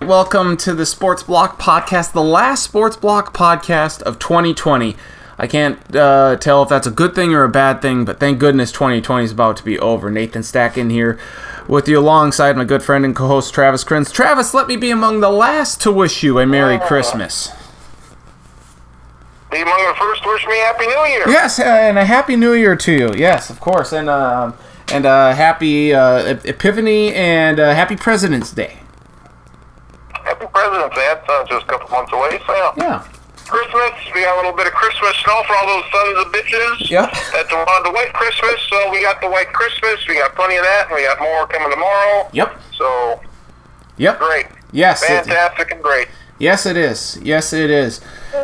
Welcome to the Sports Block Podcast, the last Sports Block podcast of 2020. I can't uh, tell if that's a good thing or a bad thing, but thank goodness 2020 is about to be over. Nathan Stack in here with you alongside my good friend and co host Travis Krins. Travis, let me be among the last to wish you a Merry Christmas. Be among the first to wish me Happy New Year. Yes, uh, and a Happy New Year to you. Yes, of course. And, um and uh, Happy uh, Epiphany and uh, Happy President's Day. Happy President's Day. That's uh, just a couple months away, so yeah. Yeah. Christmas, we got a little bit of Christmas snow for all those sons of bitches Yep. that wanted the white Christmas. So we got the white Christmas. We got plenty of that, and we got more coming tomorrow. Yep. So Yep. great, Yes. it- fantastic, and great. Yes, it is. Yes, it is.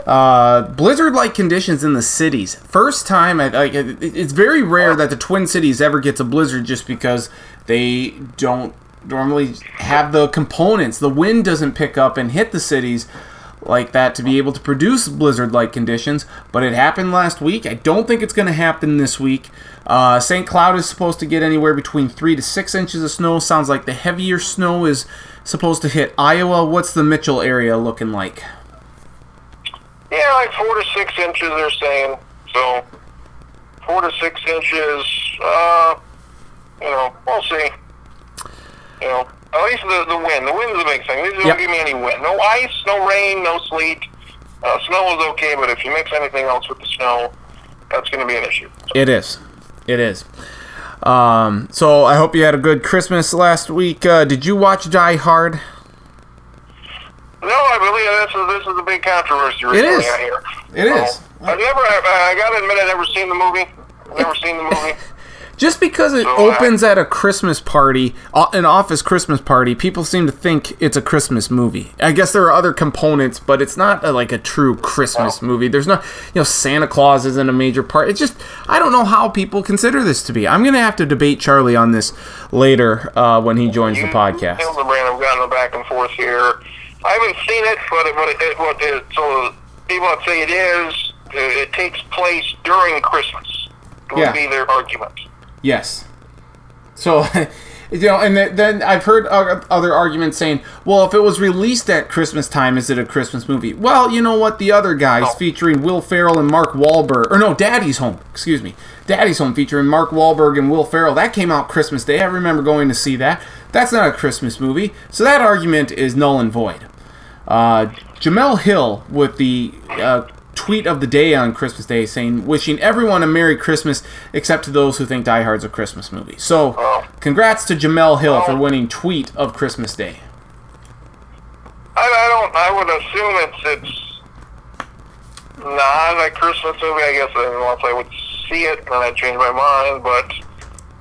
Uh, blizzard-like conditions in the cities. First time, I, I, it- it's very rare that the Twin Cities ever gets a blizzard, just because they don't normally have the components. The wind doesn't pick up and hit the cities like that to be able to produce blizzard-like conditions. But it happened last week. I don't think it's going to happen this week. Uh, St. Cloud is supposed to get anywhere between three to six inches of snow. Sounds like the heavier snow is supposed to hit Iowa. What's the Mitchell area looking like? Yeah, like four to six inches, they're saying. So four to six inches. Uh, you know, we'll see. You know, at least the the wind. The wind's the big thing. These don't Yep. give me any wind. No ice, no rain, no sleet. Uh, snow is okay, but if you mix anything else with the snow, that's going to be an issue. It is. It is. Um, so I hope you had a good Christmas last week. Uh, did you watch Die Hard? No, I believe this is this is a big controversy recently is. out here. It is. So, I've never. I, I got to admit, I've never seen the movie. I've never seen the movie. Just because it So, uh, opens at a Christmas party, uh, an office Christmas party, people seem to think it's a Christmas movie. I guess there are other components, but it's not a, like a true Christmas movie. There's not, you know, Santa Claus isn't a major part. It's just, I don't know how people consider this to be. I'm going to have to debate Charlie on this later uh, when he joins the You, podcast. Hildebrand have gotten back and forth here. I haven't seen it, but it, but it, what it, so people that say it is, it, it takes place during Christmas. Would Yeah. be their argument. Yes. So, you know, and then- I've heard other arguments saying, well, if it was released at Christmas time, is it a Christmas movie? Well, you know what? The other guys Oh. featuring Will Ferrell and Mark Wahlberg, or no, Daddy's Home, excuse me. Daddy's Home featuring Mark Wahlberg and Will Ferrell, that came out Christmas Day. I remember going to see that. That's not a Christmas movie. So that argument is null and void. Uh, Jemele Hill with the uh, tweet of the day on Christmas Day saying, wishing everyone a Merry Christmas except to those who think Die Hard's a Christmas movie. So, congrats to Jemele Hill for winning tweet of Christmas Day. I, I don't. I would assume it's it's not a Christmas movie. I guess unless I would see it, and then I'd change my mind. But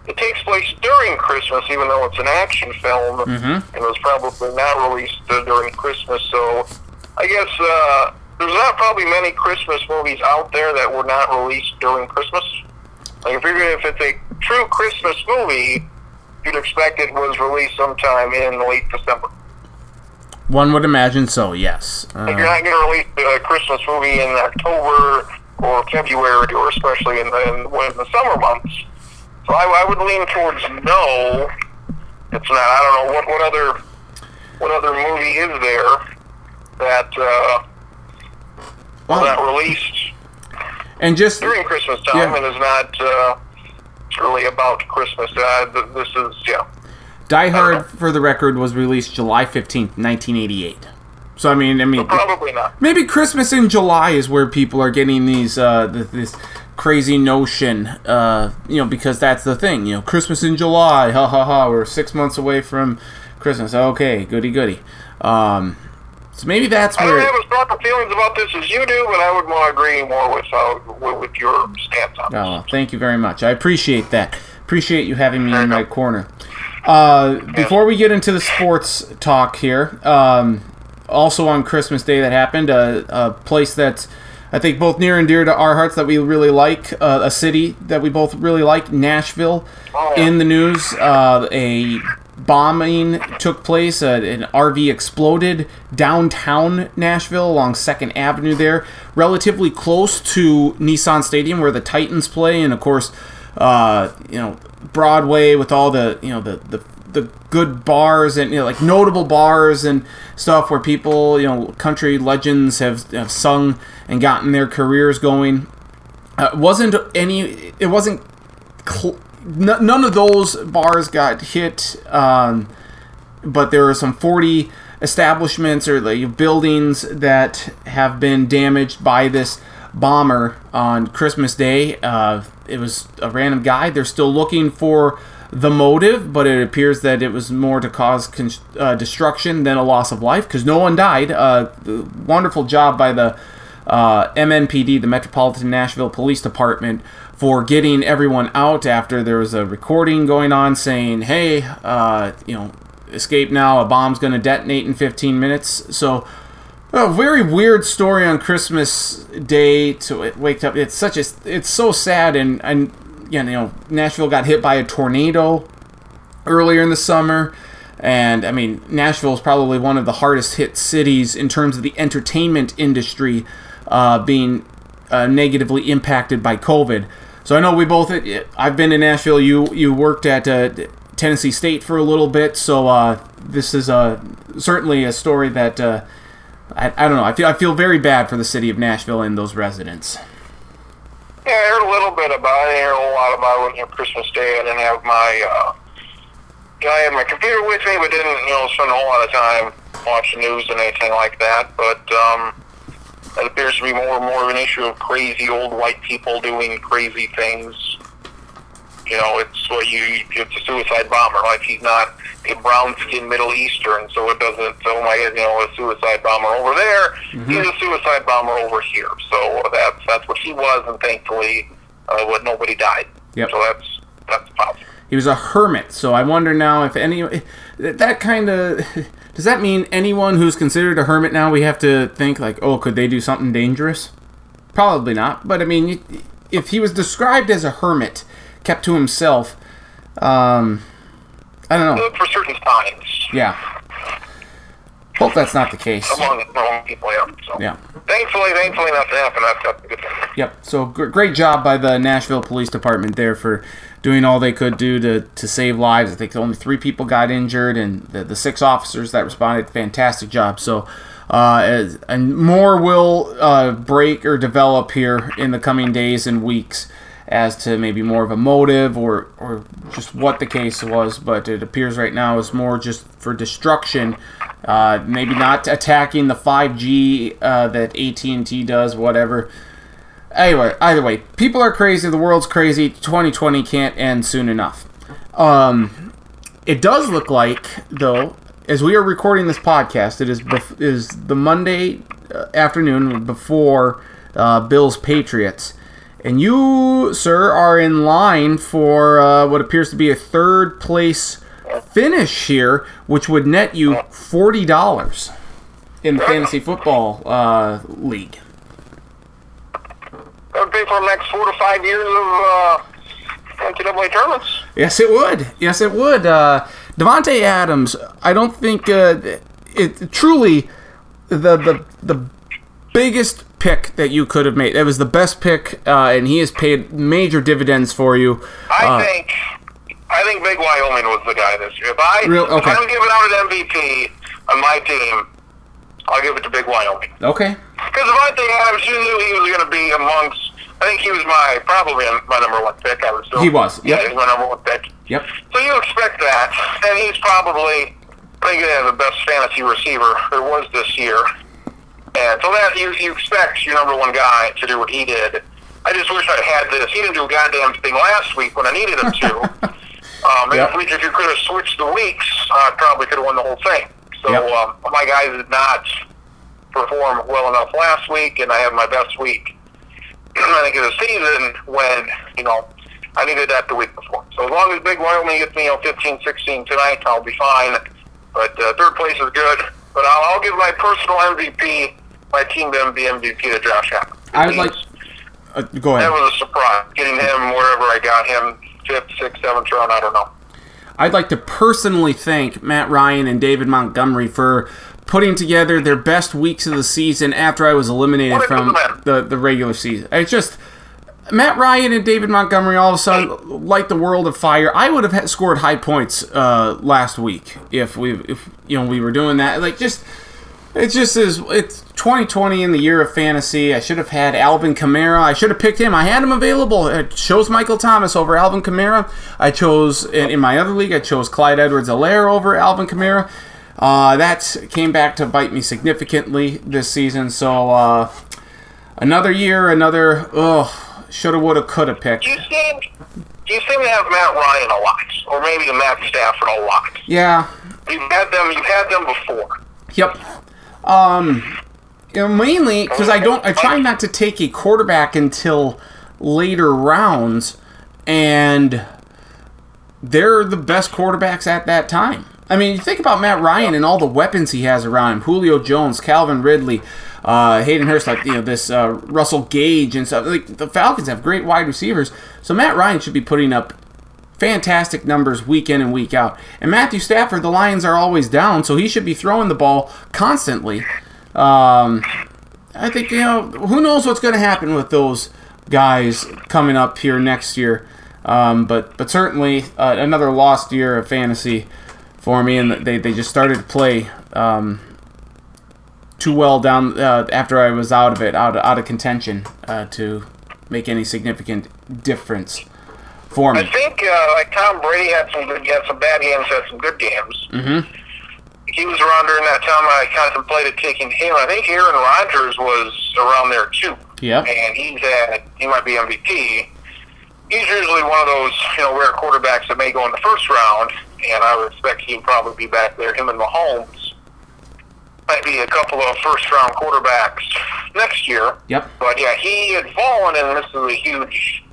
it takes place during Christmas, even though it's an action film, and it was probably not released during Christmas. So I guess uh, there's not probably many Christmas movies out there that were not released during Christmas. Like if you're if it's a true Christmas movie, you'd expect it was released sometime in late December. One would imagine so, yes. If you're Uh, not going to release a Christmas movie in October or February, or especially in the, in, when the summer months, so I, I would lean towards no. It's not. I don't know what what other what other movie is there that uh, was well, not released and just during Christmas time Yeah. and is not uh, really about Christmas. Uh, this is yeah. Die Hard, for the record, was released July 15th, 1988. So, I mean, I mean, Probably not. maybe Christmas in July is where people are getting these uh, this crazy notion, uh, you know, because that's the thing, you know, Christmas in July, ha ha ha. We're six months away from Christmas. Okay, goody goody. Um, so maybe that's where. I don't have as strong feelings about this as you do, but I would want to agree more with uh, with, with your stance on this. Oh, thank you very much. I appreciate that. Appreciate you having me in my corner. Uh, before we get into the sports talk here, um, also on Christmas Day that happened, uh, a place that's I think both near and dear to our hearts that we really like, uh, a city that we both really like, Nashville. Oh, yeah. In the news, uh, a bombing took place. Uh, an RV exploded downtown Nashville along Second Avenue there, relatively close to Nissan Stadium where the Titans play, and of course, uh, you know Broadway with all the you know the the the good bars and you know like notable bars and stuff where people you know country legends have, have sung and gotten their careers going. Uh, wasn't any it wasn't cl- n- none of those bars got hit. Um, but there are some 40 establishments or like buildings that have been damaged by this bomber on Christmas Day. Uh, it was a random guy. They're still looking for the motive, but it appears that it was more to cause con- uh, destruction than a loss of life because no one died. Uh, wonderful job by the uh, MNPD, the Metropolitan Nashville Police Department, for getting everyone out after there was a recording going on saying, "Hey, uh, you know, escape now. A bomb's going to detonate in 15 minutes." So. A very weird story on Christmas Day to wake up. It's such a, it's so sad, and and you know, Nashville got hit by a tornado earlier in the summer. And I mean, Nashville is probably one of the hardest hit cities in terms of the entertainment industry uh, being uh, negatively impacted by COVID. So I know we both. I've been in Nashville. You you worked at uh, Tennessee State for a little bit, so uh, this is uh, certainly a story that uh, I, I don't know. I feel I feel very bad for the city of Nashville and those residents. Yeah, I heard a little bit about it. I didn't hear a lot about it. Know, Christmas Day, I didn't have my, uh, I had my computer with me, but didn't, you know, spend a whole lot of time watching news and anything like that. But um, that appears to be more and more of an issue of crazy old white people doing crazy things. You know, it's what you, it's a suicide bomber. Like he's not a brown-skinned Middle Eastern, so it doesn't. Oh my, God, you know, a suicide bomber over there. Mm-hmm. He's a suicide bomber over here. So that's that's what he was, and thankfully, uh, what nobody died. Yep. So that's that's positive. He was a hermit. So I wonder now if any that kind of does that mean anyone who's considered a hermit now we have to think like, oh, could they do something dangerous? Probably not. But I mean, if he was described as a hermit, kept to himself. Um, I don't know. For certain times. Yeah. Hope that's not the case. Among, among people, yeah. So. Yeah. Thankfully, thankfully, nothing happened. That's, a good thing. Yep. So great job by the Nashville Police Department there for doing all they could do to, to save lives. I think only three people got injured, and the, the six officers that responded, fantastic job. So, uh, as, and more will uh, break or develop here in the coming days and weeks as to maybe more of a motive or, or just what the case was, but it appears right now is more just for destruction. Uh, maybe not attacking the 5G uh, that AT&T does, whatever. Anyway, either way, people are crazy. The world's crazy. 2020 can't end soon enough. Um, it does look like, though, as we are recording this podcast, it is bef- is the Monday afternoon before uh, Bills Patriots. And you, sir, are in line for uh, what appears to be a third place finish here, which would net you forty dollars in the fantasy football uh, league. That would pay for the next four to five years of uh, NCAA tournaments. Yes, it would. Yes, it would. Uh, Davante Adams. I don't think uh, it truly the the the biggest pick that you could have made. It was the best pick, uh, and he has paid major dividends for you. I Uh, think I think Big Wyoming was the guy this year. If I Real- if okay. I'm giving out an MVP on my team, I'll give it to Big Wyoming. Okay. Because Davante Adams, you knew he was going to be amongst. I think he was my probably my number one pick. I would assume He was, Yeah, yep. he's my number one pick. Yep. So you expect that, and he's probably I think yeah, the best fantasy receiver there was this year. And so that you you expect your number one guy to do what he did. I just wish I had this. He didn't do a goddamn thing last week when I needed him to. um, Yep. If, we, if you could have switched the weeks, I probably could have won the whole thing. So Yep. um, my guys did not perform well enough last week, and I had my best week. I think of the season when you know I needed that the week before. So as long as Big Wyoming gets me you know 15, 16 tonight, I'll be fine. But uh, third place is good. But I'll, I'll give my personal MVP, my team MVP to Josh Allen. I would like. Uh, go That ahead. was a surprise getting him wherever I got him, fifth, sixth, seventh round. I don't know. I'd like to personally thank Matt Ryan and David Montgomery for putting together their best weeks of the season after I was eliminated from the, the regular season. It's just Matt Ryan and David Montgomery all of a sudden light the world of fire. I would have scored high points uh, last week if we if you know we were doing that. Like just it just is. It's 2020 in the year of fantasy. I should have had Alvin Kamara. I should have picked him. I had him available. I chose Michael Thomas over Alvin Kamara. I chose in, in my other league. I chose Clyde Edwards-Helaire over Alvin Kamara. Uh, that came back to bite me significantly this season. So uh, another year, another oh, shoulda, woulda, coulda pick. You seem you seem to have Matt Ryan a lot, or maybe the Matt Stafford a lot. Yeah. You've had them. You've had them before. Yep. Um, you know, mainly because I don't. I try not to take a quarterback until later rounds, and they're the best quarterbacks at that time. I mean, you think about Matt Ryan and all the weapons he has around him: Julio Jones, Calvin Ridley, uh, Hayden Hurst, like you know this uh, Russell Gage and stuff. Like the Falcons have great wide receivers, so Matt Ryan should be putting up fantastic numbers week in and week out. And Matthew Stafford, the Lions are always down, so he should be throwing the ball constantly. Um, I think you know who knows what's going to happen with those guys coming up here next year. Um, but but certainly uh, another lost year of fantasy for me, and they, they just started to play um, too well down uh, after I was out of it, out out of contention uh, to make any significant difference for me. I think uh, like Tom Brady had some good, had some bad games, had some good games. Mm-hmm. He was around during that time. I contemplated taking him. I think Aaron Rodgers was around there too. Yeah, And he's at he might be MVP. He's usually one of those you know rare quarterbacks that may go in the first round, and I would expect he'd probably be back there. Him and Mahomes might be a couple of first round quarterbacks next year. Yep. But yeah, he had fallen, and this is a huge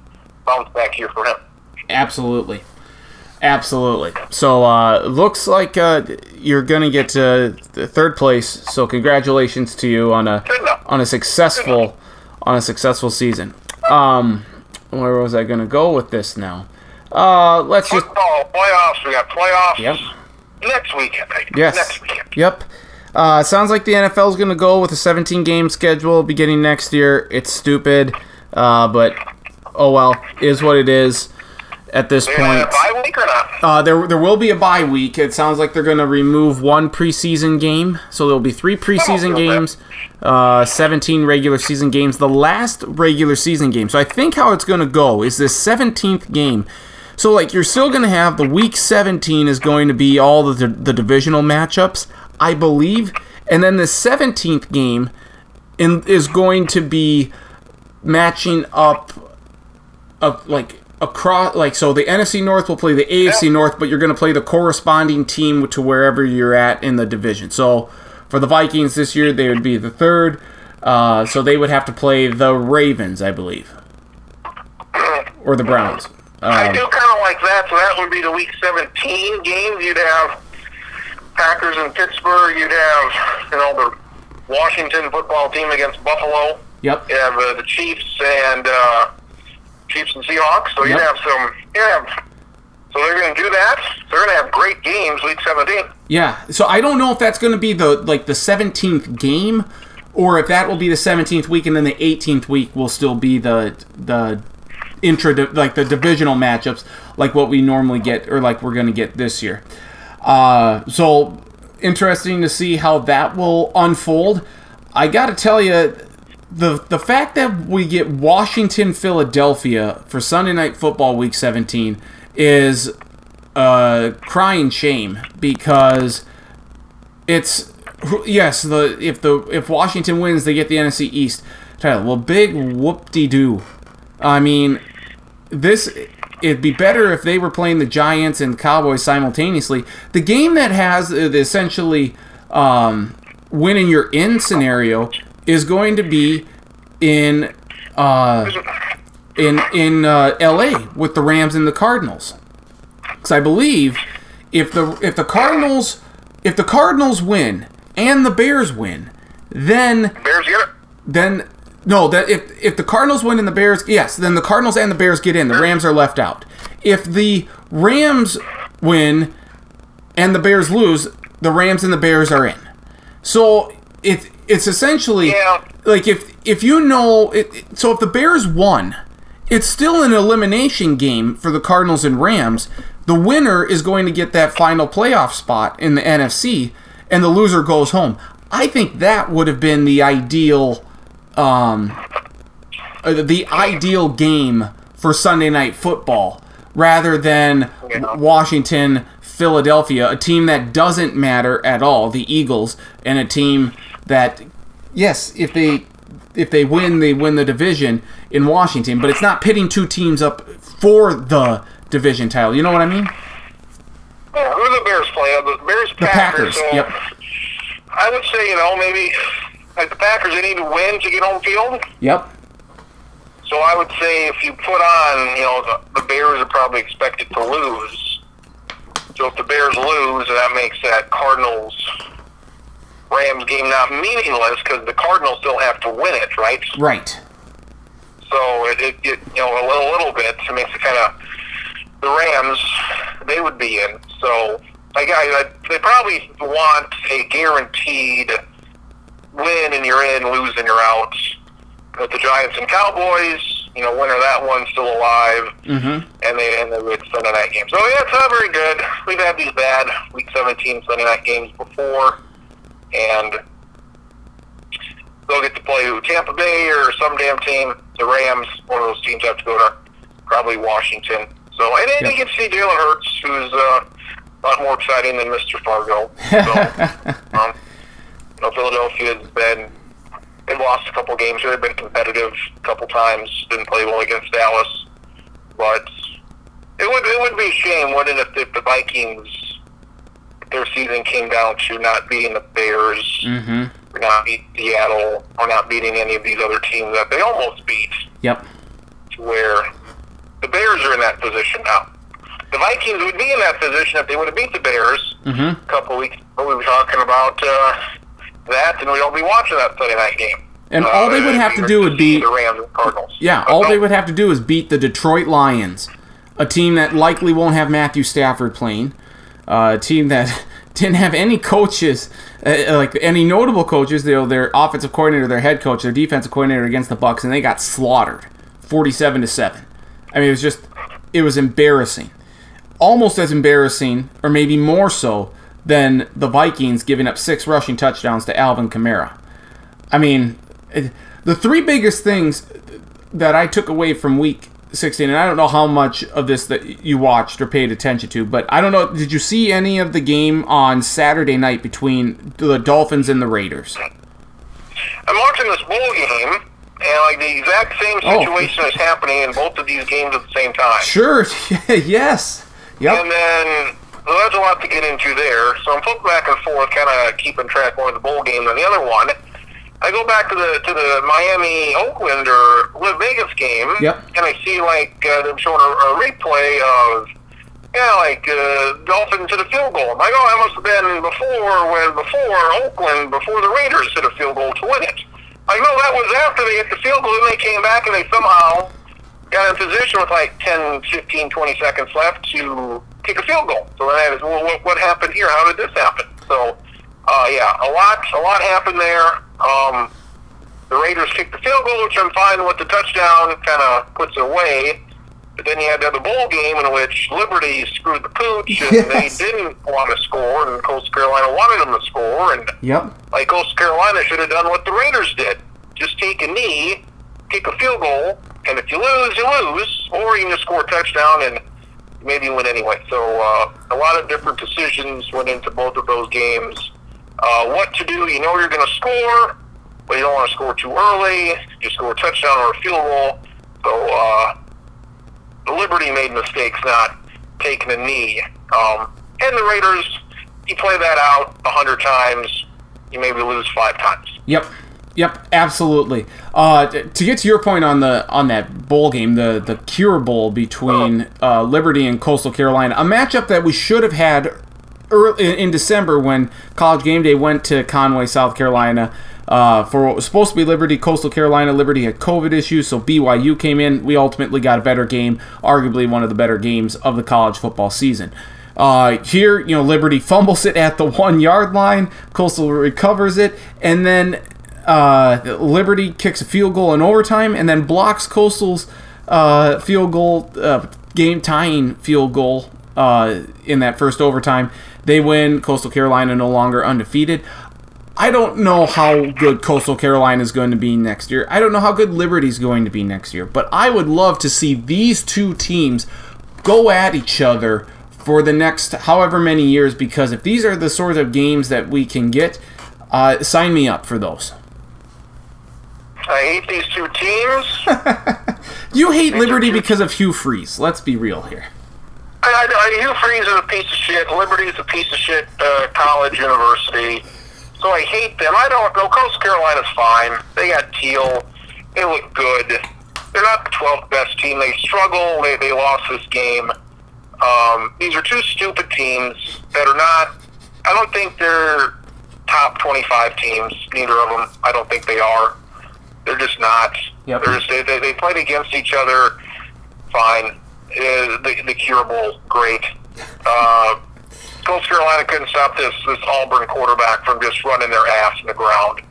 bounce back here for him. Absolutely. Absolutely. So uh, looks like uh, you're gonna get to the third place. So congratulations to you on a on a successful on a successful season. Um, where was I gonna go with this now? Uh, let's just Football playoffs. We got playoffs Yep. next weekend. Yes. Next weekend. Yep. Uh, sounds like the NFL is going to go with a 17 game schedule beginning next year. It's stupid, uh, but oh well, is what it is at this point. a bye week or not? Uh, there, there will be a bye week. It sounds like they're going to remove one preseason game, so there'll be three preseason games, uh, 17 regular season games. The last regular season game. So I think how it's going to go is this 17th game. So like you're still going to have the week 17 is going to be all the the divisional matchups, I believe, and then the 17th game in, is going to be matching up of like across like so the NFC North will play the AFC. North, but you're going to play the corresponding team to wherever you're at in the division. So for the Vikings this year, they would be the third. Uh, so they would have to play the Ravens, I believe, or the Browns. I Um, do kind of like that. So that would be the week 17 games. You'd have Packers in Pittsburgh. You'd have you know the Washington football team against Buffalo. yep. You have uh, the Chiefs and uh, Chiefs and Seahawks. So you'd have some. You have. So they're going to do that. They're going to have great games week 17. Yeah. So I don't know if that's going to be the like the 17th game, or if that will be the 17th week, and then the 18th week will still be the the intra like the divisional matchups, like what we normally get, or like we're going to get this year. Uh, so interesting to see how that will unfold. I got to tell you, the the fact that we get Washington Philadelphia for Sunday Night Football Week 17 is a crying shame because it's yes the if the if Washington wins they get the NFC East title. Well, big whoop de doo. I mean, this it'd be better if they were playing the Giants and Cowboys simultaneously. The game that has uh, the essentially um, winning your in scenario is going to be in uh, in in uh, L.A. with the Rams and the Cardinals. Because I believe if the if the Cardinals if the Cardinals win and the Bears win, then Bears then no that if if the Cardinals win and the Bears yes then the Cardinals and the Bears get in the Rams are left out if the Rams win and the Bears lose the Rams and the Bears are in so it it's essentially Yeah. like if if you know it, it- so if the Bears won it's still an elimination game for the Cardinals and Rams. The winner is going to get that final playoff spot in the NFC, and the loser goes home. I think that would have been the ideal, um, uh, the ideal game for Sunday night football, rather than Yeah. Washington, Philadelphia, a team that doesn't matter at all, the Eagles, and a team that, yes, if they if they win, they win the division in Washington, but it's not pitting two teams up for the division title. You know what I mean? Yeah, who the Bears play? The Bears The Packers. So Yep. I would say, you know, maybe like the Packers, they need to win to get home field. Yep. So I would say if you put on, you know, the, the Bears are probably expected to lose. So if the Bears lose, that makes that Cardinals Rams game not meaningless because the Cardinals still have to win it, right? Right. So it, it, it you know, a little, little bit it makes it kind of the Rams they would be in. So like I, I, they probably want a guaranteed win and you're in, lose and you're out. With the Giants and Cowboys, you know, winner that one still alive, Mm-hmm. and they and they would Sunday night games. So yeah, it's not very good. We've had these bad Week 17 Sunday night games before, and they'll get to play Tampa Bay or some damn team. The Rams, one of those teams have to go to probably Washington. So and then Yeah. you get to see Jalen Hurts, who's uh, a lot more exciting than Mr. Fargo. So um, know, Philadelphia has been they've lost a couple games. They've been competitive a couple times. Didn't play well against Dallas, but it would it would be a shame, wouldn't it, if the Vikings their season came down to not beating the Bears, Mm-hmm. or not beat Seattle, or not beating any of these other teams that they almost beat, Yep. to where the Bears are in that position now. The Vikings would be in that position if they would have beat the Bears Mm-hmm. a couple weeks ago. We were talking about uh, that, and we'd all be watching that Sunday night game. And Uh, all they would have to do would be the Rams and Cardinals. Yeah, all they would have to do is beat the Detroit Lions, a team that likely won't have Matthew Stafford playing, uh, a team that didn't have any coaches, uh, like any notable coaches. They their offensive coordinator, their head coach, their defensive coordinator against the Bucs, and they got slaughtered, forty-seven to seven. I mean, it was just, it was embarrassing, almost as embarrassing, or maybe more so than the Vikings giving up six rushing touchdowns to Alvin Kamara. I mean, it, the three biggest things that I took away from week 16, and I don't know how much of this that you watched or paid attention to, but I don't know. Did you see any of the game on Saturday night between the Dolphins and the Raiders? I'm watching this bowl game, and like the exact same Oh. situation is happening in both of these games at the same time. Sure. yes. Yep. And then well, there's a lot to get into there. So I'm flipping back and forth, kind of keeping track one of the bowl game and the other one. I go back to the to the Miami Oakland or Las Vegas game, Yep. and I see like uh, them showing a, a replay of yeah, like uh, Dolphins hit a field goal. I'm like, oh, that must have been before when before Oakland before the Raiders hit a field goal to win it. Like, no, that was after they hit the field goal, and they came back and they somehow got in position with like 10, 15, 20 seconds left to kick a field goal. So then I was, well, what, what happened here? How did this happen? So, uh, yeah, a lot, a lot happened there. Um, the Raiders kicked the field goal, which I'm fine with. The touchdown kind of puts it away. But then you had the other bowl game in which Liberty screwed the pooch, and Yes. they didn't want to score, and Coastal Carolina wanted them to score, and Yep. like Coastal Carolina should have done what the Raiders did. Just take a knee, kick a field goal, and if you lose, you lose, or you just score a touchdown and maybe win anyway. So uh, a lot of different decisions went into both of those games. Uh, what to do? You know you're going to score, but you don't want to score too early. You score a touchdown or a field goal. So uh, Liberty made mistakes not taking a knee. Um, and the Raiders, you play that out a hundred times, you maybe lose five times. Yep. Yep, absolutely. Uh, to get to your point on the on that bowl game, the the Cure Bowl between uh, Liberty and Coastal Carolina, a matchup that we should have had early in December when College Game Day went to Conway, South Carolina. Uh, for what was supposed to be Liberty, Coastal Carolina, Liberty had COVID issues, so BYU came in. We ultimately got a better game, arguably one of the better games of the college football season. Uh, here, you know, Liberty fumbles it at the one yard line. Coastal recovers it, and then uh, Liberty kicks a field goal in overtime, and then blocks Coastal's uh, field goal, uh, game tying field goal uh, in that first overtime. They win. Coastal Carolina no longer undefeated. I don't know how good Coastal Carolina is going to be next year. I don't know how good Liberty is going to be next year. But I would love to see these two teams go at each other for the next however many years because if these are the sort of games that we can get, uh, sign me up for those. I hate these two teams. You hate Liberty because of Hugh Freeze. Let's be real here. I, I, Hugh Freeze is a piece of shit. Liberty is a piece of shit uh, college university. So I hate them. I don't know. Coastal Carolina's fine. They got Teal. They look good. They're not the 12th best team. They struggle. They, they lost this game. Um, these are two stupid teams that are not. I don't think they're top 25 teams. Neither of them. I don't think they are. They're just not. Yep. They're just, they, they, played against each other. Fine. Uh, the, the Cure Bowl, great. Uh, Coastal Carolina couldn't stop this this Auburn quarterback from just running their ass in the ground.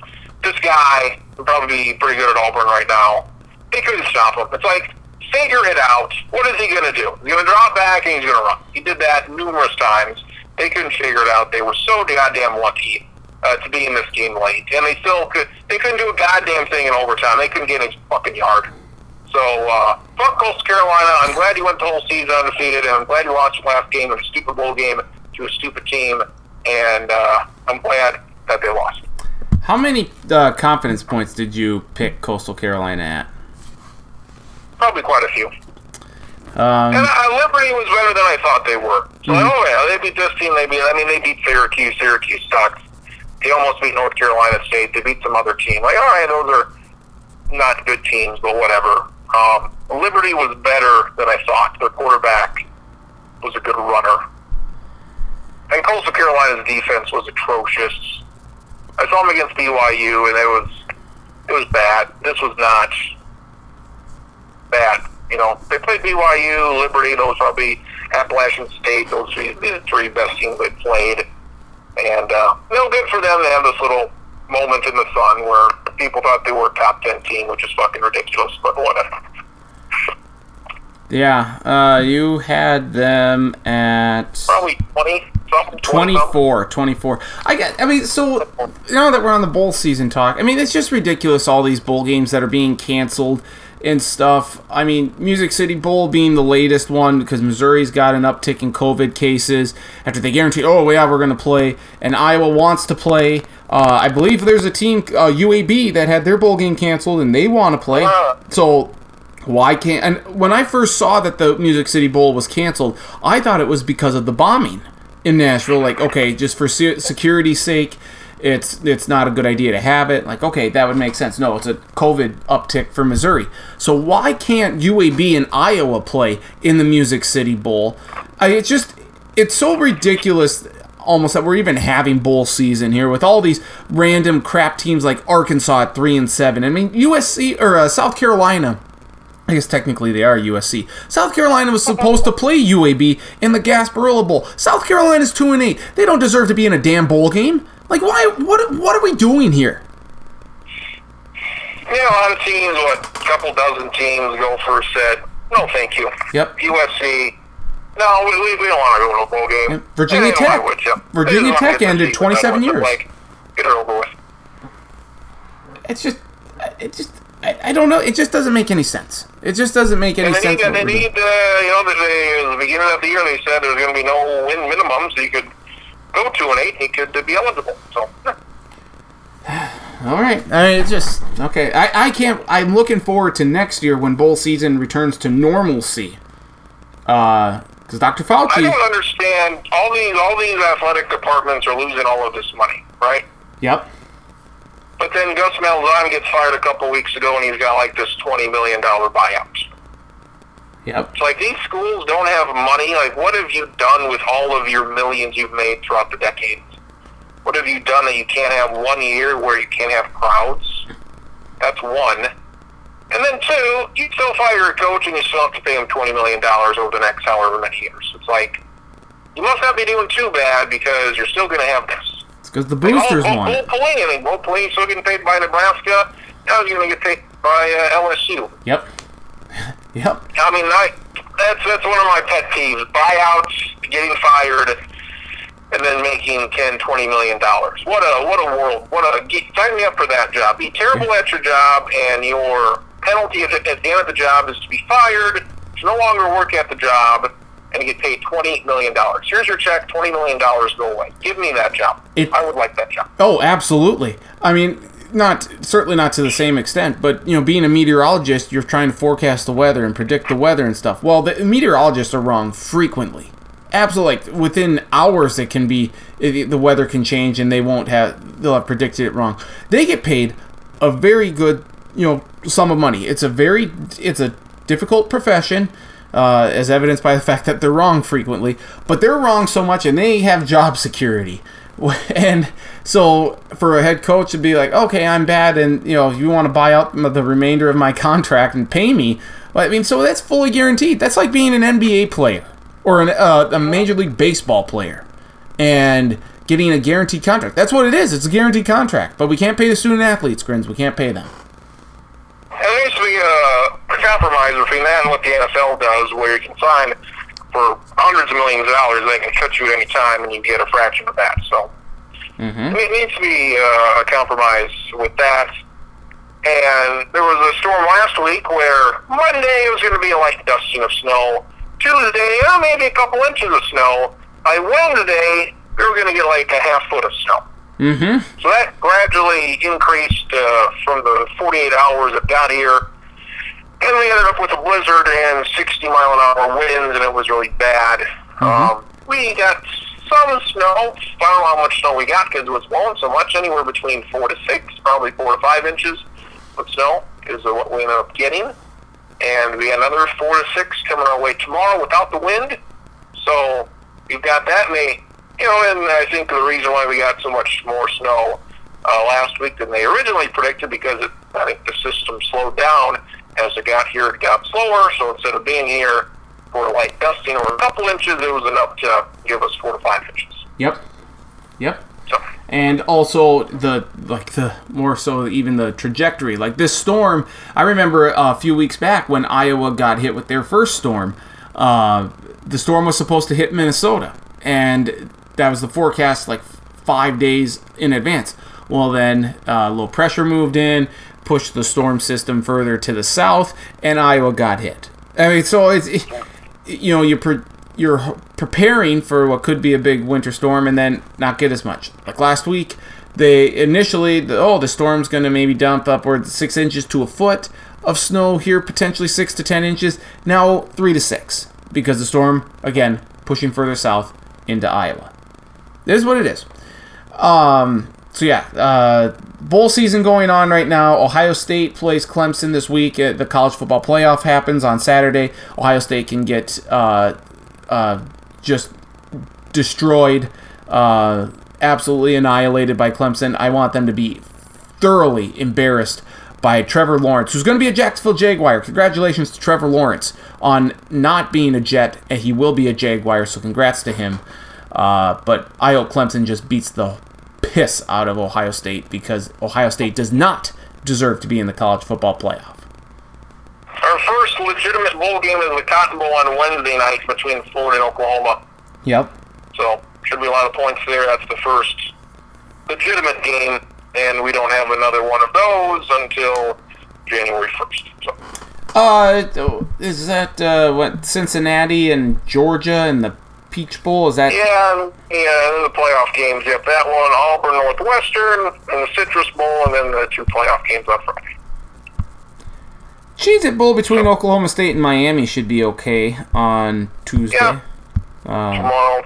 This guy would probably be pretty good at Auburn right now. They couldn't stop him. It's like, figure it out. What is he going to do? He's going to drop back and he's going to run. He did that numerous times. They couldn't figure it out. They were so goddamn lucky uh, to be in this game late, and they still could. They couldn't do a goddamn thing in overtime. They couldn't get a fucking yard. So, uh, fuck Coastal Carolina. I'm glad you went the whole season undefeated, and I'm glad you lost the last game of a stupid bowl game to a stupid team, and uh, I'm glad that they lost. How many uh, confidence points did you pick Coastal Carolina at? Probably quite a few. Um, And uh, Liberty was better than I thought they were. So, Mhm. oh yeah, they beat this team. They beat. I mean, they beat Syracuse. Syracuse sucks. They almost beat North Carolina State. They beat some other team. Like, all right, those are not good teams, but whatever. Um, Liberty was better than I thought. Their quarterback was a good runner. And Coastal Carolina's defense was atrocious. I saw them against BYU, and it was it was bad. This was not bad. You know, they played BYU, Liberty, those probably Appalachian State. Those three, the three best teams they played, and uh, you know, good for them to have this little moment in the sun where people thought they were a top ten team, which is fucking ridiculous. But whatever. yeah, uh, you had them at Probably twenty something. 24, 24. I get. I mean, so now that we're on the bowl season talk, I mean, it's just ridiculous. All these bowl games that are being canceled and stuff. I mean, Music City Bowl being the latest one because Missouri's got an uptick in COVID cases after they guarantee, oh yeah, we're going to play, and Iowa wants to play. Uh, I believe there's a team, uh, UAB, that had their bowl game canceled and they want to play. So why can't? And when I first saw that the Music City Bowl was canceled, I thought it was because of the bombing in Nashville. Like, okay, just for se- security's sake, it's it's not a good idea to have it. Like, okay, that would make sense. No, it's a COVID uptick for Missouri. So why can't UAB and Iowa play in the Music City Bowl? I, it's just it's so ridiculous. Almost that we're even having bowl season here with all these random crap teams like Arkansas at three and seven. I mean USC or uh, South Carolina I guess technically they are USC. South Carolina was supposed to play UAB in the Gasparilla Bowl. South Carolina's two and eight. They don't deserve to be in a damn bowl game. Like, why? What? What are we doing here? You know, a lot of teams, what, a couple dozen teams go first said, no, thank you. Yep. USC, no, we, we, we don't want to go to a bowl game. Yep. Virginia And Tech. yeah. Virginia Tech want to get ended season 27 years. Like, get it over with. It's just, it just, I, I don't know. It just doesn't make any sense. It just doesn't make any And they sense. need, they need uh, you know, they, at the beginning of the year they said there's going to be no win minimums. You could go two and eight, you could uh, be eligible. So. All right. I mean, it's just okay. I, I can't. I'm looking forward to next year when bowl season returns to normalcy. Uh, because Dr. Fauci. I don't understand. All these all these athletic departments are losing all of this money, right? Yep. But then Gus Malzahn gets fired a couple weeks ago, and he's got like this twenty million dollar buyout. Yep. It's like these schools don't have money. Like, what have you done with all of your millions you've made throughout the decades? What have you done that you can't have one year where you can't have crowds? That's one. And then two, you still fire a coach and you still have to pay him twenty million dollars over the next however many years. It's like you must not be doing too bad because you're still going to have this. It's because the Like, boosters oh, won Bo it. Pelini, I mean, Bo Pelini still getting paid by Nebraska. Now he's going to get paid by uh, LSU. Yep. Yep. I mean, I, that's that's one of my pet peeves: buyouts, getting fired, and then making 10, 20 million dollars. What a what a world! What a get- sign me up for that job. Be terrible at your job, and your penalty at, at the end of the job is to be fired, to no longer work at the job, and get paid twenty million dollars. Here's your check, twenty million dollars. Go away. Give me that job. It- I would like that job. Oh, absolutely. I mean, not certainly not to the same extent, but you know, being a meteorologist, you're trying to forecast the weather and predict the weather and stuff. Well, the meteorologists are wrong frequently. Absolutely, like within hours, it can be the weather can change and they won't have they'll have predicted it wrong. They get paid a very good you know sum of money. It's a very it's a difficult profession. Uh, as evidenced by the fact that they're wrong frequently, but they're wrong so much, and they have job security. And so for a head coach to be like, okay, I'm bad, and you know, you want to buy out the remainder of my contract and pay me, I mean, so that's fully guaranteed. That's like being an NBA player or an, uh, a Major League Baseball player and getting a guaranteed contract. That's what it is. It's a guaranteed contract, but we can't pay the student athletes, Grins. We can't pay them. There needs to be a compromise between that and what the NFL does, where you can sign for hundreds of millions of dollars. They can cut you at any time, and you get a fraction of that. So Mm-hmm. it needs to be uh, a compromise with that. And there was a storm last week where Monday it was going to be a light dusting of snow. Tuesday, oh, maybe a couple inches of snow. By Wednesday, we were going to get like a half foot of snow. Mm-hmm. So that gradually increased uh, from the 48 hours it got here. And we ended up with a blizzard and 60 mile an hour winds, and it was really bad. Um, we got some snow. I don't know how much snow we got because it was blowing so much, anywhere between 4 to 6, probably 4 to 5 inches of snow is what we ended up getting. And we got another 4 to 6 coming our way tomorrow without the wind. So we've got that, and they, you know, and I think the reason why we got so much more snow uh, last week than they originally predicted because it, I think the system slowed down as it got here. It got slower, so instead of being here for a light dusting or a couple inches, it was enough to give us four to five inches. Yep. Yep. So and also the like the more so even the trajectory like this storm i remember a few weeks back when iowa got hit with their first storm uh, the storm was supposed to hit minnesota and that was the forecast like five days in advance well then uh, low pressure moved in pushed the storm system further to the south and iowa got hit i mean so it's you know you pre- you're preparing for what could be a big winter storm and then not get as much. Like last week, they initially the, oh the storm's going to maybe dump upwards six inches to a foot of snow here, potentially six to ten inches. Now three to six because the storm again pushing further south into Iowa. This is what it is. Um, so yeah, uh, bowl season going on right now. Ohio State plays Clemson this week. Uh, the college football playoff happens on Saturday. Ohio State can get uh, uh, just destroyed, uh, absolutely annihilated by Clemson. I want them to be thoroughly embarrassed by Trevor Lawrence, who's going to be a Jacksonville Jaguar. Congratulations to Trevor Lawrence on not being a Jet, and he will be a Jaguar, so congrats to him. Uh, but I hope Clemson just beats the piss out of Ohio State because Ohio State does not deserve to be in the college football playoff. our first legitimate bowl game is the Cotton Bowl on Wednesday night between Florida and Oklahoma. Yep. So should be a lot of points there. That's the first legitimate game, and we don't have another one of those until January first. So. Uh, is that uh, what Cincinnati and Georgia and the Peach Bowl? Is that? Yeah, yeah, the playoff games. Yep, that one, Auburn, Northwestern, and the Citrus Bowl, and then the two playoff games on Friday. Cheez It Bowl between Oklahoma State and Miami should be okay on Tuesday. Yeah. Um, tomorrow.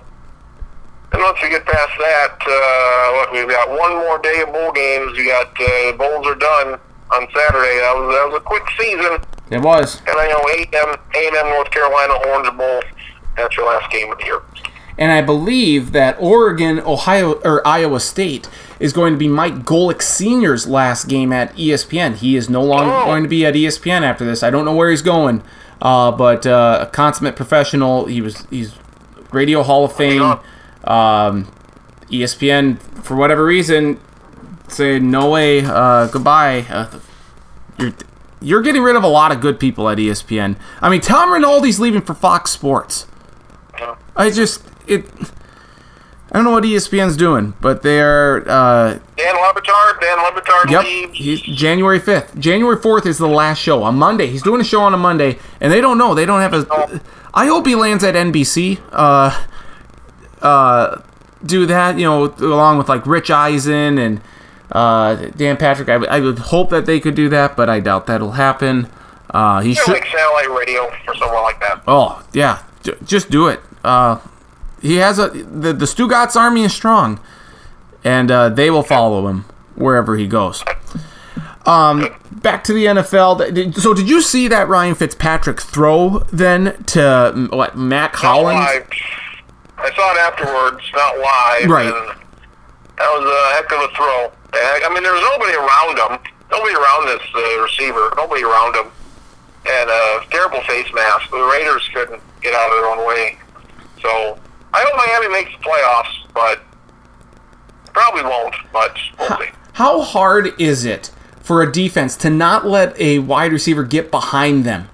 And once we get past that, uh, what we've got one more day of bowl games. We got uh, bowls are done on Saturday. That was that was a quick season, it was. and I know A&M, A&M North Carolina Orange Bowl. That's your last game of the year. And I believe that Oregon, Ohio, or Iowa State is going to be Mike Golic Sr.'s last game at ESPN. He is no longer Oh. going to be at ESPN after this. I don't know where he's going, uh, but uh, a consummate professional. He was he's Radio Hall of Fame. Um, ESPN, for whatever reason, say no way, uh, goodbye. Uh, you're you're getting rid of a lot of good people at ESPN. I mean, Tom Rinaldi's leaving for Fox Sports. I just it. I don't know what ESPN's doing, but they're uh, Dan Le Batard, Dan Le Batard Yep. leaves. He's January 5th. January 4th is the last show on Monday. He's doing a show on a Monday, and they don't know. They don't have a. I hope he lands at NBC. Uh, uh, do that, you know, along with like Rich Eisen and uh, Dan Patrick. I, I would hope that they could do that, but I doubt that'll happen. Uh, he should. like satellite radio for someone like that. Oh yeah, J- just do it. Uh, he has a the the Stugotz army is strong, and uh, they will follow him wherever he goes. Um, back to the NFL. So did you see that Ryan Fitzpatrick throw then to what Matt live. I saw it afterwards, not live. Right. And that was a heck of a throw. I mean, there was nobody around him. Nobody around this uh, receiver. Nobody around him. And a terrible face mask. The Raiders couldn't get out of their own way. So I hope Miami makes the playoffs, but probably won't. But we'll see. How hard is it for a defense to not let a wide receiver get behind them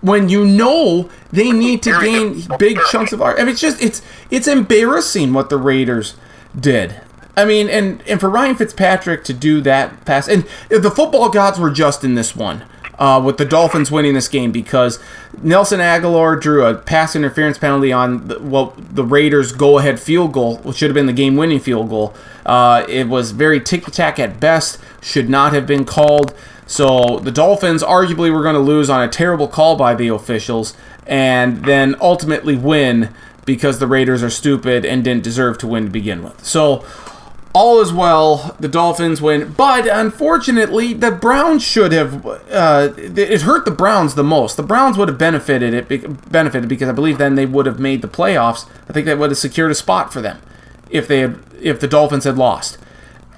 when you know they need to gain big chunks of art? I mean, it's just it's it's embarrassing what the Raiders did. I mean, and and for Ryan Fitzpatrick to do that pass, and the football gods were just in this one. Uh, with the Dolphins winning this game because Nelson Agholor drew a pass interference penalty on the, well, the Raiders' go-ahead field goal, which should have been the game-winning field goal. Uh, it was very ticky-tack at best, should not have been called. So the Dolphins arguably were going to lose on a terrible call by the officials, and then ultimately win because the Raiders are stupid and didn't deserve to win to begin with. So all is well. The Dolphins win, but unfortunately, the Browns should have. Uh, it hurt the Browns the most. The Browns would have benefited it benefited because I believe then they would have made the playoffs. I think that would have secured a spot for them if they had if the Dolphins had lost.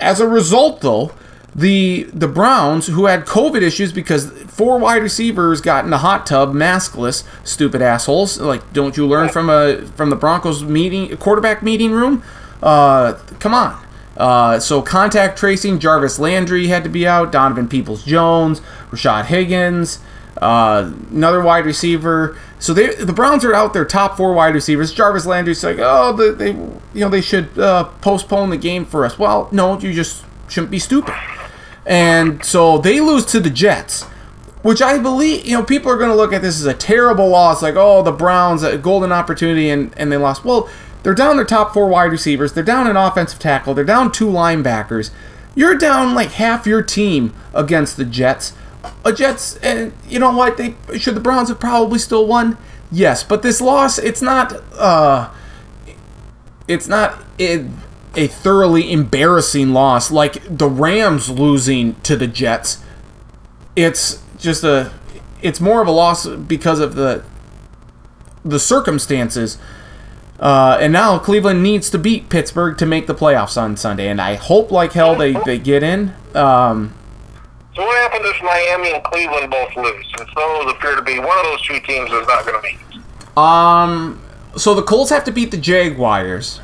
As a result, though, the the Browns, who had COVID issues because four wide receivers got in the hot tub maskless, stupid assholes. Like, don't you learn from a from the Broncos meeting quarterback meeting room? Uh, come on. Uh, so contact tracing, Jarvis Landry had to be out. Donovan Peoples Jones, Rashad Higgins, uh, another wide receiver. So they, the Browns are out their top four wide receivers. Jarvis Landry's like, oh, they, they you know, they should uh, postpone the game for us. Well, no, you just shouldn't be stupid. And so they lose to the Jets, which I believe, you know, people are going to look at this as a terrible loss. Like, oh, the Browns, a golden opportunity, and, and they lost. Well, they're down their top four wide receivers. They're down an offensive tackle. They're down two linebackers. You're down like half your team against the Jets. A Jets, and you know what? They should the Browns have probably still won. Yes, but this loss, it's not. uh It's not a, a thoroughly embarrassing loss like the Rams losing to the Jets. It's just a. It's more of a loss because of the the circumstances uh, and now Cleveland needs to beat Pittsburgh to make the playoffs on Sunday, and I hope like hell they, they get in. Um, So what happens if Miami and Cleveland both lose? Since those appear to be one of those two teams is not going to make it. um, so the Colts have to beat the Jaguars.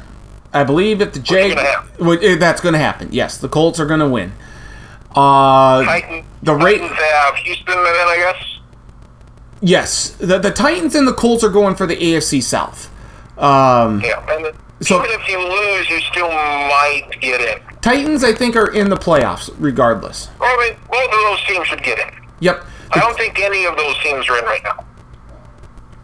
I believe if the Jag, gonna happen. Well, eh, that's going to happen. Yes, the Colts are going to win. Uh, Titan, the Titans have Houston, then I guess. yes, the the Titans and the Colts are going for the AFC South. Um, Yeah, and the, So- even if you lose, you still might get in. Titans, I think, are in the playoffs regardless. Well, I mean, both of those teams should get in. Yep. I don't think any of those teams are in right now.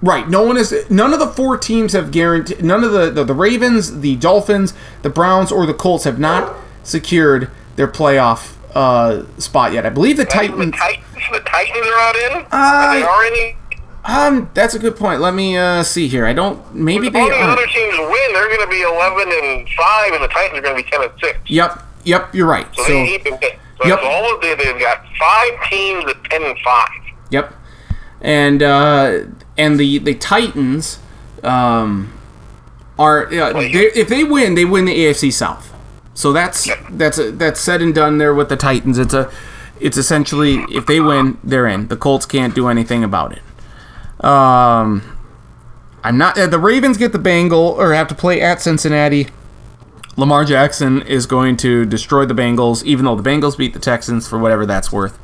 Right. No one is. None of the four teams have guaranteed. None of the, the the Ravens, the Dolphins, the Browns, or the Colts have not secured their playoff uh, spot yet. I believe the The Titans. Titans, the Titans are not in. Uh, are they are any? Um, that's a good point. Let me uh, see here. I don't. Maybe they all the other teams win, they're going to be eleven and five, and the Titans are going to be ten and six. Yep. Yep. You're right. So, So. they to win. So Yep. all of they, they've got five teams at ten and five. Yep. And uh, and the the Titans um, are uh, they, if they win, they win the AFC South. So that's that's that's said and done there with the Titans. It's a it's essentially if they win, they're in. The Colts can't do anything about it. Um, I'm not. Uh, the Ravens get the Bengal or have to play at Cincinnati. Lamar Jackson is going to destroy the Bengals, even though the Bengals beat the Texans for whatever that's worth.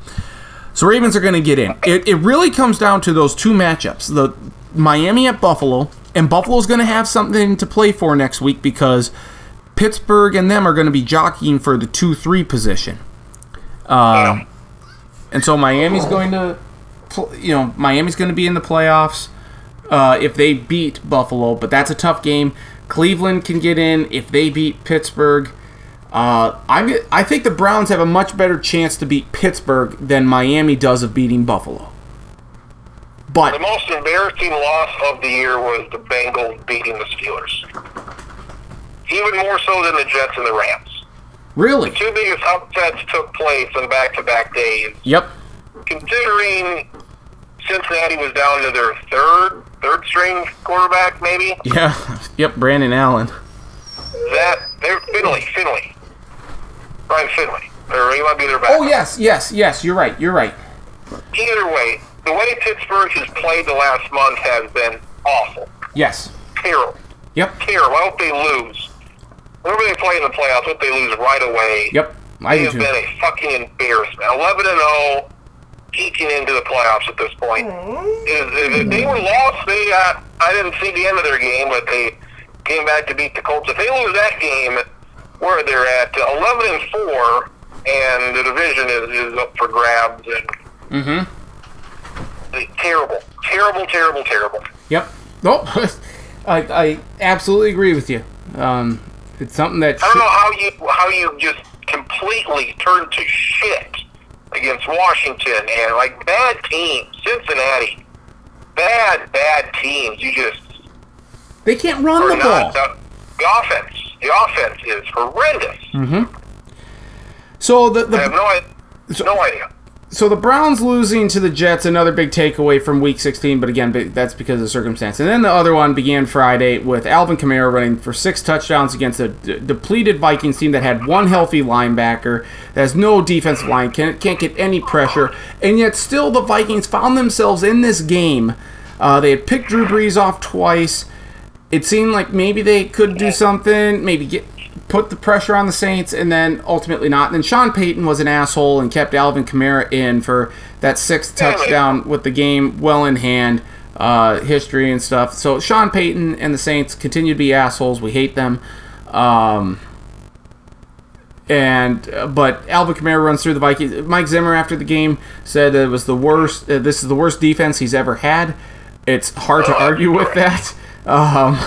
So Ravens are going to get in. It, it really comes down to those two matchups: the Miami at Buffalo, and Buffalo's going to have something to play for next week because Pittsburgh and them are going to be jockeying for the two-three position. Um, and so Miami's going to, you know, Miami's going to be in the playoffs uh, if they beat Buffalo, but that's a tough game. Cleveland can get in if they beat Pittsburgh. Uh, I I think the Browns have a much better chance to beat Pittsburgh than Miami does of beating Buffalo. But The most embarrassing loss of the year was the Bengals beating the Steelers. Even more so than the Jets and the Rams. really, the Two biggest upsets took place in back-to-back days. yep, Considering Cincinnati was down to their third, third string quarterback, maybe yeah, yep. Brandon Allen. that they're Finley, Finley, Ryan Finley, or he might be their back. Oh yes, yes, yes. You're right. You're right. Either way, the way Pittsburgh has played the last month has been awful, Yes. terrible. Yep. terrible. I hope they lose. Whenever they play in the playoffs, I hope they lose right away. Yep. I They have too. been a fucking embarrassment. 11 and 0, eking into the playoffs at this point. If if they were lost, they uh, I didn't see the end of their game, but they came back to beat the Colts. If they lose that game, where they're at 11 and 4, and the division is, is up for grabs, and Mm-hmm. terrible, terrible, terrible, terrible. Yep. Nope. I, I absolutely agree with you. Um, it's something that I don't know how you how you just completely turned to shit against Washington and like bad teams, Cincinnati, bad bad teams. You just they can't run the not ball. the, the offense. The offense is horrendous. Mm-hmm. So the, I have the no idea. No idea. So the Browns losing to the Jets, another big takeaway from Week 16. But again, that's because of circumstance. And then the other one began Friday with Alvin Kamara running for six touchdowns against a d- depleted Vikings team that had one healthy linebacker, that has no defensive line, can't can't get any pressure, and yet still the Vikings found themselves in this game. Uh, they had picked Drew Brees off twice. it seemed like maybe they could do something, maybe get put the pressure on the Saints, and then ultimately not. And then Sean Payton was an asshole and kept Alvin Kamara in for that sixth touchdown with the game well in hand, uh, history and stuff. So Sean Payton and the Saints continue to be assholes. We hate them. Um, and uh, but Alvin Kamara runs through the Vikings. Mike Zimmer after the game said it was the worst. Uh, this is the worst defense he's ever had. It's hard to argue with that. Um,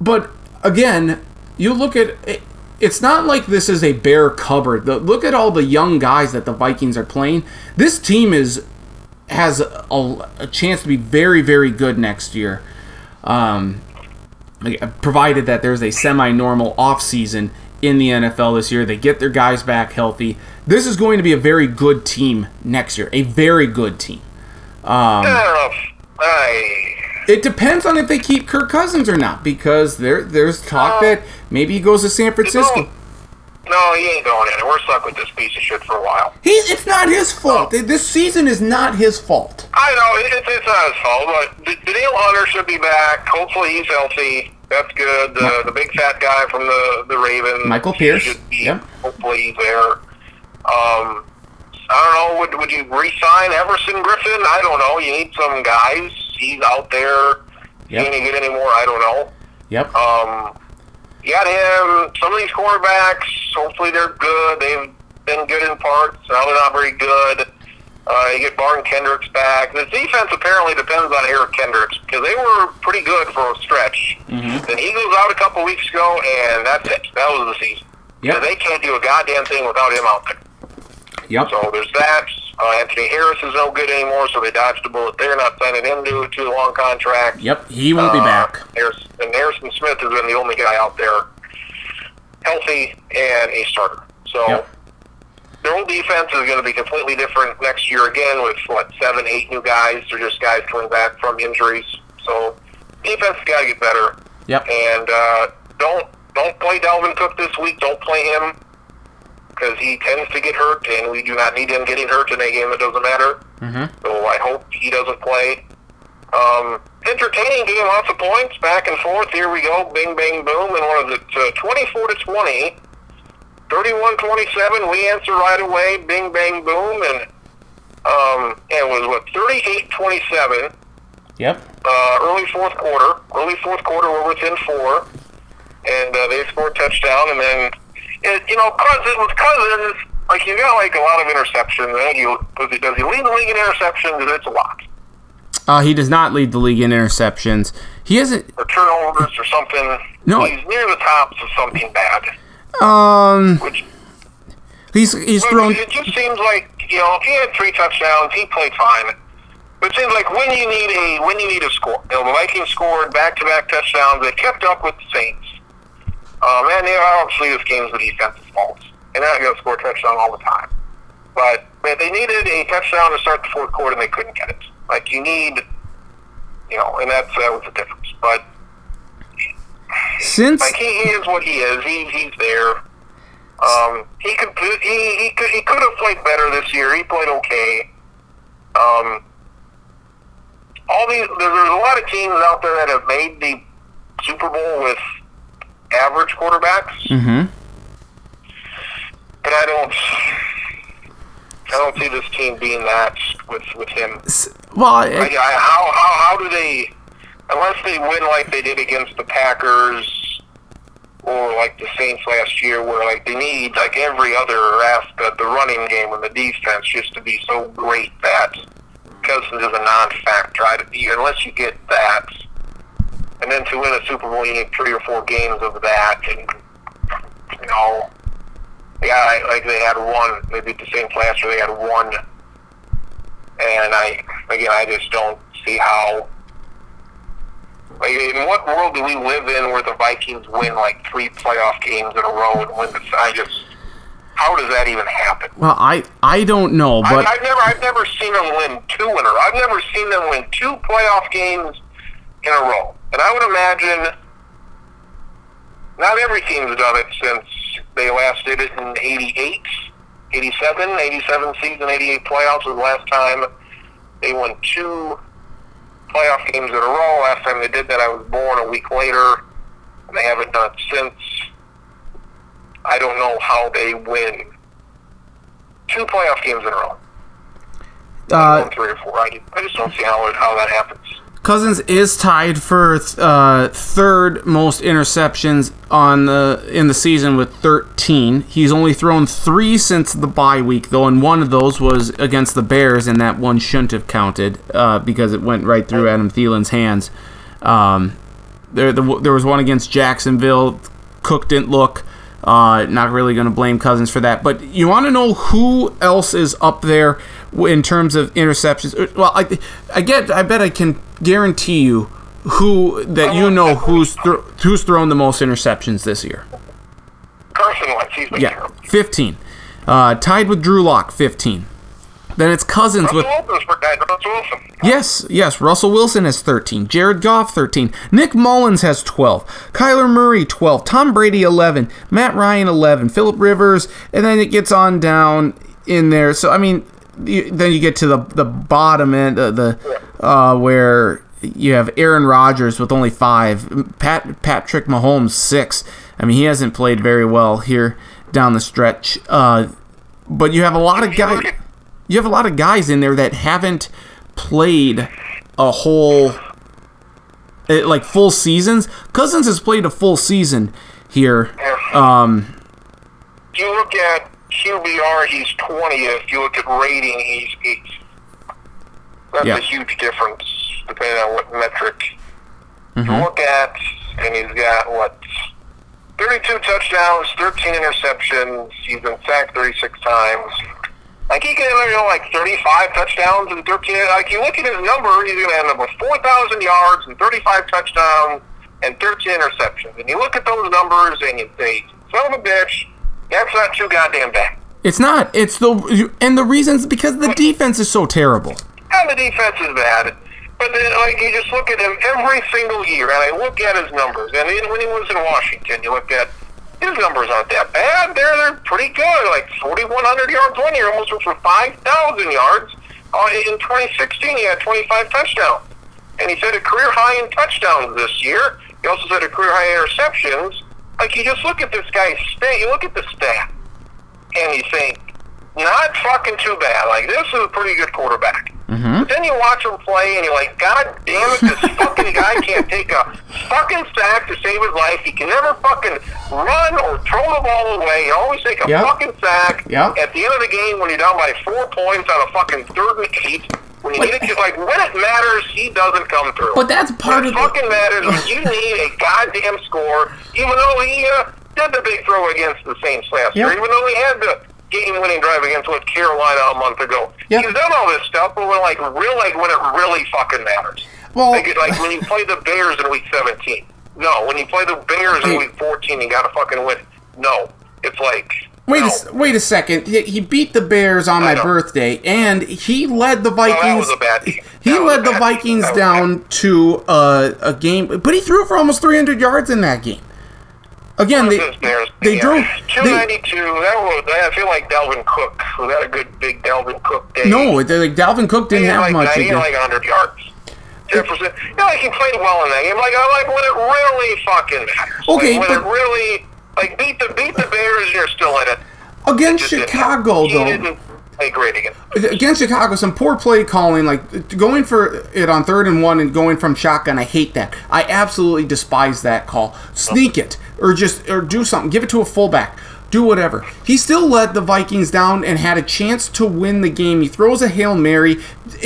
but again, you look at it, it's not like this is a bare cupboard. The, look at all the young guys that the Vikings are playing. This team is has a, a chance to be very very good next year. Um, provided that there's a semi-normal offseason in the NFL this year. They get their guys back healthy. This is going to be a very good team next year. A very good team. If I It depends on if they keep Kirk Cousins or not, because there there's talk that maybe he goes to San Francisco. no, he ain't going in. We're stuck with this piece of shit for a while. He, it's not his fault. This season is not his fault. I know it, it's not his fault, but D- Danielle Hunter should be back. Hopefully, he's healthy. That's good. The, the big fat guy from the the Ravens, Michael Pierce. should be- Yep. Hopefully, he's there. Um, I don't know. Would would you resign Everson Griffen? I don't know. You need some guys. He's out there. Yep. Can he get any more? I don't know. Yep. Um, you got him. Some of these quarterbacks, hopefully they're good. They've been good in parts. Now they're not very good. Uh, you get Barr and Kendricks back. The defense apparently depends on Eric Kendricks because they were pretty good for a stretch. Then he goes out a couple weeks ago, and that's it. That was the season. Yep. So they can't do a goddamn thing without him out there. Yep. So there's that. Uh, Anthony Harris is no good anymore, so they dodged a bullet They're not signing him to, a long contract. Yep. He won't be Uh, back. Harris, and Harrison Smith has been the only guy out there healthy and a starter. So Yep. their whole defense is going to be completely different next year again with what seven, eight new guys. They're just guys coming back from injuries. So defense got to get better. Yep. And uh, don't don't play Dalvin Cook this week. Don't play him because he tends to get hurt, and we do not need him getting hurt in a game that doesn't matter. Mm-hmm. So I hope he doesn't play. Um, entertaining game, lots of points, back and forth. Here we go, bing, bang, boom. And what is it? Uh, 24 to 20, 31 27. We answer right away, bing, bang, boom. And Um, it was what 38-27. Yep. Uh, early fourth quarter. Early fourth quarter, we're within four, and uh, they scored touchdown. And then, it, you know, Cousins with Cousins, like you got like a lot of interceptions. I think he does he, does he lead the league in interceptions? It's a lot. Uh, he does not lead the league in interceptions. He hasn't. Or turnovers or something. No. he's near the tops of something bad. Um, Which he's he's thrown. It just seems like you know if he had three touchdowns, he played fine. But it seems like when you need a when you need a score, you know, the Vikings scored back to back touchdowns. They kept up with the Saints. Um, and they obviously this game's the defense's fault, and they're not going to score a touchdown all the time. But man, they needed a touchdown to start the fourth quarter, and they couldn't get it. Like you need, you know, and that's that was the difference. But Since like he, he is what he is. He, he's there. Um, he could he, he could he could have played better this year. He played okay. Um, all these there, there's a lot of teams out there that have made the Super Bowl with average quarterbacks, hmm but I don't. I don't see this team being that with with him. well, I, I, how how how do they? Unless they win like they did against the Packers or like the Saints last year, where like they need like every other aspect, the running game and the defense, just to be so great that Cousins is a non-factor. I, unless you get that, and then to win a Super Bowl, you need three or four games of that, and you know. Yeah, like they had one, maybe at the same last year they had one and I again I just don't see how. Like, in what world do we live in where the Vikings win like three playoff games in a row and win the? I just how does that even happen? well, I I don't know, but I, I've never I've never seen them win two in a row. I've never seen them win two playoff games in a row. And I would imagine not every team's done it since they last did it in 88, 87, 87 season, 88 playoffs was the last time they won two playoff games in a row. Last time they did that, I was born a week later, and they haven't done it since. I don't know how they win two playoff games in a row. uh, three or four. I, just- I just don't see how how that happens. Cousins is tied for uh, third most interceptions on the in the season with 13. He's only thrown three since the bye week, though, and one of those was against the Bears, and that one shouldn't have counted uh, because it went right through Adam Thielen's hands. Um, there, the, there was one against Jacksonville. Cook didn't look. Uh, not really going to blame Cousins for that. But you want to know who else is up there in terms of interceptions? Well, I, I get. I bet I can guarantee you who that you know who's thro- who's thrown the most interceptions this year. Carson Wentz, he's been Yeah, terrible. 15. Uh, tied with Drew Lock, 15. Then it's Cousins Russell with Wilson's for that. Russell Wilson. Yes, yes. Russell Wilson has 13. Jared Goff 13. Nick Mullens has 12. Kyler Murray 12. Tom Brady 11. Matt Ryan 11. Philip Rivers, and then it gets on down in there. So I mean, you, then you get to the the bottom end, uh, the uh, where you have Aaron Rodgers with only five. Pat Patrick Mahomes six. I mean, he hasn't played very well here down the stretch. Uh, but you have a lot of guys you have a lot of guys in there that haven't played a whole eh, like full seasons. Cousins has played a full season here. Um, you look at QBR, he's 20th. You look at rating, he's 8th. That's Yeah. a huge difference, depending on what metric you mhm. look at. And he's got, what, 32 touchdowns, 13 interceptions. He's been sacked 36 times. Like, he can, you know, like 35 touchdowns and 13. Like, you look at his number, he's going to end up with 4,000 yards and 35 touchdowns and 13 interceptions. And you look at those numbers and you say, son of a bitch, that's not too goddamn bad. it's not. It's the and the reasons because the defense is so terrible. And the defense is bad. But then, like, you just look at him every single year, and I look at his numbers. And when he was in Washington, you look at his numbers aren't that bad. They're, they're pretty good. Like 4,100 yards one year, almost for 5,000 yards. Uh, in 2016, he had 25 touchdowns. And he set a career high in touchdowns this year. He also set a career high in interceptions. Like, you just look at this guy's stat. You look at the stat, and you think, not fucking too bad. Like this is a pretty good quarterback. Mm-hmm. But then you watch him play, and you're like, God damn it, this fucking guy can't take a fucking sack to save his life. He can never fucking run or throw the ball away. He always take a Yep. fucking sack. Yep. At the end of the game, when you're down by four points on a fucking third and eight, when you But- need it, like when it matters, he doesn't come through. But that's part It of the- fucking matters when you need a goddamn score, even though he uh, did the big throw against the Saints last Yep. year, even though he had the game-winning drive against what Carolina a month ago. Yep. He's done all this stuff, but when like real, like when it really fucking matters. Well- like, like when you play the Bears in Week 17. No, when you play the Bears in Week 14, you got to fucking win. No, it's like Wait, no. a, wait a second. He, he beat the Bears on my know. birthday, and he led the Vikings. a bad. He led a the. Vikings down to uh, a game, but he threw for almost 300 yards in that game. Again, they they yeah. drove. Two They. That was. I feel like Dalvin Cook. Was that a good big Dalvin Cook day? no, like Dalvin Cook didn't have like, much. He had like hundred yards. Jefferson. You know, like he played well in that game. Like I like when it really fucking matters. Okay, like, when but- it really like beat the beat the Bears, you're still in it. Against Chicago, though. Play great again. against Chicago, some poor play calling, like going for it on third and one and going from shotgun. I hate that. I absolutely despise that call. Sneak it or just or do something. Give it to a fullback. Do whatever. He still led the Vikings down and had a chance to win the game. He throws a hail mary.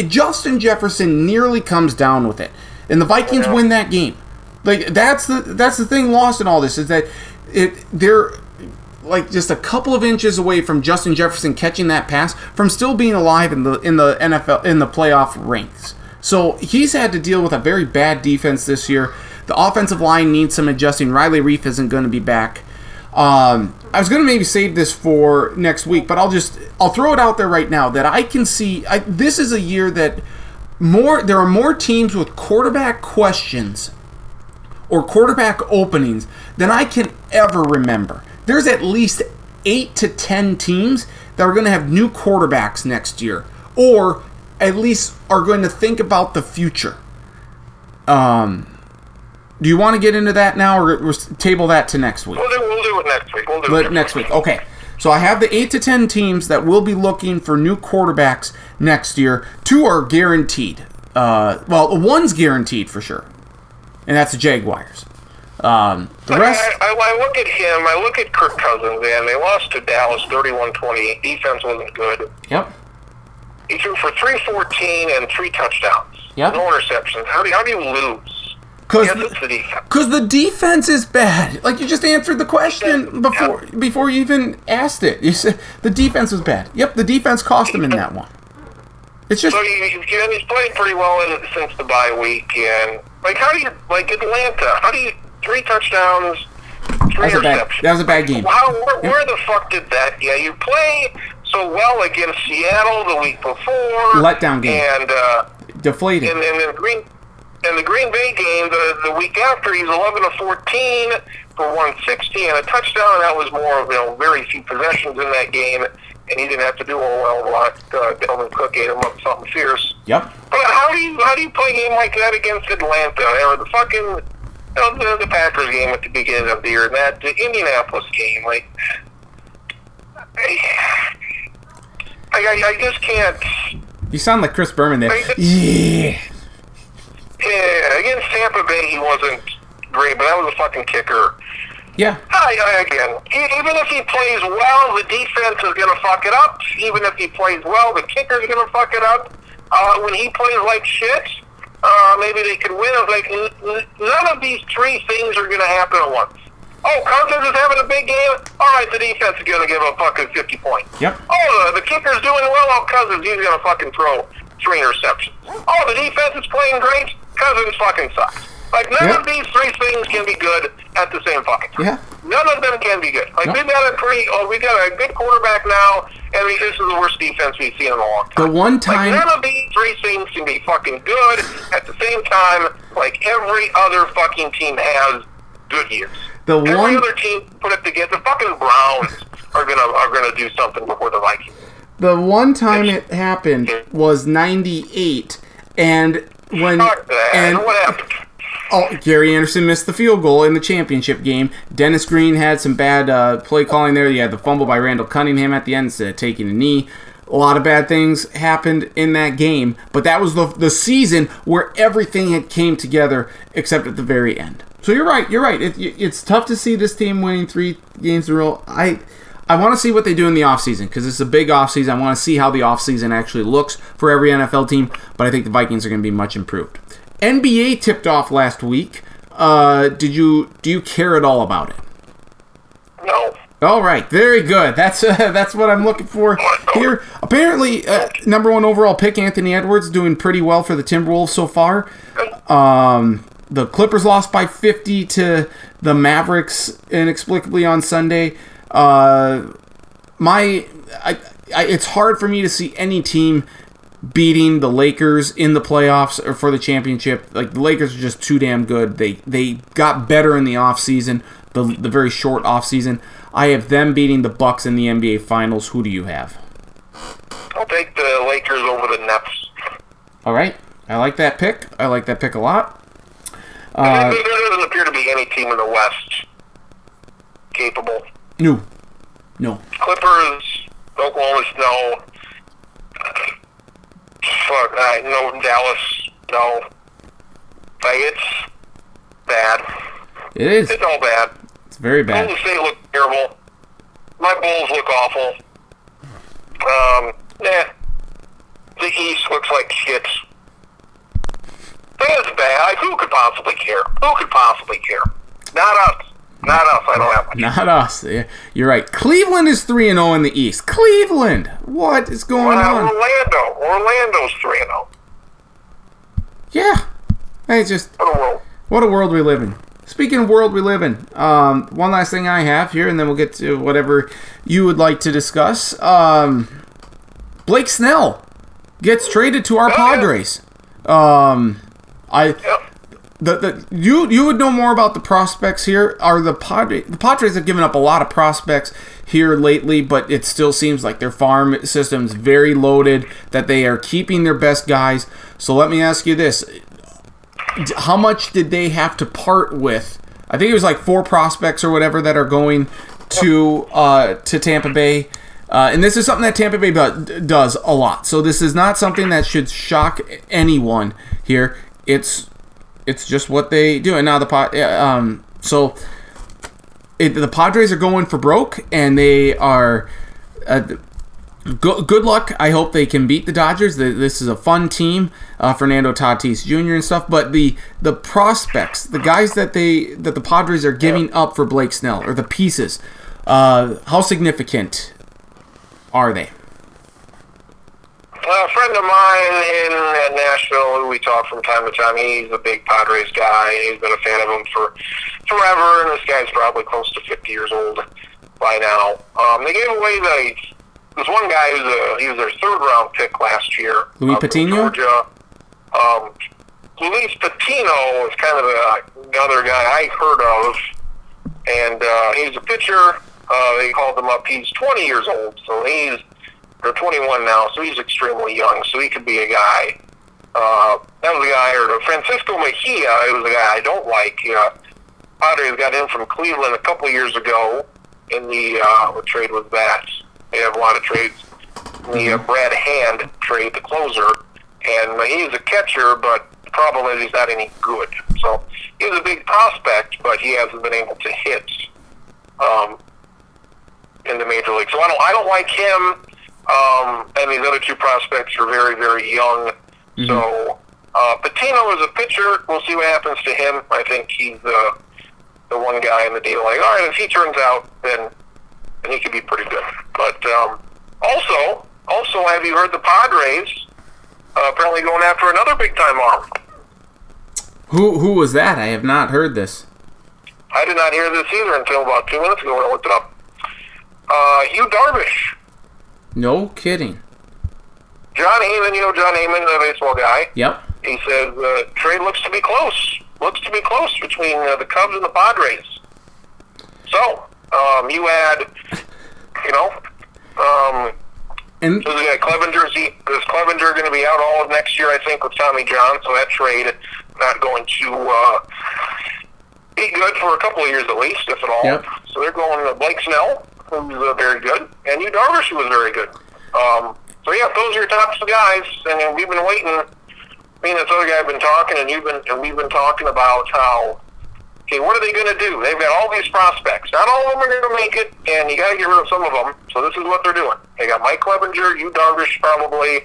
Justin Jefferson nearly comes down with it, and the Vikings win that game. Like that's the that's the thing lost in all this is that it they're like just a couple of inches away from Justin Jefferson catching that pass from still being alive in the in the NFL in the playoff ranks. So he's had to deal with a very bad defense this year. The offensive line needs some adjusting. Riley Reiff isn't going to be back. Um, I was going to maybe save this for next week, but I'll just I'll throw it out there right now that I can see. I, this is a year that more there are more teams with quarterback questions or quarterback openings than I can ever remember. There's at least eight to ten teams that are going to have new quarterbacks next year, or at least are going to think about the future. Um, do you want to get into that now, or, table that to next week? We'll do. We'll do it next week. We'll do it next week, okay. So I have the eight to ten teams that will be looking for new quarterbacks next year. Two are guaranteed. Uh, well, one's guaranteed for sure, and that's the Jaguars. Um, the rest, I, I, I look at him. I look at Kirk Cousins, and they lost to Dallas 31-28. Defense wasn't good. yep. He threw for 314 and three touchdowns. Yep. No interceptions. How do, how do you lose? Because Yes, the defense. The defense is bad. Like you just answered the question before before you even asked it. You said the defense was bad. Yep, the defense cost them in that one. It's just So you, you, and he's played pretty well in, since the bye week. And like, how do you like Atlanta? How do you three touchdowns, three that was a bad that was a bad game. How where, where the fuck did that? Yeah, you play so well against Seattle the week before. Letdown game. And uh, Deflated. and then the Green and the Green Bay game the the week after he's eleven to fourteen for one sixty and a touchdown. And that was more of you know very few possessions in that game, and he didn't have to do a whole lot. Uh, Dalvin Cook ate him up something fierce. Yep. But how do you how do you play a game like that against Atlanta or the fucking know, the, the Packers game at the beginning of the year and that the Indianapolis game like I, I, I just can't You sound like Chris Berman there. Yeah. yeah, against Tampa Bay he wasn't great but that was a fucking kicker Yeah. I, I, again even if he plays well the defense is gonna fuck it up even if he plays well the kicker's gonna fuck it up uh, when he plays like shit uh, maybe they could win. Like n- n- none of these three things are going to happen at once. Oh, Cousins is having a big game. All right, the defense is going to give up fucking fifty points. Yep. Oh, the, the kicker's doing well. Oh, Cousins, he's going to fucking throw three interceptions. Oh, the defense is playing great. Cousins fucking sucks. Like none Yep. of these three things can be good at the same fucking time. Yeah. None of them can be good. Like Nope. we've got a pretty, oh, we got a good quarterback now, and we, this is the worst defense we've seen in a long time. The one Like time none of these three things can be fucking good at the same time. Like every other fucking team has good years. The every one- other team put it together. The fucking Browns are gonna are gonna do something before the Vikings. the one time it happened was 98 and when and what happened? Oh, Gary Anderson missed the field goal in the championship game. Dennis Green had some bad uh, play calling there. You had the fumble by Randall Cunningham at the end instead of taking a knee. A lot of bad things happened in that game, but that was the the season where everything had came together except at the very end. So you're right. You're right. It, it's tough to see this team winning three games in a row. I I want to see what they do in the offseason because it's a big offseason. I want to see how the offseason actually looks for every NFL team, but I think the Vikings are going to be much improved. NBA tipped off last week. Uh, did you do you care at all about it? No. All right, very good. That's uh, that's what I'm looking for here. Apparently, uh, number one overall pick Anthony Edwards doing pretty well for the Timberwolves so far. Um, the Clippers lost by 50 to the Mavericks inexplicably on Sunday. Uh, my, I, I, it's hard for me to see any team beating the Lakers in the playoffs or for the championship. Like the Lakers are just too damn good. They they got better in the offseason, the the very short offseason. I have them beating the Bucks in the NBA Finals. Who do you have? I'll take the Lakers over the Nets. All right, I like that pick. I like that pick a lot. Uh, there doesn't appear to be any team in the West capable. No, no. Clippers, Oklahoma Snow, fuck, no Dallas, no. Like it's bad. It is. It's all bad. It's very bad. Golden State look terrible. My Bulls look awful. Um, nah. The East looks like shit. That's bad. Who could possibly care? Who could possibly care? Not us. Not us. I don't have much. Not us. Yeah, You're right. Cleveland is 3 and 0 in the East. Cleveland. What is going Well, on? Orlando. Orlando's 3 and 0. Yeah. Hey, just What a world. what a world we live in. Speaking of world we live in, um, one last thing I have here, and then we'll get to whatever you would like to discuss. Um, Blake Snell gets traded to our Oh, yeah. Padres. Um, I Yep. The, the you you would know more about the prospects here. Are the Padres? The Padres have given up a lot of prospects here lately, but it still seems like their farm system's very loaded. That they are keeping their best guys. So let me ask you this: How much did they have to part with? I think it was like four prospects or whatever that are going to uh, to Tampa Bay. Uh, and this is something that Tampa Bay does a lot. So this is not something that should shock anyone here. It's it's just what they do. And now the pod, um, so it, the Padres are going for broke, and they are. Uh, go, good luck. I hope they can beat the Dodgers. The, this is a fun team, uh, Fernando Tatis Jr. and stuff. But the the prospects, the guys that they that the Padres are giving up for Blake Snell, or the pieces, uh, how significant are they? A friend of mine in Nashville who we talk from time to time. He's a big Padres guy. He's been a fan of them for forever, and this guy's probably close to 50 years old by now. Um, they gave away the this one guy who's a he was their third round pick last year. Louis uh, Patino? Georgia. Um, Luis Patino is kind of a, another guy I heard of, and uh, he's a pitcher. Uh, they called him up. He's 20 years old, so he's or 21 now, so he's extremely young. So he could be a guy. Uh, that was a guy, or Francisco Mejia. It was a guy I don't like. Uh, Padres got him from Cleveland a couple years ago in the uh, trade was that? They have a lot of trades. The uh, Brad Hand trade, the closer, and uh, he's a catcher, but the problem is he's not any good. So he's a big prospect, but he hasn't been able to hit um, in the major league. So I don't, I don't like him. Um, and these other two prospects are very, very young. So uh, Patino is a pitcher. We'll see what happens to him. I think he's the the one guy in the deal. Like, all right, if he turns out, then then he could be pretty good. But um, also, also, have you heard the Padres uh, apparently going after another big time arm? Who who was that? I have not heard this. I did not hear this either until about two minutes ago when I looked it up. Uh, Yu Darvish. No kidding. Jon Heyman, you know Jon Heyman, the baseball guy. Yep. He says uh, trade looks to be close. Looks to be close between uh, the Cubs and the Padres. So um, you add, you know, um, And this guy Clevinger. Is, he, is Clevinger going to be out all of next year? I think with Tommy John. So that trade not going to uh, be good for a couple of years at least, if at all. Yep. So they're going to Blake Snell, uh, very good, and Yu Darvish, was very good. Um, So yeah, those are your top two guys, and we've been waiting. Me and this other guy have been talking, and you've been and we've been talking about how. Okay, what are they going to do? They've got all these prospects. Not all of them are going to make it, and you got to get rid of some of them. So this is what they're doing. They got Mike Clevinger, Yu Darvish probably,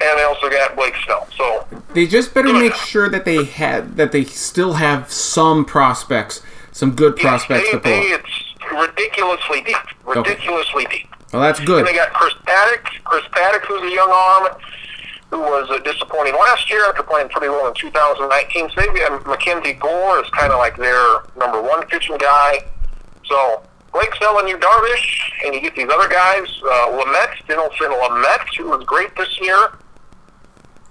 and they also got Blake Snell. So They just better make sure that they had that they still have some prospects, some good prospects they, to pull. they, it's ridiculously deep, ridiculously deep. Well, that's good. And they got Chris Paddack. Chris Paddack, who's a young arm, who was uh, disappointing last year after playing pretty well in 2019. So they've got Mackenzie Gore is kind of like their number one pitching guy. So Blake Snell and Yu Darvish, and you get these other guys, uh, Lamet, Dinelson Lamet, who was great this year.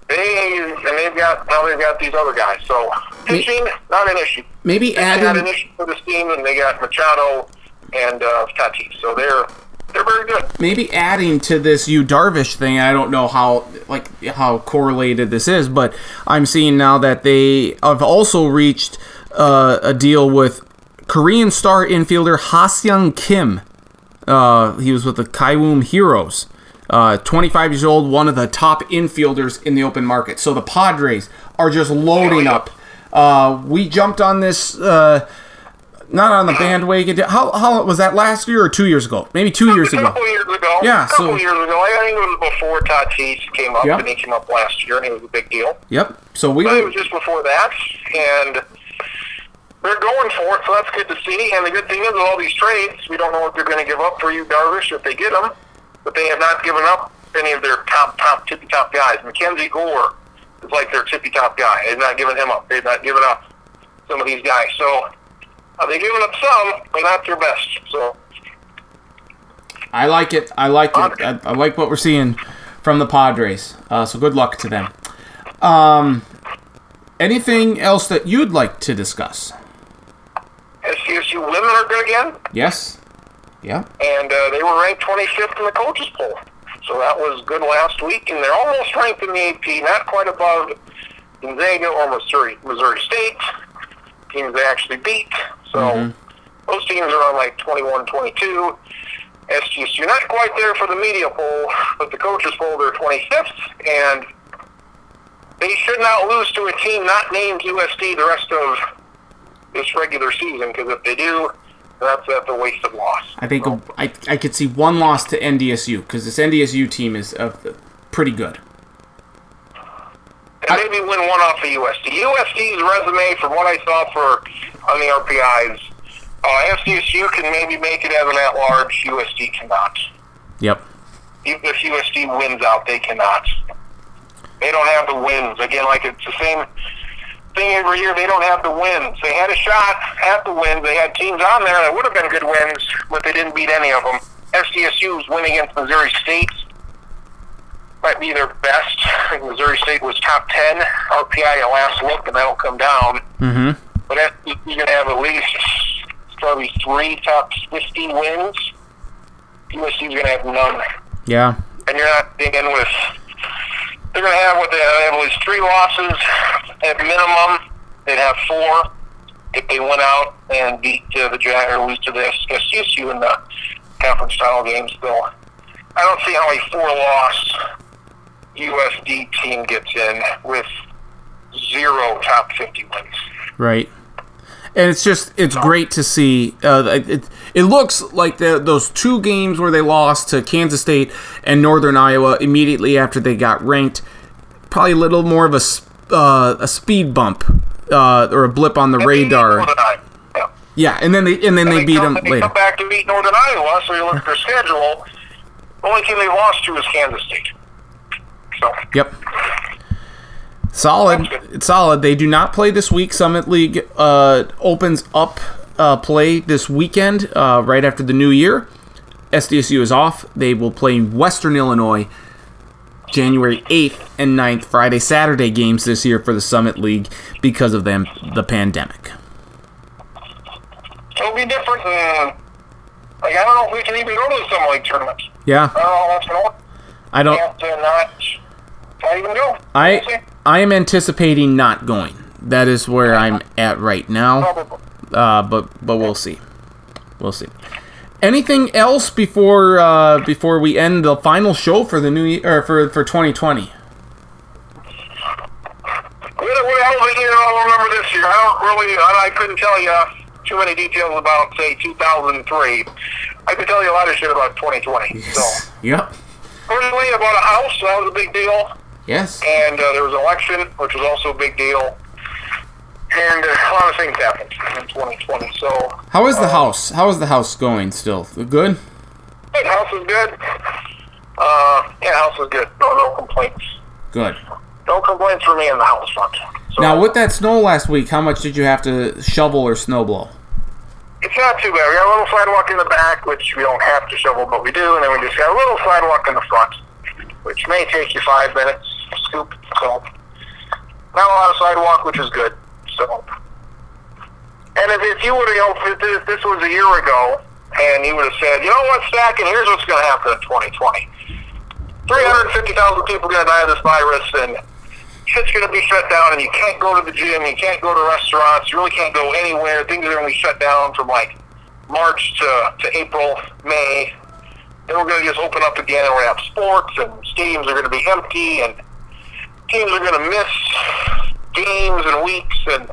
They and they've got now they've got these other guys. So pitching not an issue. Maybe They got an issue for this team, and they got Machado and uh, Tatis. So they're they're very good. maybe adding to this Yu Darvish thing. I don't know how like how correlated this is, but I'm seeing now that they have also reached uh, a deal with Korean star infielder Ha-Seong Kim. Uh, he was with the Kiwoom Heroes. Uh, 25 years old, one of the top infielders in the open market. So the Padres are just loading up. Uh, we jumped on this, uh, not on the bandwagon. How, how was that last year or two years ago? Maybe two years ago. a couple years ago. Yeah, a couple so- years ago. I think it was before Tatis came up, Yep. and he came up last year, and it was a big deal. Yep. So we But it was just before that, and they're going for it, so that's good to see. And the good thing is, with all these trades, we don't know what they're going to give up for Yu Darvish, if they get them. But they have not given up any of their top, top, tippy top guys. Mackenzie Gore is like their tippy top guy. They've not given him up. They've not given up some of these guys. So they've given up some, but not their best. So I like it. I like it. I, I like what we're seeing from the Padres. Uh, so good luck to them. Um, anything else that you'd like to discuss? SDSU women are good again. Yes. Yeah. and uh, they were ranked 25th in the coaches poll. So that was good last week, and they're almost ranked in the AP, not quite above Gonzaga or Missouri, Missouri State, teams they actually beat. So those teams are on like 21, 22. SDSU not quite there for the media poll, but the coaches poll they're 25th, and they should not lose to a team not named USD the rest of this regular season, because if they do, that's that's a waste of loss. I think So- I, I could see one loss to NDSU because this NDSU team is uh, pretty good. and maybe win one off of USD. USD's resume, from what I saw for on the RPIs, uh, SDSU can maybe make it as an at-large. USD cannot. Yep. Even if USD wins out, they cannot. They don't have the wins. Again, like it's the same thing every year. They don't have the wins. They had a shot at the wins. They had teams on there that would have been good wins, but they didn't beat any of them. SDSU's win against Missouri State might be their best. I think Missouri State was top 10 RPI at last look, and that'll come down. Mm-hmm. But SDSU's going to have at least probably three top 50 wins. USD's going to have none Yeah. and you're not digging with. They're going to have what they have, at least three losses at minimum. They'd have four if they went out and beat uh, the Jag or lose to the SDSU in the conference style games. Still, I don't see how a four-loss USD team gets in with zero top 50 wins. Right. And it's just it's great to see. Uh, it, it looks like the, those two games where they lost to Kansas State and Northern Iowa immediately after they got ranked. Probably a little more of a uh, a speed bump uh, or a blip on the And they radar. Northern Iowa. Yeah. Yeah, and then they and then And they beat come, them they later. come back to beat Northern Iowa, so you look at their schedule. The only team they lost to is Kansas State. So, Yep. Solid. It's solid. They do not play this week. Summit League uh, opens up uh, play this weekend, uh, right after the new year. SDSU is off. They will play Western Illinois January 8th and 9th, Friday, Saturday games this year for the Summit League because of them the pandemic. it'll be different. And, like, I don't know if we can even go to the Summit League tournament. Yeah, I don't know how that's going to work. I don't. Can't uh, not, not even. We'll. I I am anticipating not going. That is where I'm at right now. Uh, but but we'll see. We'll see. Anything else before uh, before we end the final show for the new year or for for 2020? What, what else did you all remember this year? I don't really, I, I couldn't tell you too many details about, say, 2003. I could tell you a lot of shit about 2020. So, Yep. personally, I bought a house. That was a big deal. Yes. And uh, there was an election, which was also a big deal. And uh, a lot of things happened in 2020. So, How is the house? How is the house going still? Good? the house is good. Uh, yeah, house is good. No, no complaints. Good. No complaints for me in the house front. So, Now, with that snow last week, how much did you have to shovel or snow blow? It's not too bad. We got a little sidewalk in the back, which we don't have to shovel, but we do, and then we just got a little sidewalk in the front, which may take you five minutes scoop. So, not a lot of sidewalk, which is good. So, and if, if you would have, you know, if this, this was a year ago, and you would have said, you know what, Stack, and here's what's going to happen in 2020. 350,000 people are going to die of this virus, and shit's going to be shut down, and you can't go to the gym, you can't go to restaurants, you really can't go anywhere. Things are going to be shut down from like March to, to April, May. Then we're going to just open up again, and we're going to have sports, and stadiums are going to be empty, and teams are going to miss games and weeks, and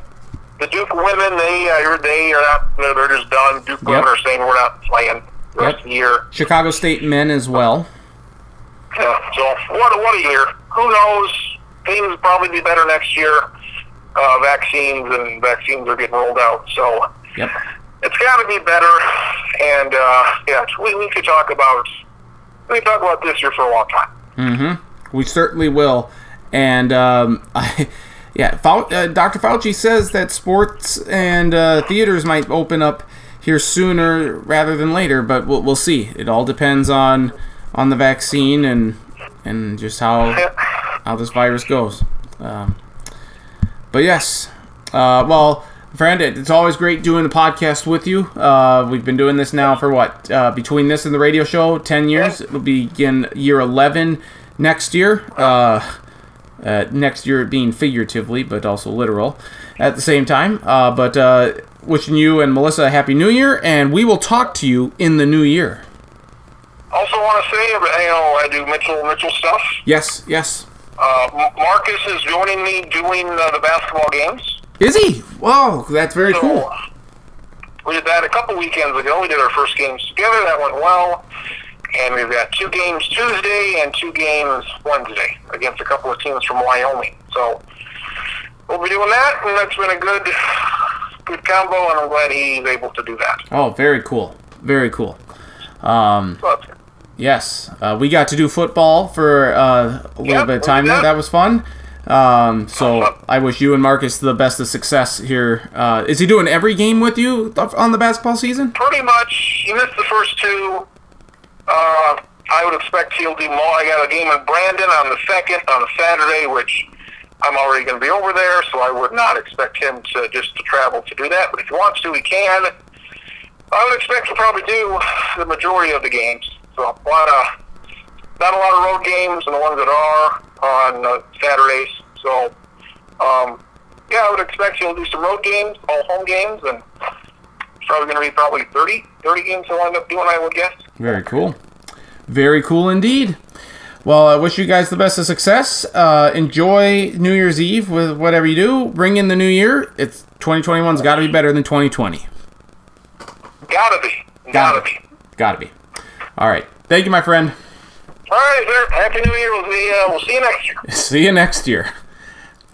the Duke women, they uh, they are not, they're they're just done. Duke women are saying we're not playing the rest of the year. Chicago State men as well. Yeah, so what what a year. Who knows? Things will probably be better next year. Uh, vaccines and vaccines are getting rolled out, so Yep. it's got to be better. And uh, yeah, we, we could talk about we could talk about this year for a long time. Mm-hmm. We certainly will. And um, I, yeah, Fau- uh, Dr. Fauci says that sports and uh, theaters might open up here sooner rather than later, but we'll, we'll see. It all depends on on the vaccine and and just how how this virus goes. Um, but yes, uh, well, friend, it's always great doing the podcast with you. Uh, we've been doing this now for what uh, between this and the radio show, ten years. It'll begin year eleven next year. Uh, uh, next year being figuratively, but also literal at the same time. Uh, but uh, wishing you and Melissa a happy New Year, and we will talk to you in the new year. Also, want to say, you know, I do Mitchell Mitchell stuff. Yes, yes. Uh, Marcus is joining me doing uh, the basketball games. Is he? Whoa, that's very So, cool. We did that a couple weekends ago. We did our first games together. That went well. And we've got two games Tuesday and two games Wednesday against a couple of teams from Wyoming. So we'll be doing that, and that's been a good, good combo, and I'm glad he's able to do that. Oh, very cool. Very cool. Um, yes, uh, we got to do football for uh, a little Yep, bit of time there. That was fun. Um, so I wish you and Marcus the best of success here. Uh, is he doing every game with you on the basketball season? Pretty much, he missed the first two. Uh, I would expect he'll do more. I got a game in Brandon on the second on a Saturday, which I'm already going to be over there, so I would not expect him to just to travel to do that. But if he wants to, he can. I would expect to probably do the majority of the games. So a lot of, not a lot of road games, and the ones that are on uh, Saturdays. So um, yeah, I would expect he'll do some road games, all home games, and probably going to be probably 30, 30 games he'll end up doing, I would guess. Very cool. Very cool indeed. Well, I wish you guys the best of success. Uh, enjoy New Year's Eve with whatever you do. Bring in the new year. It's 2021's got to be better than 2020. Gotta be. Gotta be. Got to be. All right. Thank you, my friend. All right, sir. Happy New Year. We'll see, uh, we'll see you next year. See you next year.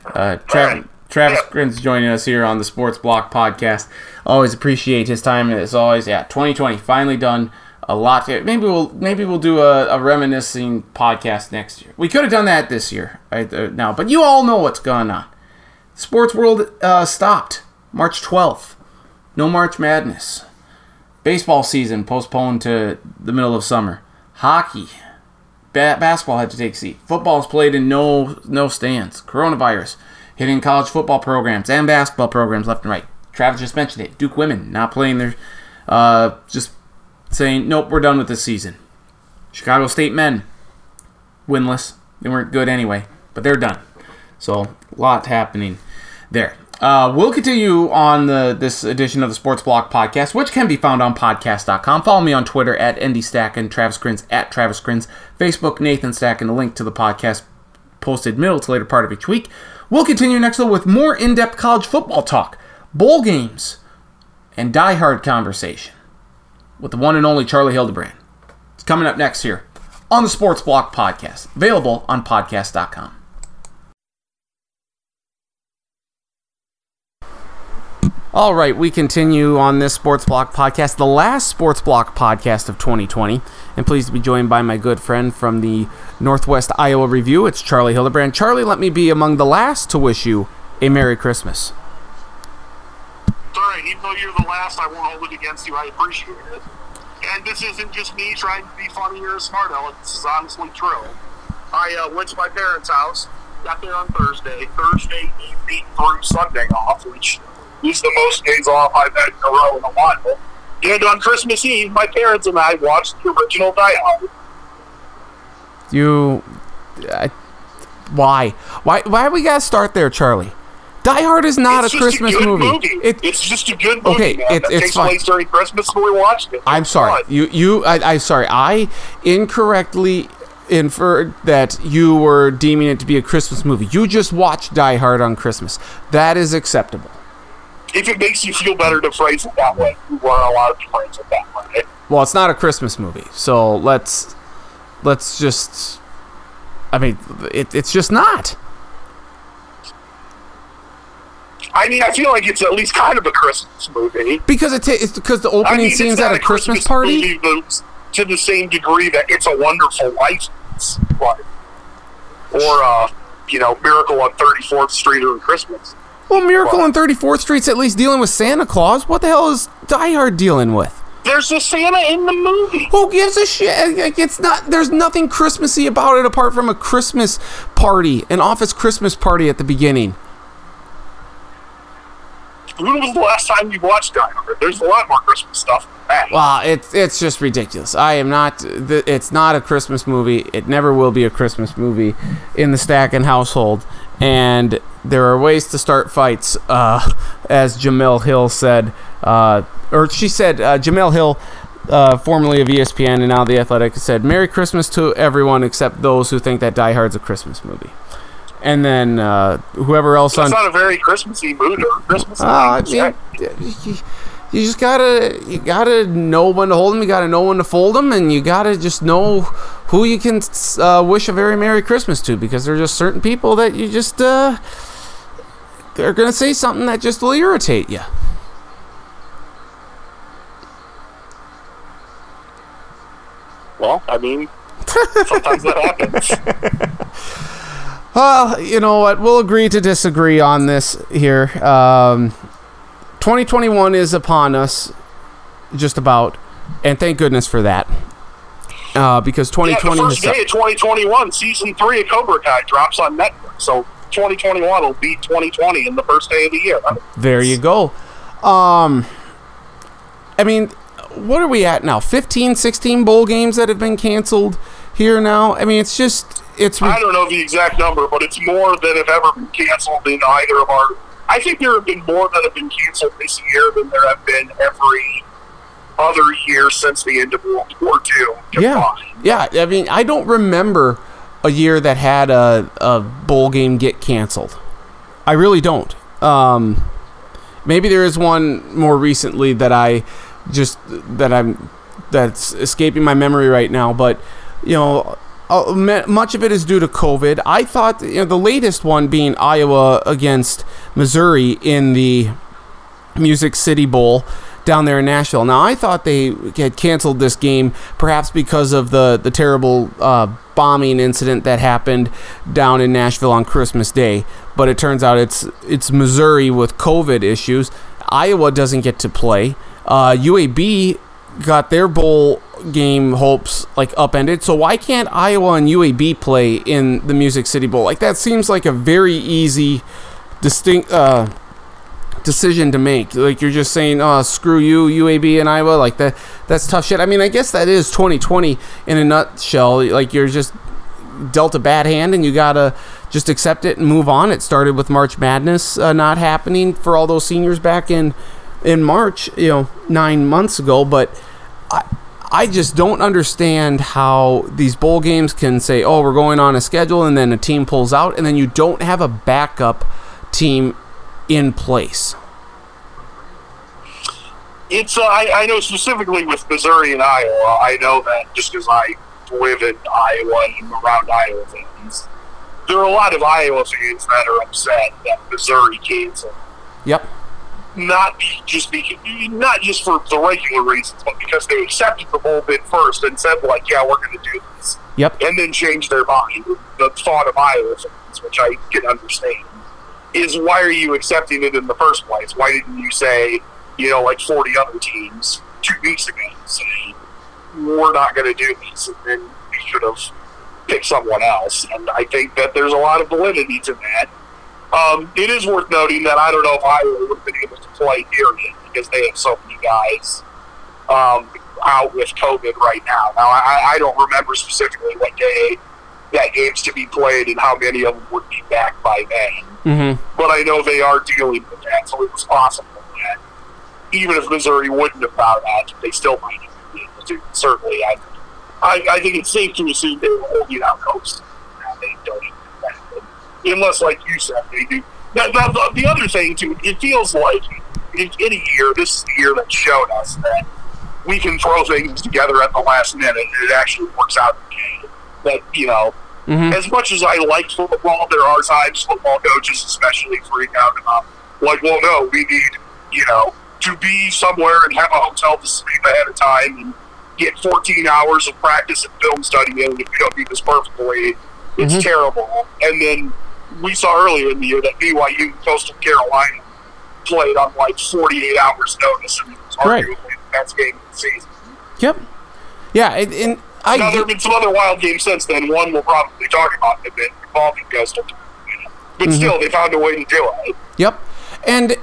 Uh, Tra- Alright. Travis Yeah. Grin's joining us here on the Sports Block podcast. Always appreciate his time as always. Yeah, 2020 finally done. A lot. Maybe we'll maybe we'll do a, a reminiscing podcast next year. We could have done that this year right uh, now, but you all know what's going on. Sports world uh, stopped March 12th. No March Madness. Baseball season postponed to the middle of summer. Hockey ba- basketball had to take a seat. Football's played in no no stands. Coronavirus hitting college football programs and basketball programs left and right. Travis just mentioned it. Duke women not playing their, uh, just saying nope, we're done with this season. Chicago State men winless. They weren't good anyway, but they're done. So a lot happening there. Uh, we'll continue on the this edition of the Sports Block podcast, which can be found on podcast.com. Follow me on Twitter at Andy Stack and Travis Grins at Travis Grins. Facebook, Nathan Stack, and a link to the podcast posted middle to later part of each week. We'll continue next though with more in-depth college football talk, bowl games, and die-hard conversation with the one and only Charlie Hildebrand. It's coming up next here on the Sports Block podcast, available on podcast.com. All right, we continue on this Sports Block podcast, the last Sports Block podcast of 2020. And pleased to be joined by my good friend from the Northwest Iowa Review. It's Charlie Hildebrand. Charlie, let me be among the last to wish you a Merry Christmas. Even though you're the last, I won't hold it against you. I appreciate it. And this isn't just me trying to be funny or smart aleck. This is honestly true. I uh, went to my parents' house, got there on Thursday. Thursday evening through Sunday off, which is the most days off I've had in a row in a while. And on Christmas Eve, my parents and I watched the original Die Hard. You, I, why, why, why we gotta start there, Charlie? Die Hard is not it's a Christmas a good movie. It- it's just a good movie. Okay, man, it- it's takes fine. place during Christmas, and we watched it. I'm sorry. fun. You you I, I sorry. I incorrectly inferred that you were deeming it to be a Christmas movie. You just watched Die Hard on Christmas. That is acceptable. if it makes you feel better to phrase it that way, you are allowed to phrase it that way. Well, it's not a Christmas movie, so let's let's just. I mean, it, it's just not. I mean, I feel like it's at least kind of a Christmas movie. Because it ta- it's because the I opening mean, it's scenes at a Christmas, party. movie, but to the same degree that it's a Wonderful Life, like, or uh, you know, Miracle on 34th Street or Christmas. Well, Miracle on 34th Street's at least dealing with Santa Claus. What the hell is Die Hard dealing with? There's a Santa in the movie. Who gives a shit? Like, It's not. There's nothing Christmassy about it apart from a Christmas party, an office Christmas party at the beginning. When was the last time you watched Die Hard? There's a lot more Christmas stuff than. Well, it's it's just ridiculous. I am not. It's not a Christmas movie. It never will be a Christmas movie in the Stackin household. And there are ways to start fights, uh, as Jemele Hill said, uh, or she said. Uh, Jemele Hill, uh, formerly of ESPN and now the Athletic, said, "Merry Christmas to everyone except those who think that Die Hard's a Christmas movie." And then uh, whoever else on That's not a very Christmassy mood or Christmas. uh, I mean, you, you just gotta you gotta know when to hold them. You gotta know when to fold them, and you gotta just know who you can uh, wish a very merry Christmas to, because there are just certain people that you just uh, they're gonna say something that just will irritate you. well, I mean, sometimes that happens. Well, you know what? We'll agree to disagree on this here. Um, 2021 is upon us, just about, and thank goodness for that. Uh, because Yeah, 2020 the first day of 2021, season three of Cobra Kai drops on Netflix. So 2021 will be 2020 in the first day of the year. There you go. Um, I mean, what are we at now? 15, 16 bowl games that have been canceled here now. I mean, it's just it's I don't know the exact number, but it's more than have ever been canceled in either of our. I think there have been more that have been canceled this year than there have been every other year since the end of World War II. yeah, yeah. I mean, I don't remember a year that had a a bowl game get canceled. I really don't. Um, maybe there is one more recently that I just that I'm that's escaping my memory right now, but you know. Uh, much of it is due to COVID. I thought you know, the latest one being Iowa against Missouri in the Music City Bowl down there in Nashville. Now, I thought they had canceled this game perhaps because of the the terrible uh, bombing incident that happened down in Nashville on Christmas Day. But it turns out it's it's Missouri with COVID issues. Iowa doesn't get to play. Uh, UAB got their bowl game hopes like upended. So why can't Iowa and UAB play in the Music City Bowl? Like that seems like a very easy, distinct. Uh, decision to make. Like you're just saying, "Oh, screw you, UAB and Iowa." Like that. That's tough shit. I mean, I guess that is 2020 in a nutshell. Like you're just dealt a bad hand, and you gotta just accept it and move on. It started with March Madness uh, not happening for all those seniors back in in March, you know, nine months ago. But I, I just don't understand how these bowl games can say, "Oh, we're going on a schedule," and then a team pulls out, and then you don't have a backup team in place. It's uh, I, I know specifically with Missouri and Iowa. I know that just because I live in Iowa and around Iowa fans, there are a lot of Iowa fans that are upset that Missouri canceled. Yep. Not just be, not just for the regular reasons, but because they accepted the whole bid first and said like, yeah, we're going to do this. Yep. And then changed their mind. The thought of Iowa fans, which I can understand, is why are you accepting it in the first place? Why didn't you say, you know, like 40 other teams two weeks ago, say, we're not going to do this, and then we should have picked someone else. And I think that there's a lot of validity to that. Um, it is worth noting that I don't know if Iowa would have been able to play period because they have so many guys um, out with COVID right now. Now, I, I don't remember specifically what day that game's to be played and how many of them would be back by then. Mm-hmm. But I know they are dealing with that, so it was possible that even if Missouri wouldn't have found out, they still might have been able to. Certainly, I, I, I think it's safe to assume they were holding out hopes. They don't even do that. Unless, like you said, they do. The, the other thing, too, it feels like in any year, this is the year that showed us that we can throw things together at the last minute and it actually works out okay. That, you know, Mhm. as much as I like football, there are times football coaches especially freak out about, like, well, no, we need, you know, to be somewhere and have a hotel to sleep ahead of time and get 14 hours of practice and film study in. If we don't do this perfectly, it's terrible. And then we saw earlier in the year that BYU and Coastal Carolina played on like 48 hours notice, and it was Right. arguably the best game of the season. Yep. Yeah, and, and I now, there have been some other wild games since then. One we'll probably talk about in a bit involving Coastal But Mm-hmm. still, they found a way to do it. Yep. And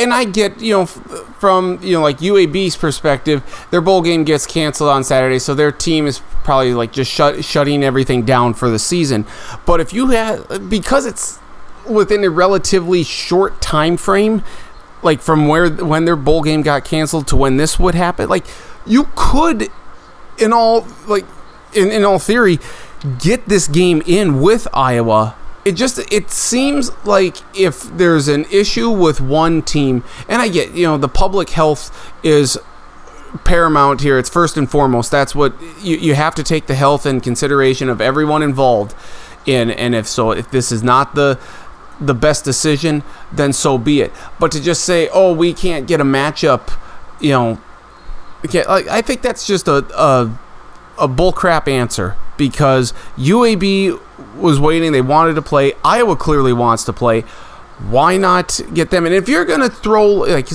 and I get, you know, from, you know, like UAB's perspective, their bowl game gets canceled on Saturday, so their team is probably like just shut, shutting everything down for the season. But if you have because it's within a relatively short time frame, like from where when their bowl game got canceled to when this would happen, like you could in all like in, in all theory get this game in with Iowa. It just it seems like if there's an issue with one team, and I get you know the public health is paramount here. It's first and foremost. That's what you, you have to take the health and consideration of everyone involved in. And if so, if this is not the the best decision, then so be it. But to just say, oh, we can't get a matchup, you know, like, I think that's just a a, a bullcrap answer because UAB was waiting. They wanted to play. Iowa clearly wants to play. Why not get them? And if you're gonna throw like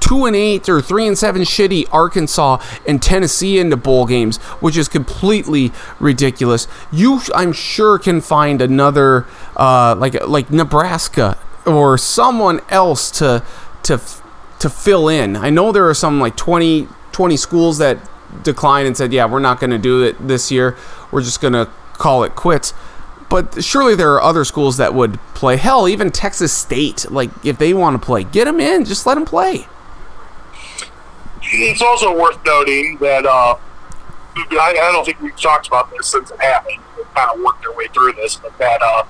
two and eight or three and seven shitty Arkansas and Tennessee into bowl games, which is completely ridiculous, you I'm sure can find another uh, like like Nebraska or someone else to to to fill in. I know there are some like 20, 20 schools that declined and said, "Yeah, we're not going to do it this year. We're just going to call it quits." But surely there are other schools that would play. Hell, even Texas State, like if they want to play, get them in. Just let them play. It's also worth noting that uh, I, I don't think we've talked about this since it happened. We've kind of worked our way through this, but that uh,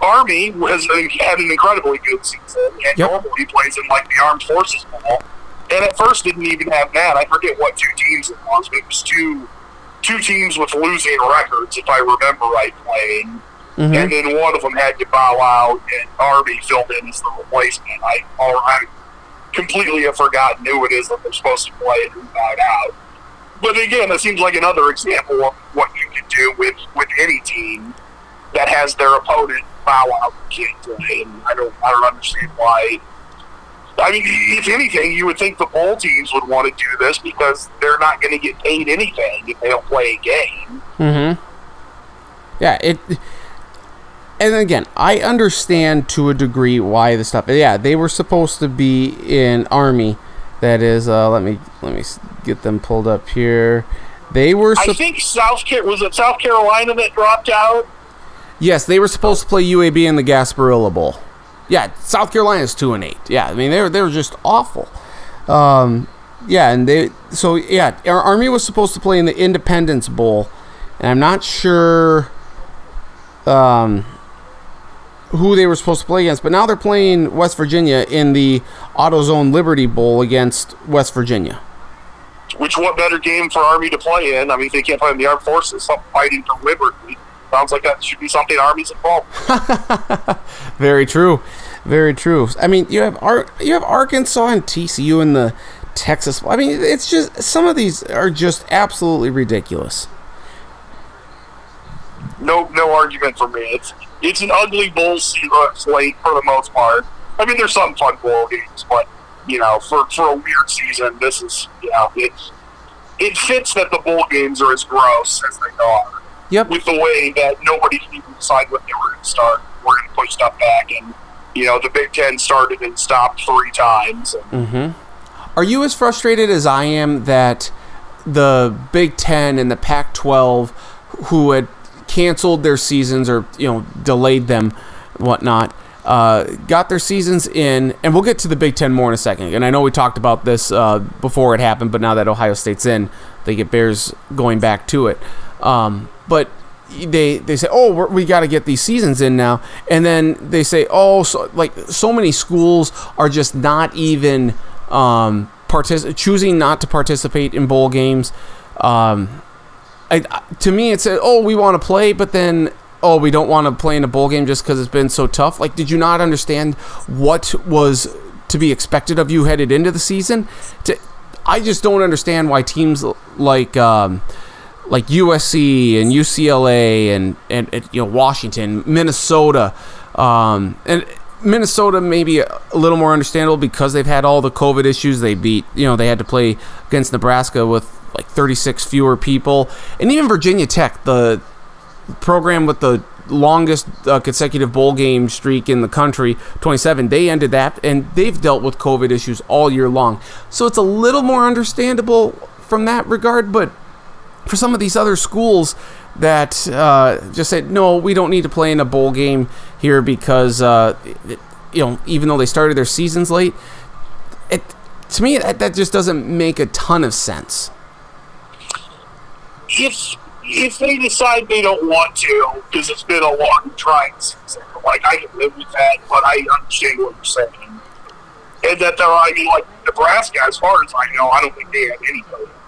Army has had an incredibly good season and Yep. normally plays in like the Armed Forces Bowl. And at first didn't even have that. I forget what two teams it was, but it was two two teams with losing records, if I remember right, playing. Mm-hmm. And then one of them had to bow out, and Army filled in as the replacement. I, or I completely have forgotten who it is that they're supposed to play and who bowed out. But again, it seems like another example of what you can do with, with any team that has their opponent bow out and can't play. And I don't I don't understand why. I mean, if anything, you would think the bowl teams would want to do this because they're not going to get paid anything if they don't play a game. Mm-hmm. Yeah, it. And again, I understand to a degree why the stuff. Yeah, they were supposed to be in Army. That is, uh, let me let me get them pulled up here. They were. I think South Car- was it South Carolina that dropped out. Yes, they were supposed to play UAB in the Gasparilla Bowl. Yeah, South Carolina's two and eight. Yeah, I mean they were they were just awful. Um, yeah, and they so yeah, Army was supposed to play in the Independence Bowl, and I'm not sure um, who they were supposed to play against, but now they're playing West Virginia in the AutoZone Liberty Bowl against West Virginia. Which what better game for Army to play in? I mean, they can't play in the armed forces, some fighting for liberty. Sounds like that should be something Army's involved. Very true, very true. I mean, you have Ar- you have Arkansas and TCU in the Texas. I mean, it's just some of these are just absolutely ridiculous. No, no argument for me. It's it's an ugly bowl slate for the most part. I mean, there's some fun bowl games, but you know, for for a weird season, this is you know, it it fits that the bowl games are as gross as they are. Yep. With the way that nobody can even decide when they were going to start. We're going to push stuff back, and you know, the Big Ten started and stopped three times. Mm-hmm. Are you as frustrated as I am that the Big Ten and the Pac-12, who had canceled their seasons or you know delayed them, whatnot, uh, got their seasons in, and we'll get to the Big Ten more in a second. And I know we talked about this uh, before it happened, but now that Ohio State's in, they get Bears going back to it. Um, but they they say, oh, we got to get these seasons in now, and then they say, oh, so like so many schools are just not even um, partic- choosing not to participate in bowl games. Um, I, to me, it's oh, we want to play, but then oh, we don't want to play in a bowl game just because it's been so tough. Like, did you not understand what was to be expected of you headed into the season? To, I just don't understand why teams like um, like USC and UCLA and, and, and you know Washington, Minnesota, um, and Minnesota maybe a, little more understandable because they've had all the COVID issues. They beat you know they had to play against Nebraska with like 36 fewer people, and even Virginia Tech, the program with the longest uh, consecutive bowl game streak in the country, 27. They ended that, and they've dealt with COVID issues all year long. So it's a little more understandable from that regard. But for some of these other schools that uh, just said, no, we don't need to play in a bowl game here because, uh, it, you know, even though they started their seasons late, it to me that, that just doesn't make a ton of sense. If if they decide they don't want to, because it's been a long trying season, like I can live with that, but I understand what you're saying. And that there, I mean, like Nebraska, as far as I know, I don't think they had any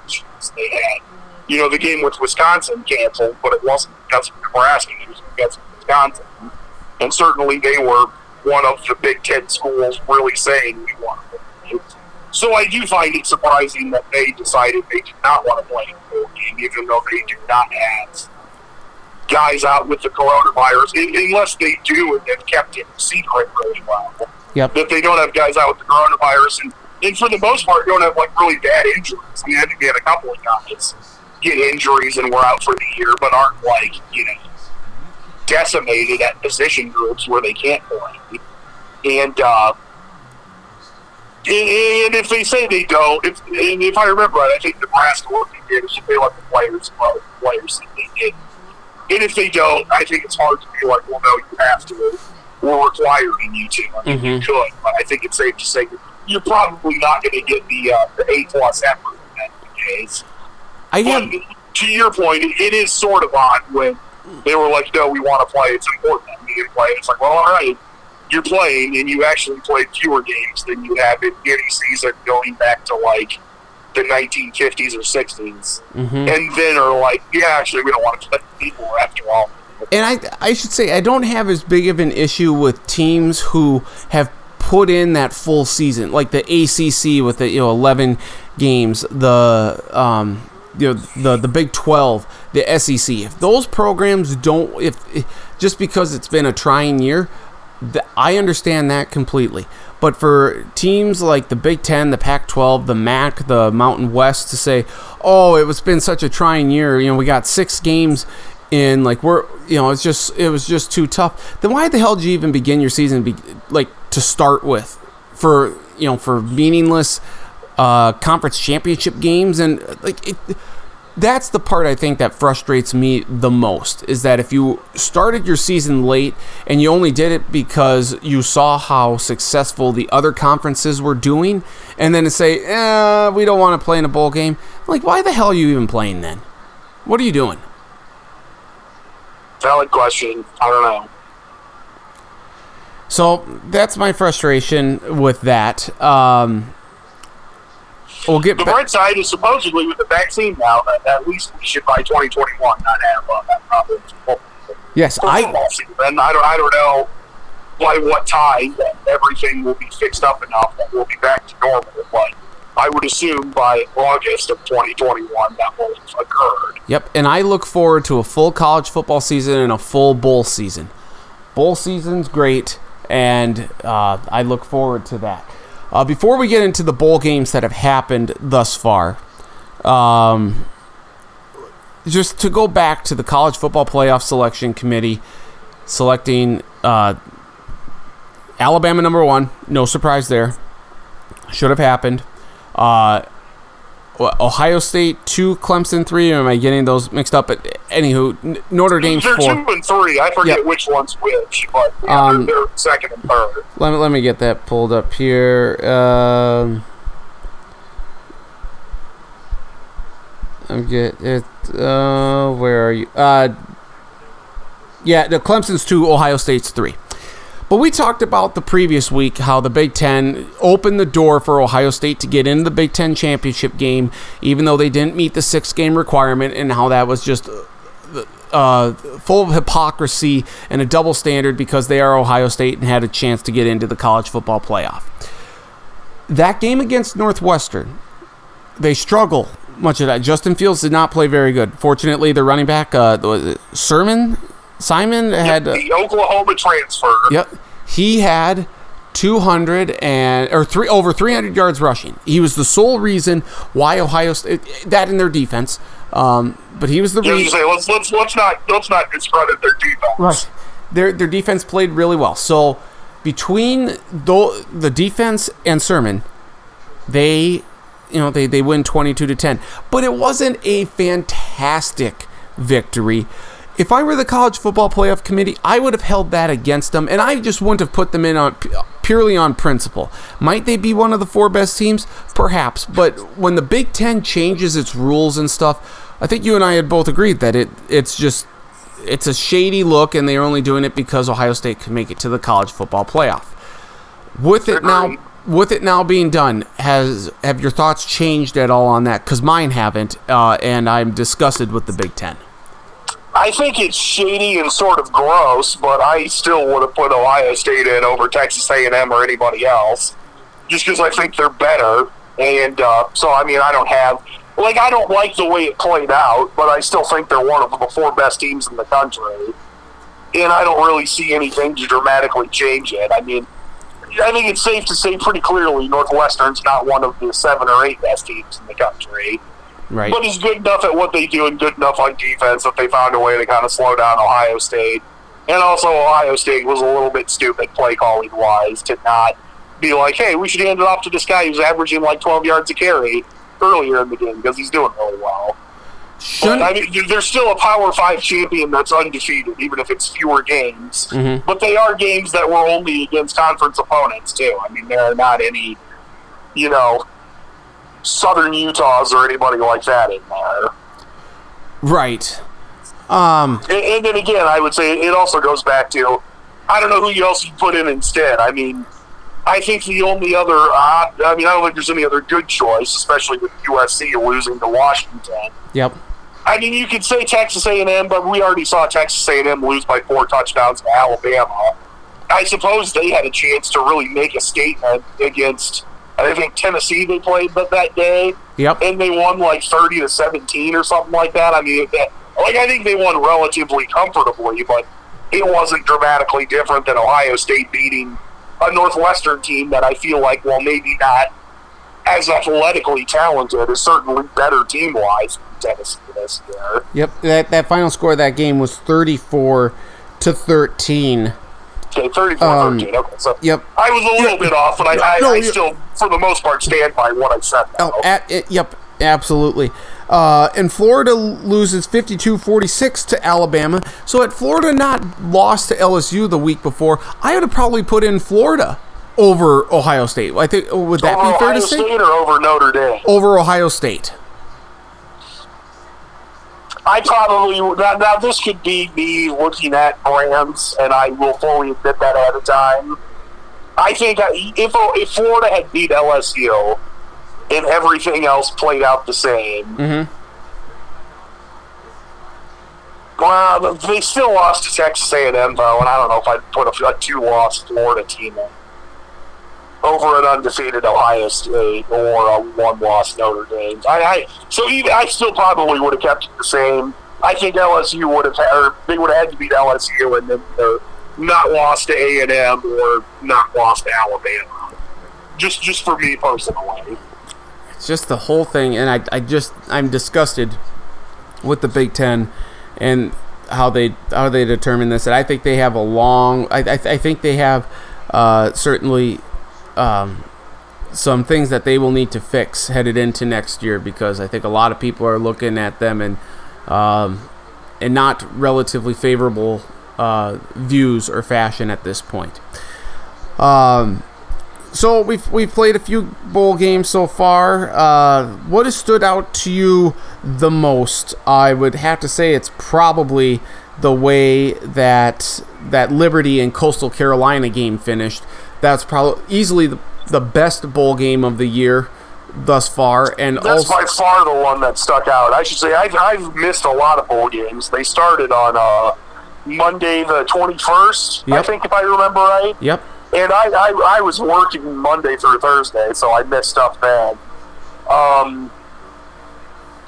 issues. They had, you know, the game with Wisconsin canceled, but it wasn't because of Nebraska; it was because of Wisconsin. And certainly, they were one of the Big Ten schools really saying we want to play. So I do find it surprising that they decided they did not want to play the bowl game, even though they do not have guys out with the coronavirus, unless they do and they've kept it secret really well. Yep. That they don't have guys out with the coronavirus, and, and for the most part, don't have like really bad injuries. I mean, I think they had a couple of guys get injuries and were out for the year, but aren't like you know decimated at position groups where they can't play. And uh, and if they say they don't, if and if I remember right, I think Nebraska what they did is they let the players vote, the players that they did. And if they don't, I think it's hard to be like, well, no, you have to. We're requiring you to. I mean, Mm-hmm. you could, but I think it's safe to say you're probably not going to get the uh, the A plus effort in that case. I But have to your point, it, is sort of odd when they were like, "No, we want to play. It's important that we play." It's like, well, all right, you're playing, and you actually played fewer games than you have in any season going back to like the 1950s or 60s, Mm-hmm. and then are like, "Yeah, actually, we don't want to play people after all." and I I should say I don't have as big of an issue with teams who have put in that full season, like the ACC with the you know 11 games, the um you know the the Big 12, the SEC. If those programs don't, if just because it's been a trying year, th- I understand that completely. But for teams like the Big Ten, the Pac-12, the MAC, the Mountain West to say, "Oh, it was been such a trying year," you know, we got six games in, like we're, you know, it's just it was just too tough. Then why the hell did you even begin your season, be, like to start with, for you know, for meaningless uh, conference championship games and like it. that's the part I think that frustrates me the most is that if you started your season late and you only did it because you saw how successful the other conferences were doing, and then to say, eh, we don't want to play in a bowl game, like, why the hell are you even playing then? What are you doing? Valid question. I don't know. So that's my frustration with that. Um, we'll get The back. bright side is supposedly with the vaccine now, that at least we should by 2021 not have uh, that problem. Yes, I. season. I don't, I don't know by what time that everything will be fixed up enough that we'll be back to normal, but I would assume by August of 2021 that will have occurred. Yep, and I look forward to a full college football season and a full bowl season. Bowl season's great, and uh, I look forward to that. Uh, before we get into the bowl games that have happened thus far, um, just to go back to the college football playoff selection committee selecting uh, Alabama number one, no surprise there. Should have happened. Uh, Ohio State two, Clemson three. Or am I getting those mixed up? But anywho, Notre Dame They're four. two and three. I forget Yep. which one's which, but yeah, Um, they're, they're second and third. Let me let me get that pulled up here. Um, I'm get it. Uh, where are you? Uh, yeah, the Clemson's two, Ohio State's three. But we talked about the previous week how the Big Ten opened the door for Ohio State to get into the Big Ten championship game, even though they didn't meet the six game requirement, and how that was just uh, full of hypocrisy and a double standard because they are Ohio State and had a chance to get into the college football playoff. That game against Northwestern, they struggle much of that. Justin Fields did not play very good. Fortunately, the running back, uh, Sermon Simon, had. Uh, the Oklahoma transfer. Yep. He had 200 and or three over 300 yards rushing. He was the sole reason why Ohio State that in their defense. Um, but he was the You reason. say let's let's let's not let's not discredit their defense. Right. Their their defense played really well. So between the the defense and Sermon, they you know they, they win 22 to 10. But it wasn't a fantastic victory. If I were the college football playoff committee, I would have held that against them, and I just wouldn't have put them in on purely on principle. Might they be one of the four best teams? Perhaps, but when the Big Ten changes its rules and stuff, I think you and I had both agreed that it it's just it's a shady look, and they're only doing it because Ohio State can make it to the college football playoff. With it now, with it now being done, has have your thoughts changed at all on that? Because mine haven't, uh, and I'm disgusted with the Big Ten. I think it's shady and sort of gross, but I still would have put Ohio State in over Texas A&M or anybody else, just because I think they're better. And uh, so, I mean, I don't have like I don't like the way it played out, but I still think they're one of the four best teams in the country. And I don't really see anything to dramatically change it. I mean, I think it's safe to say pretty clearly Northwestern's not one of the seven or eight best teams in the country Right. but he's good enough at what they do and good enough on defense that they found a way to kind of slow down Ohio State. And also, Ohio State was a little bit stupid play calling wise to not be like, hey, we should hand it off to this guy who's averaging like 12 yards a carry earlier in the game because he's doing really well. But, I mean, there's still a Power Five champion that's undefeated, even if it's fewer games. Mhm. But they are games that were only against conference opponents too. I mean, there are not any, you know, Southern Utahs or anybody like that in there. right. Um. And, and then again, I would say it also goes back to I don't know who else you put in instead. I mean, I think the only other uh, I mean, I don't think there's any other good choice, especially with USC losing to Washington. Yep. I mean, you could say Texas A&M, but we already saw Texas A&M lose by four touchdowns to Alabama. I suppose they had a chance to really make a statement against. I think Tennessee they played that that day, Yep. and they won like thirty to seventeen or something like that. I mean, that, like I think they won relatively comfortably, but it wasn't dramatically different than Ohio State beating a Northwestern team that I feel like, well, maybe not as athletically talented, is certainly better team wise than Tennessee this year. Yep. That that final score of that game was 34 to 13. Okay, 34 Um, 13. Okay, so Yep. I was a little bit off, but I, I, No, I still, for the most part, stand by what I said. Oh, at, it, yep, absolutely. Uh, and Florida loses 52-46 to Alabama. So had Florida not lost to LSU the week before, I would have probably put in Florida over Ohio State. I think would that over be fair Ohio to say? State or over Notre Dame? Over Ohio State. I probably now, now this could be me looking at brands, and I will fully admit that at a time. I think if if Florida had beat LSU and everything else played out the same, Mm-hmm. well, they still lost to Texas A&M though, and I don't know if I'd put a, a two-loss Florida team in over an undefeated Ohio State or a one-loss Notre Dame. I, I so even I still probably would have kept it the same. I think LSU would have had, or they would have had to beat LSU and then uh, not lost to A and M or not lost to Alabama. Just just for me personally. It's just the whole thing, and I, I just I'm disgusted with the Big Ten and how they how they determine this. And I think they have a long. I I, I think they have uh, certainly um, some things that they will need to fix headed into next year because I think a lot of people are looking at them and um, and not relatively favorable uh, views or fashion at this point. Um, so we've we've played a few bowl games so far. Uh, what has stood out to you the most? I would have to say it's probably the way that that Liberty and Coastal Carolina game finished. That's probably easily the, the best bowl game of the year thus far, and That's also by far the one that stuck out. I should say I've, I've missed a lot of bowl games. They started on uh, Monday the twenty first, I think, if I remember right. yep. And I, I, I was working Monday through Thursday, so I missed stuff then. Um,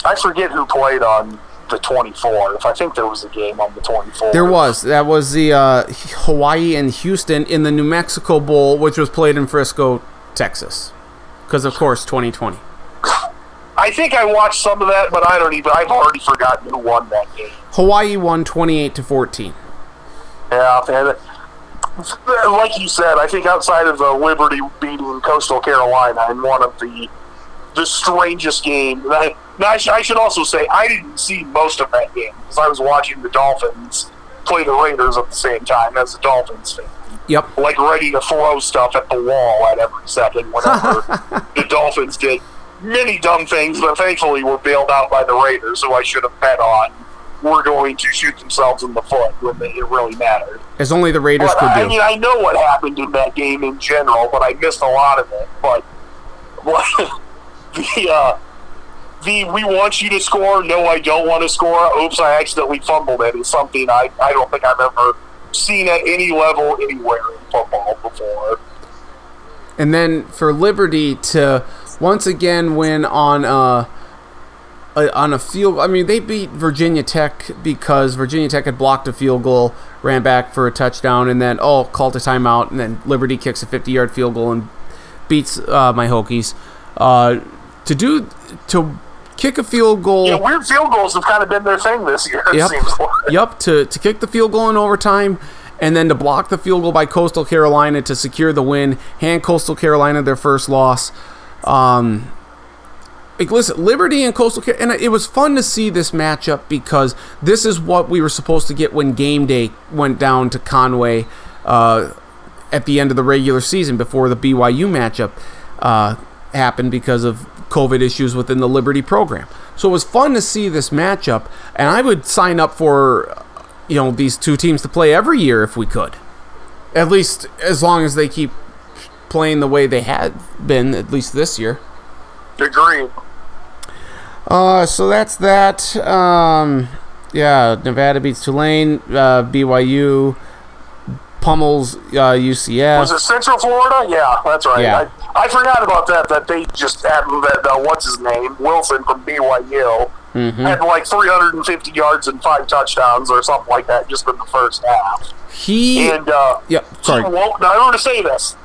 I forget who played on the 24th. I think there was a game on the 24th. There was. That was the uh, Hawaii and Houston in the New Mexico Bowl, which was played in Frisco, Texas. Because, of course, 2020. I think I watched some of that, but I don't even. I've already forgotten who won that game. Hawaii won 28 to 14. Yeah, and like you said, I think outside of the Liberty beating Coastal Carolina in one of the the strangest game. I, I, sh- I should also say I didn't see most of that game because I was watching the Dolphins play the Raiders at the same time as the Dolphins fan. Yep. Like ready to throw stuff at the wall at every second whenever the Dolphins did many dumb things, but thankfully were bailed out by the Raiders, who I should have bet on were going to shoot themselves in the foot when they, it really mattered. As only the Raiders But, could I do. I mean, I know what happened in that game in general, but I missed a lot of it. But what the uh, the we want you to score, no, I don't want to score. Oops, I accidentally fumbled it. it. Is something I I don't think I've ever seen at any level anywhere in football before. And then for Liberty to once again win on a, a on a field. I mean, they beat Virginia Tech because Virginia Tech had blocked a field goal, ran back for a touchdown, and then oh, called a timeout, and then Liberty kicks a 50-yard field goal and beats uh, my Hokies. Uh, to do to kick a field goal. Yeah, weird field goals have kind of been their thing this year. It Yep. like. Yep, to, to kick the field goal in overtime and then to block the field goal by Coastal Carolina to secure the win, hand Coastal Carolina their first loss. Um, like, listen, Liberty and Coastal Carolina, and it was fun to see this matchup because this is what we were supposed to get when game day went down to Conway uh, at the end of the regular season before the BYU matchup uh, happened because of COVID issues within the Liberty program. So it was fun to see this matchup, and I would sign up for you know these two teams to play every year if we could, at least as long as they keep playing the way they had been, at least this year. Agreed. Uh, so that's that. Um, yeah, Nevada beats Tulane. Uh, BYU pummels uh, UCF. Was it Central Florida? Yeah, that's right. Yeah. I, I forgot about that. That they just had that. Uh, what's his name? Wilson from BYU Mm-hmm. had like 350 yards and five touchdowns or something like that just in the first half. He. And uh, Yep. Sorry. I want to say this.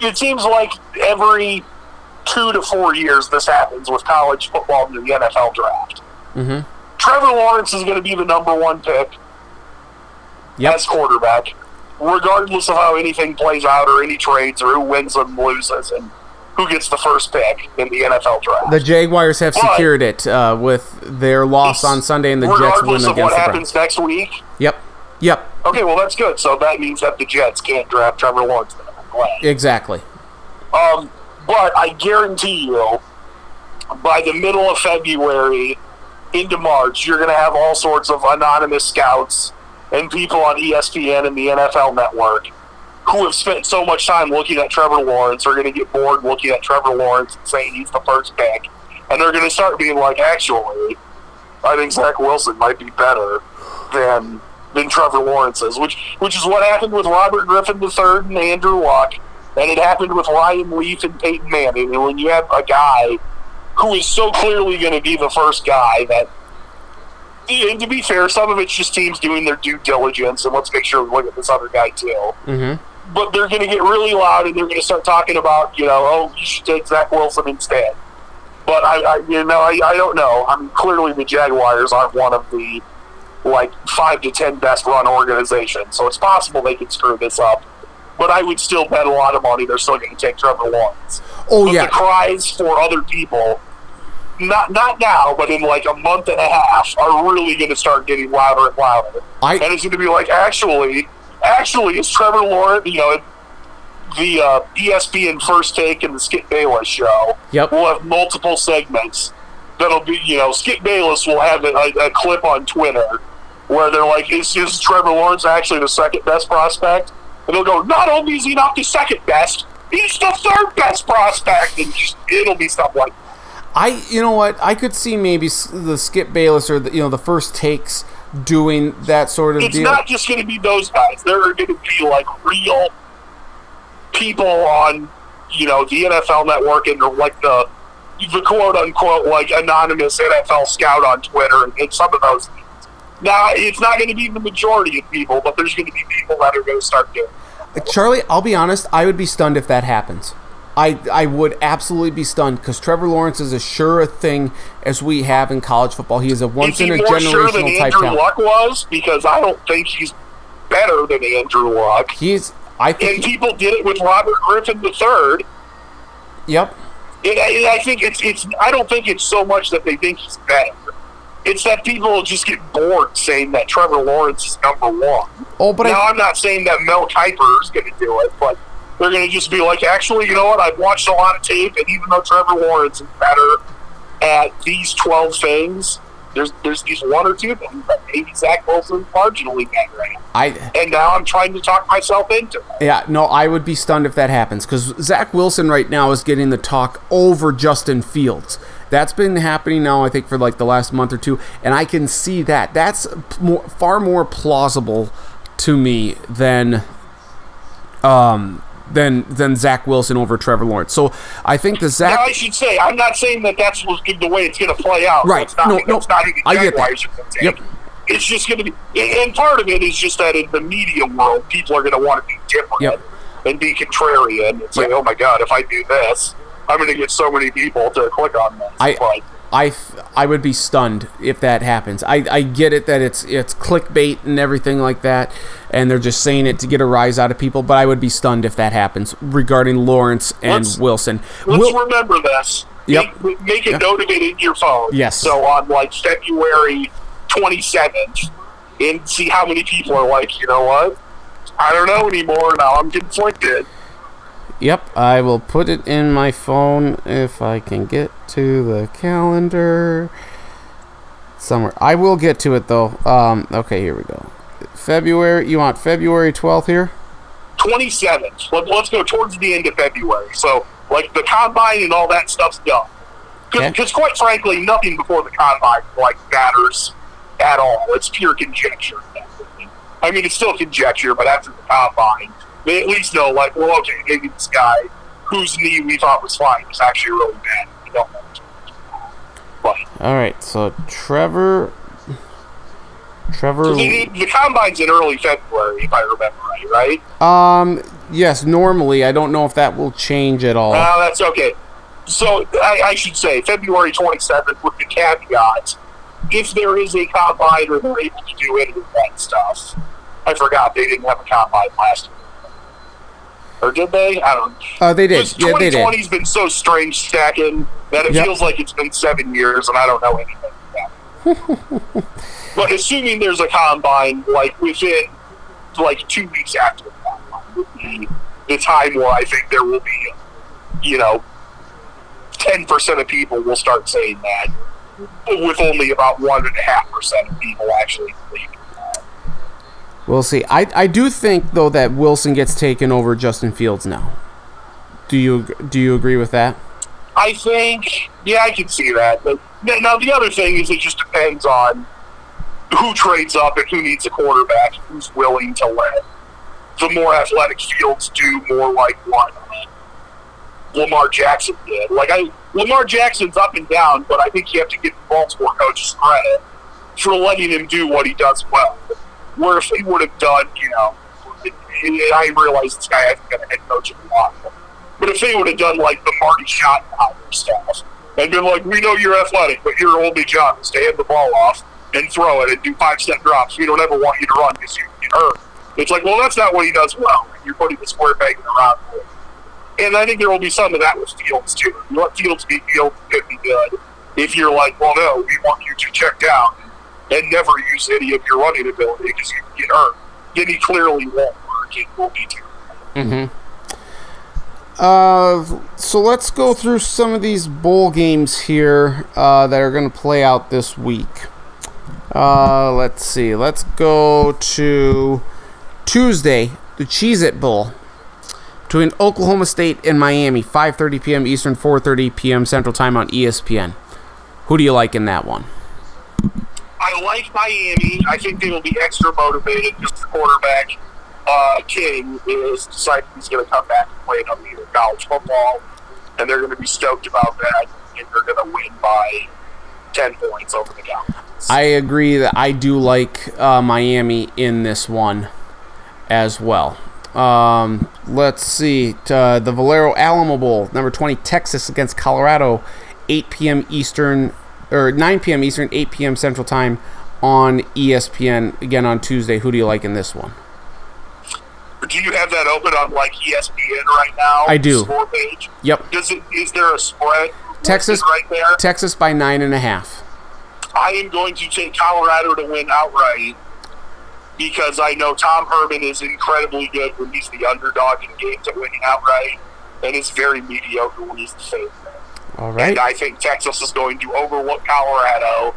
It seems like every two to four years this happens with college football in the NFL draft. Mhm. Trevor Lawrence is going to be the number one pick Yep. as quarterback, regardless of how anything plays out or any trades or who wins and loses and who gets the first pick in the NFL draft. The Jaguars have But- secured it uh, with their loss on Sunday, and the Jets win Regardless of against what the happens Browns. next week. Yep, yep, Okay, well that's good. So that means that the Jets can't draft Trevor Lawrence. I'm glad. exactly. Um, but I guarantee you, by the middle of February into March, you're going to have all sorts of anonymous scouts and people on ESPN and the NFL Network who have spent so much time looking at Trevor Lawrence are going to get bored looking at Trevor Lawrence and saying he's the first pick, and they're going to start being like, actually, I think Zach Wilson might be better than than Trevor Lawrence is, which which is what happened with Robert Griffin III and Andrew Luck, and it happened with Ryan Leaf and Peyton Manning. And when you have a guy who is so clearly going to be the first guy that. And to be fair, some of it's just teams doing their due diligence, and let's make sure we look at this other guy too. Mm-hmm. But they're going to get really loud, and they're going to start talking about, you know, oh, you should take Zach Wilson instead. But I, I you know, I, I don't know. I mean, clearly the Jaguars aren't one of the like five to ten best run organizations, so it's possible they could screw this up. But I would still bet a lot of money they're still going to take Trevor Lawrence. Oh But yeah, the cries for other people, not not now, but in like a month and a half, are really going to start getting louder and louder. I And it's going to be like, actually, actually, is Trevor Lawrence, you know, the uh, ESPN First Take and the Skip Bayless show Yep. We'll have multiple segments that'll be, you know, Skip Bayless will have a, a, a clip on Twitter where they're like, is, is Trevor Lawrence actually the second best prospect? And they'll go, not only is he not the second best, he's the third best prospect. And just, it'll be stuff like I you know what I could see maybe the Skip Bayless or the, you know the first takes doing that sort of it's deal. not just going to be those guys. There are going to be like real people on, you know, the NFL Network and like the the quote unquote like anonymous NFL scout on Twitter and, and some of those. things. Now it's not going to be the majority of people, but there's going to be people that are going to start doing. it. Charlie, I'll be honest. I would be stunned if that happens. I I would absolutely be stunned because Trevor Lawrence is as sure a thing as we have in college football. He is a once Is in a more sure than type Andrew talent. Luck was? Because I don't think he's better than Andrew Luck. He's I And think people did it with Robert Griffin III. yep. It, I, I think it's it's. I don't think it's so much that they think he's better. It's that people just get bored saying that Trevor Lawrence is number one. Oh, but now I, I'm not saying that Mel Kiper is going to do it, but they're going to just be like, actually, you know what? I've watched a lot of tape, and even though Trevor Lawrence is better at these 12 things, there's there's these one or two things that maybe Zach Wilson's marginally better at. I And now I'm trying to talk myself into it. yeah no. I would be stunned if that happens because Zach Wilson right now is getting the talk over Justin Fields. That's been happening now, I think, for like the last month or two, and I can see that. That's more, far more plausible to me than um than than Zach Wilson over Trevor Lawrence. So I think the Now, Zach. I should say, I'm not saying that that's what's the way it's going to play out. Right. It's not, No, no, it's not the I get that. Jaguars are going to take. Yep. It's just going to be, and part of it is just that in the media world, people are going to want to be different Yep. and be contrarian and say, Yep. "Oh my God, if I do this, I'm going to get so many people to click on this." I- but I, I would be stunned if that happens. I, I get it that it's it's clickbait and everything like that, and they're just saying it to get a rise out of people. But I would be stunned if that happens regarding Lawrence and Let's- Wilson. let's Wil- remember this. Yep. Make, make a Yep. note of it in your phone. Yes. So on like February 27th, and see how many people are like, you know what? I don't know anymore. Now I'm conflicted. Yep, I will put it in my phone if I can get to the calendar somewhere. I will get to it though. Um, okay, here we go. February. You want February twelfth here? 27th. Let, let's go towards the end of February. So, like, the combine and all that stuff's done. Because, Okay. quite frankly, nothing before the combine, like, matters at all. It's pure conjecture. I mean, it's still conjecture, but after the combine, they at least know, like, well, okay, maybe this guy whose knee we thought was fine was actually really bad. We don't know. But All right. So Trevor. Trevor. the, the combine's in early February, if I remember right, right? Um. Yes. Normally, I don't know if that will change at all. Uh, that's okay. So I, I should say February 27th with the caveat, if there is a combine or they're able to do any of that stuff. I forgot they didn't have a combine last year. Or did they? I don't. Uh, they did. Yeah, they did. 2020's been so strange stacking that it Yep. feels like it's been seven years, and I don't know anything about it. but assuming there's a combine, like within like two weeks after the combine, would be the time where I think there will be, you know, ten percent of people will start saying that, with only about one and a half percent of people actually believing. We'll see. I, I do think though that Wilson gets taken over Justin Fields now. Do you do you agree with that? I think, yeah, I can see that. But now the other thing is, it just depends on who trades up and who needs a quarterback, and who's willing to let the more athletic fields do more like what Lamar Jackson did. Like I, Lamar Jackson's up and down, but I think you have to give the Baltimore coaches credit for letting him do what he does well. If he would have done, you know, I realize this guy hasn't been a head coach in a while, but if they would have done like the Marty Schottenheimer stuff and been like, we know you're athletic, but your only job is to hand the ball off and throw it and do five step drops. We don't ever want you to run because you get hurt. It's like, well, that's not what he does well. You're putting the square peg in the round hole. And I think there will be some of that with Fields too. You let Fields be Fields could be good. If you're like, well, no, we want you to check down and never use any of your running ability because you get hurt, then he clearly won't work. It will be terrible. Uh, so let's go through some of these bowl games here uh, that are going to play out this week. Uh, let's see. Let's go to Tuesday, the Cheez It Bowl between Oklahoma State and Miami, 5:30 p.m. Eastern, 4:30 p.m. Central Time on ESPN. Who do you like in that one? I like Miami. I think they will be extra motivated because the quarterback, uh, King, is decided he's going to come back and play another year of college football, and they're going to be stoked about that, and they're going to win by 10 points over the Cowboys. I agree that I do like uh, Miami in this one as well. Um, let's see. Uh, the Valero Alamo Bowl, number 20, Texas against Colorado, 8 p.m. Eastern, or 9 p.m. Eastern, 8 p.m. Central Time on ESPN again on Tuesday. Who do you like in this one? Do you have that open on like ESPN right now? I do. Score page. Yep. Does it? Is there a spread? Texas- right there. Texas by nine and a half. I am going to take Colorado to win outright because I know Tom Herman is incredibly good when he's the underdog in games at winning outright, and is very mediocre when he's the favorite. All right. And I think Texas is going to overlook Colorado,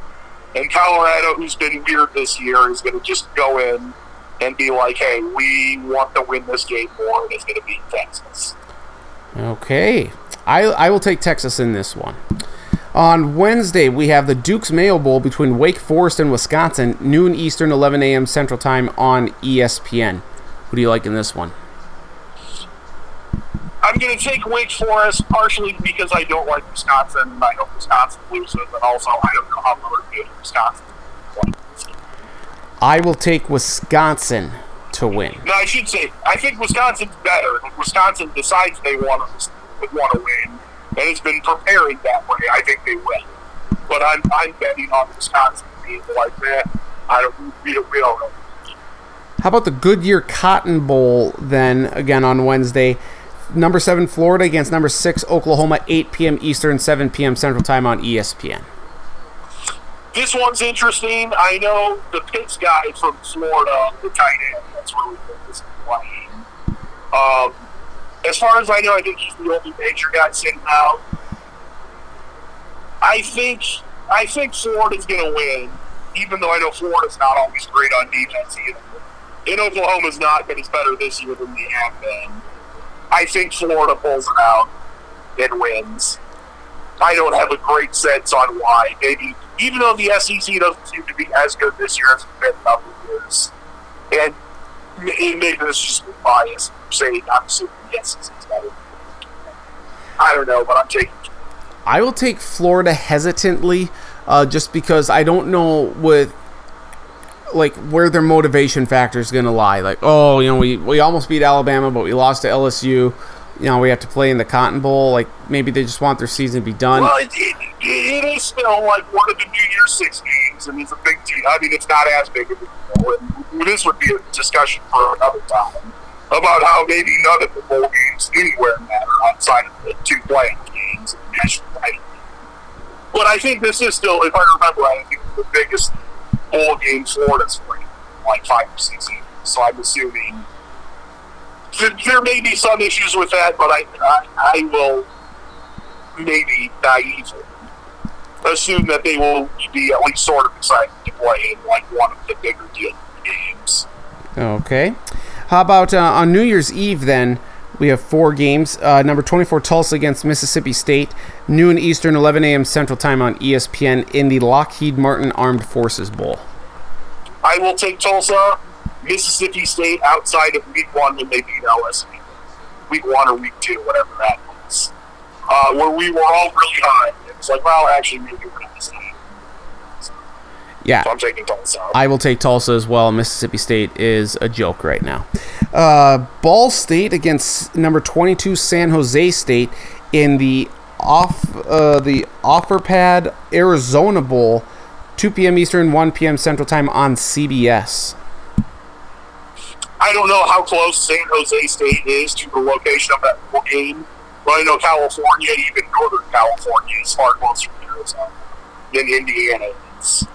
and Colorado, who's been weird this year, is going to just go in and be like, "Hey, we want to win this game more," and it's going to be Texas. Okay. I, I will take Texas in this one. On Wednesday, we have the Duke's Mayo Bowl between Wake Forest and Wisconsin, noon Eastern, 11 a.m. Central Time on ESPN. Who do you like in this one? I'm going to take Wake Forest partially because I don't like Wisconsin, and I hope Wisconsin loses, and also I don't know how motivated Wisconsin. is. I will take Wisconsin to win. No, I should say I think Wisconsin's better. If Wisconsin decides they want to want to win, and it's been preparing that way, I think they will. But I'm I'm betting on Wisconsin being like that. I don't we don't, we don't know. How about the Goodyear Cotton Bowl then again on Wednesday? Number seven Florida against number six Oklahoma, 8 p.m. Eastern, 7 p.m. Central Time on ESPN. This one's interesting. I know the Pitts guy from Florida, the tight end, that's really good. Um, as far as I know, I think he's the only major guy sitting out. I think I think Florida's going to win, even though I know Florida's not always great on defense either. And Oklahoma's not, but it's better this year than they have been. I think Florida pulls it out and wins. I don't have a great sense on why. Maybe even though the SEC doesn't seem to be as good this year as it's been a couple of years, and maybe this is just bias saying I'm assuming the better. I don't know, but I'm taking. I will take Florida hesitantly, uh, just because I don't know with like where their motivation factor is going to lie. Like, oh, you know, we we almost beat Alabama, but we lost to LSU. You know, we have to play in the Cotton Bowl. Like, maybe they just want their season to be done. Well, it, it, it is still like one of the New Year's Six games, and it's a big deal. I mean, it's not as big of a deal. And this would be a discussion for another time about how maybe none of the bowl games anywhere matter outside of the two playing games in the national. But I think this is still, if I remember right, I think the biggest bowl game Florida's played, like five or six. So I'm assuming there, there may be some issues with that, but I, I, I will maybe naively assume that they will be at least sort of excited to play in like one of the bigger deal games. Okay. How about uh, on New Year's Eve then? We have four games. Uh, number 24, Tulsa against Mississippi State. Noon Eastern, 11 a.m. Central Time on ESPN in the Lockheed Martin Armed Forces Bowl. I will take Tulsa, Mississippi State outside of week one when they beat LSU. Week one or week two, whatever that was. Uh, where we were all really high. It was like, well, actually, maybe we're not this high. Yeah. So I'm taking Tulsa. I will take Tulsa as well. Mississippi State is a joke right now. Uh, Ball State against number 22 San Jose State in the off uh, the Offerpad Arizona Bowl, 2 p.m. Eastern, 1 p.m. Central Time on CBS. I don't know how close San Jose State is to the location of that game, but I know California, even Northern California, is far closer to Arizona than Indiana is.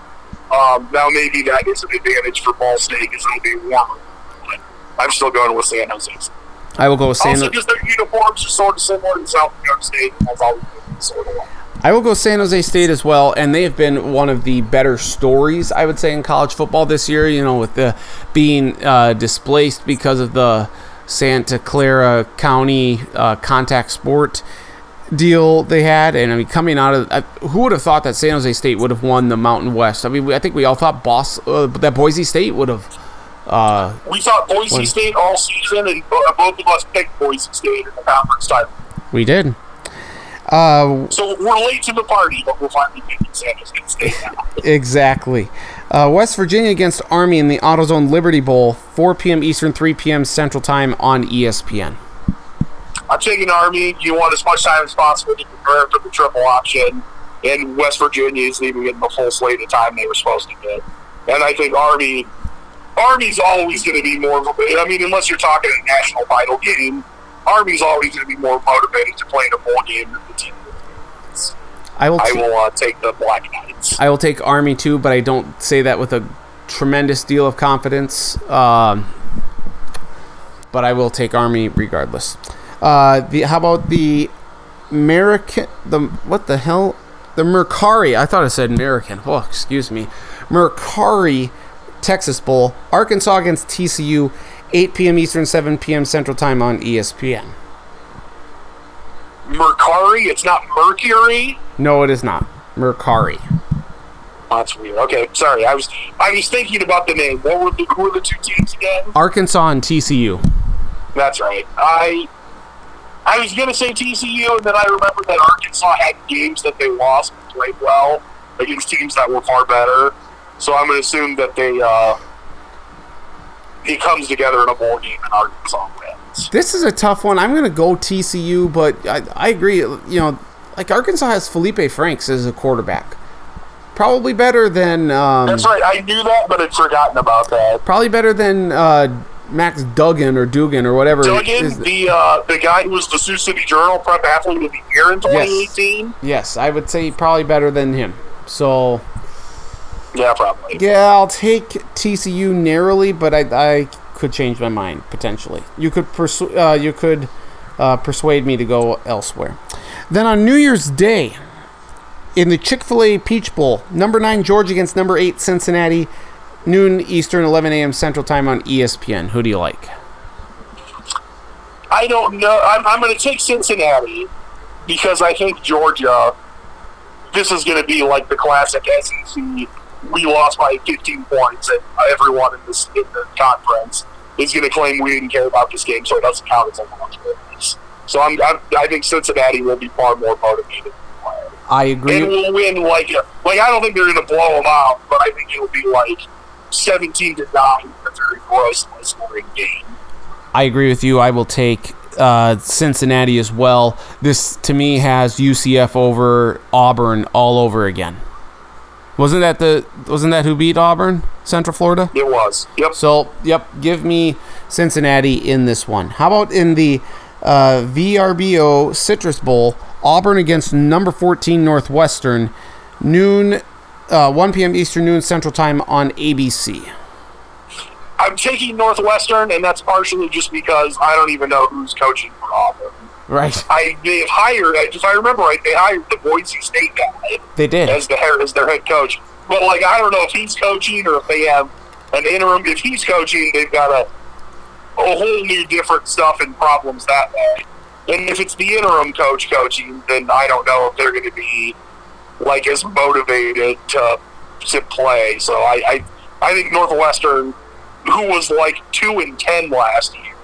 Um, now, maybe that is an advantage for Ball State because it'll be warmer, but I'm still going with San Jose State. I will go with San. Also, because their uniforms are sort of similar to South State, that's always been sort of like. I will go San Jose State as well, and they have been one of the better stories I would say in college football this year. You know, with the being uh, displaced because of the Santa Clara County uh, contact sport deal they had, and I mean coming out of uh, who would have thought that San Jose State would have won the Mountain West? I mean, I think we all thought Boss uh, that Boise State would have. Uh, We thought Boise When- State all season, and both of us picked Boise State in the conference title. we did. Uh, So we're late to the party, but we're finally picking San Jose State now. Exactly. Uh, West Virginia against Army in the AutoZone Liberty Bowl, 4 p.m. Eastern, 3 p.m. Central Time on ESPN. I'm taking Army. You want as much time as possible to prepare for the triple option, and West Virginia is leaving it in the full slate of time they were supposed to get. And I think Army, Army's always going to be more. I mean, unless you're talking a national title game, Army's always going to be more motivated to play in a bowl game than the team. I will. I t- will uh, take the Black Knights. I will take Army too, but I don't say that with a tremendous deal of confidence. Um, but I will take Army regardless. Uh, the how about the American? The what the hell? The Mercari. I thought I said American. Oh, excuse me. Mercari Texas Bowl. Arkansas against TCU. 8 p.m. Eastern, 7 p.m. Central Time on ESPN. Mercari. It's not Mercury. No, it is not. Mercari. That's weird. Okay, sorry. I was I was thinking about the name. What were the who were the two teams again? Arkansas and TCU. That's right. I I was gonna say TCU, and then I remembered that Arkansas had games that they lost and played well against teams that were far better. So I'm gonna assume that they uh, it comes together in a bowl game and Arkansas wins. This is a tough one. I'm going to go TCU, but I, I agree. You know, like Arkansas has Felipe Franks as a quarterback. Probably better than um, That's right. I knew that, but I'd forgotten about that. probably better than uh, Max Duggan or Dugan or whatever. Duggan, is- the uh, the guy who was the Sioux City Journal Prep Athlete of the Year in 2018. yes, I would say probably better than him. So Yeah, probably. yeah, I'll take TCU narrowly, but I, I could change my mind potentially. You could persu- uh, you could uh, persuade me to go elsewhere. Then on New Year's Day, in the Chick Fil A Peach Bowl, number nine Georgia against number eight Cincinnati, noon Eastern, 11 a.m. Central Time on ESPN. Who do you like? I don't know. I'm, I'm going to take Cincinnati because I think Georgia. This is going to be like the classic SEC. We lost by 15 points, and everyone in this in the conference is going to claim we didn't care about this game, so it doesn't count as a loss. So I'm, I'm, I think Cincinnati will be far more motivated. I agree. And we'll win like a, like I don't think they're going to blow them out, but I think it'll be like 17 to nine, a very gross scoring game. I agree with you. I will take uh, Cincinnati as well. This to me has UCF over Auburn all over again. Wasn't that the wasn't that who beat Auburn? Central Florida? It was. Yep. So, yep, give me Cincinnati in this one. How about in the uh, VRBO Citrus Bowl, Auburn against number 14 Northwestern, noon, uh, 1 p.m. Eastern, noon Central Time on ABC. I'm taking Northwestern, and that's partially just because I don't even know who's coaching for Auburn. Right. I they hired, if I remember right, they hired the Boise State guy They did. as the as their head coach. But like, I don't know if he's coaching or if they have an interim. If he's coaching, they've got a a whole new different stuff and problems that way. And if it's the interim coach coaching, then I don't know if they're going to be like as motivated to to play. So I, I I think Northwestern, who was like two and ten last year,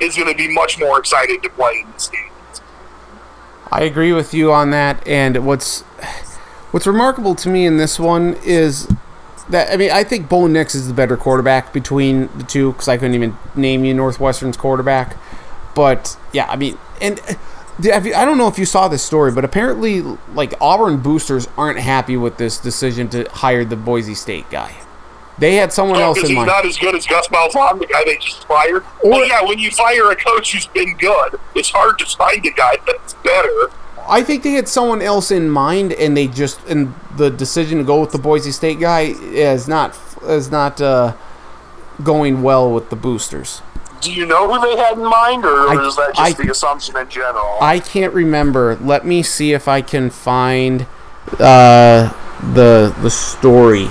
is going to be much more excited to play in this game. I agree with you on that. And what's what's remarkable to me in this one is that I mean I think Bo Nix is the better quarterback between the two because I couldn't even name you Northwestern's quarterback. But yeah, I mean, and uh, I don't know if you saw this story, but apparently, like Auburn boosters aren't happy with this decision to hire the Boise State guy. They had someone else because in he's mind. not as good as Gus Malzahn, the guy they just fired. Or- well, yeah, when you fire a coach who's been good, it's hard to find a guy that's better. I think they had someone else in mind, and they just and the decision to go with the Boise State guy is not is not uh, going well with the boosters. Do you know who they had in mind, or I- is that just I- the assumption in general? I can't remember. Let me see if I can find uh, the the story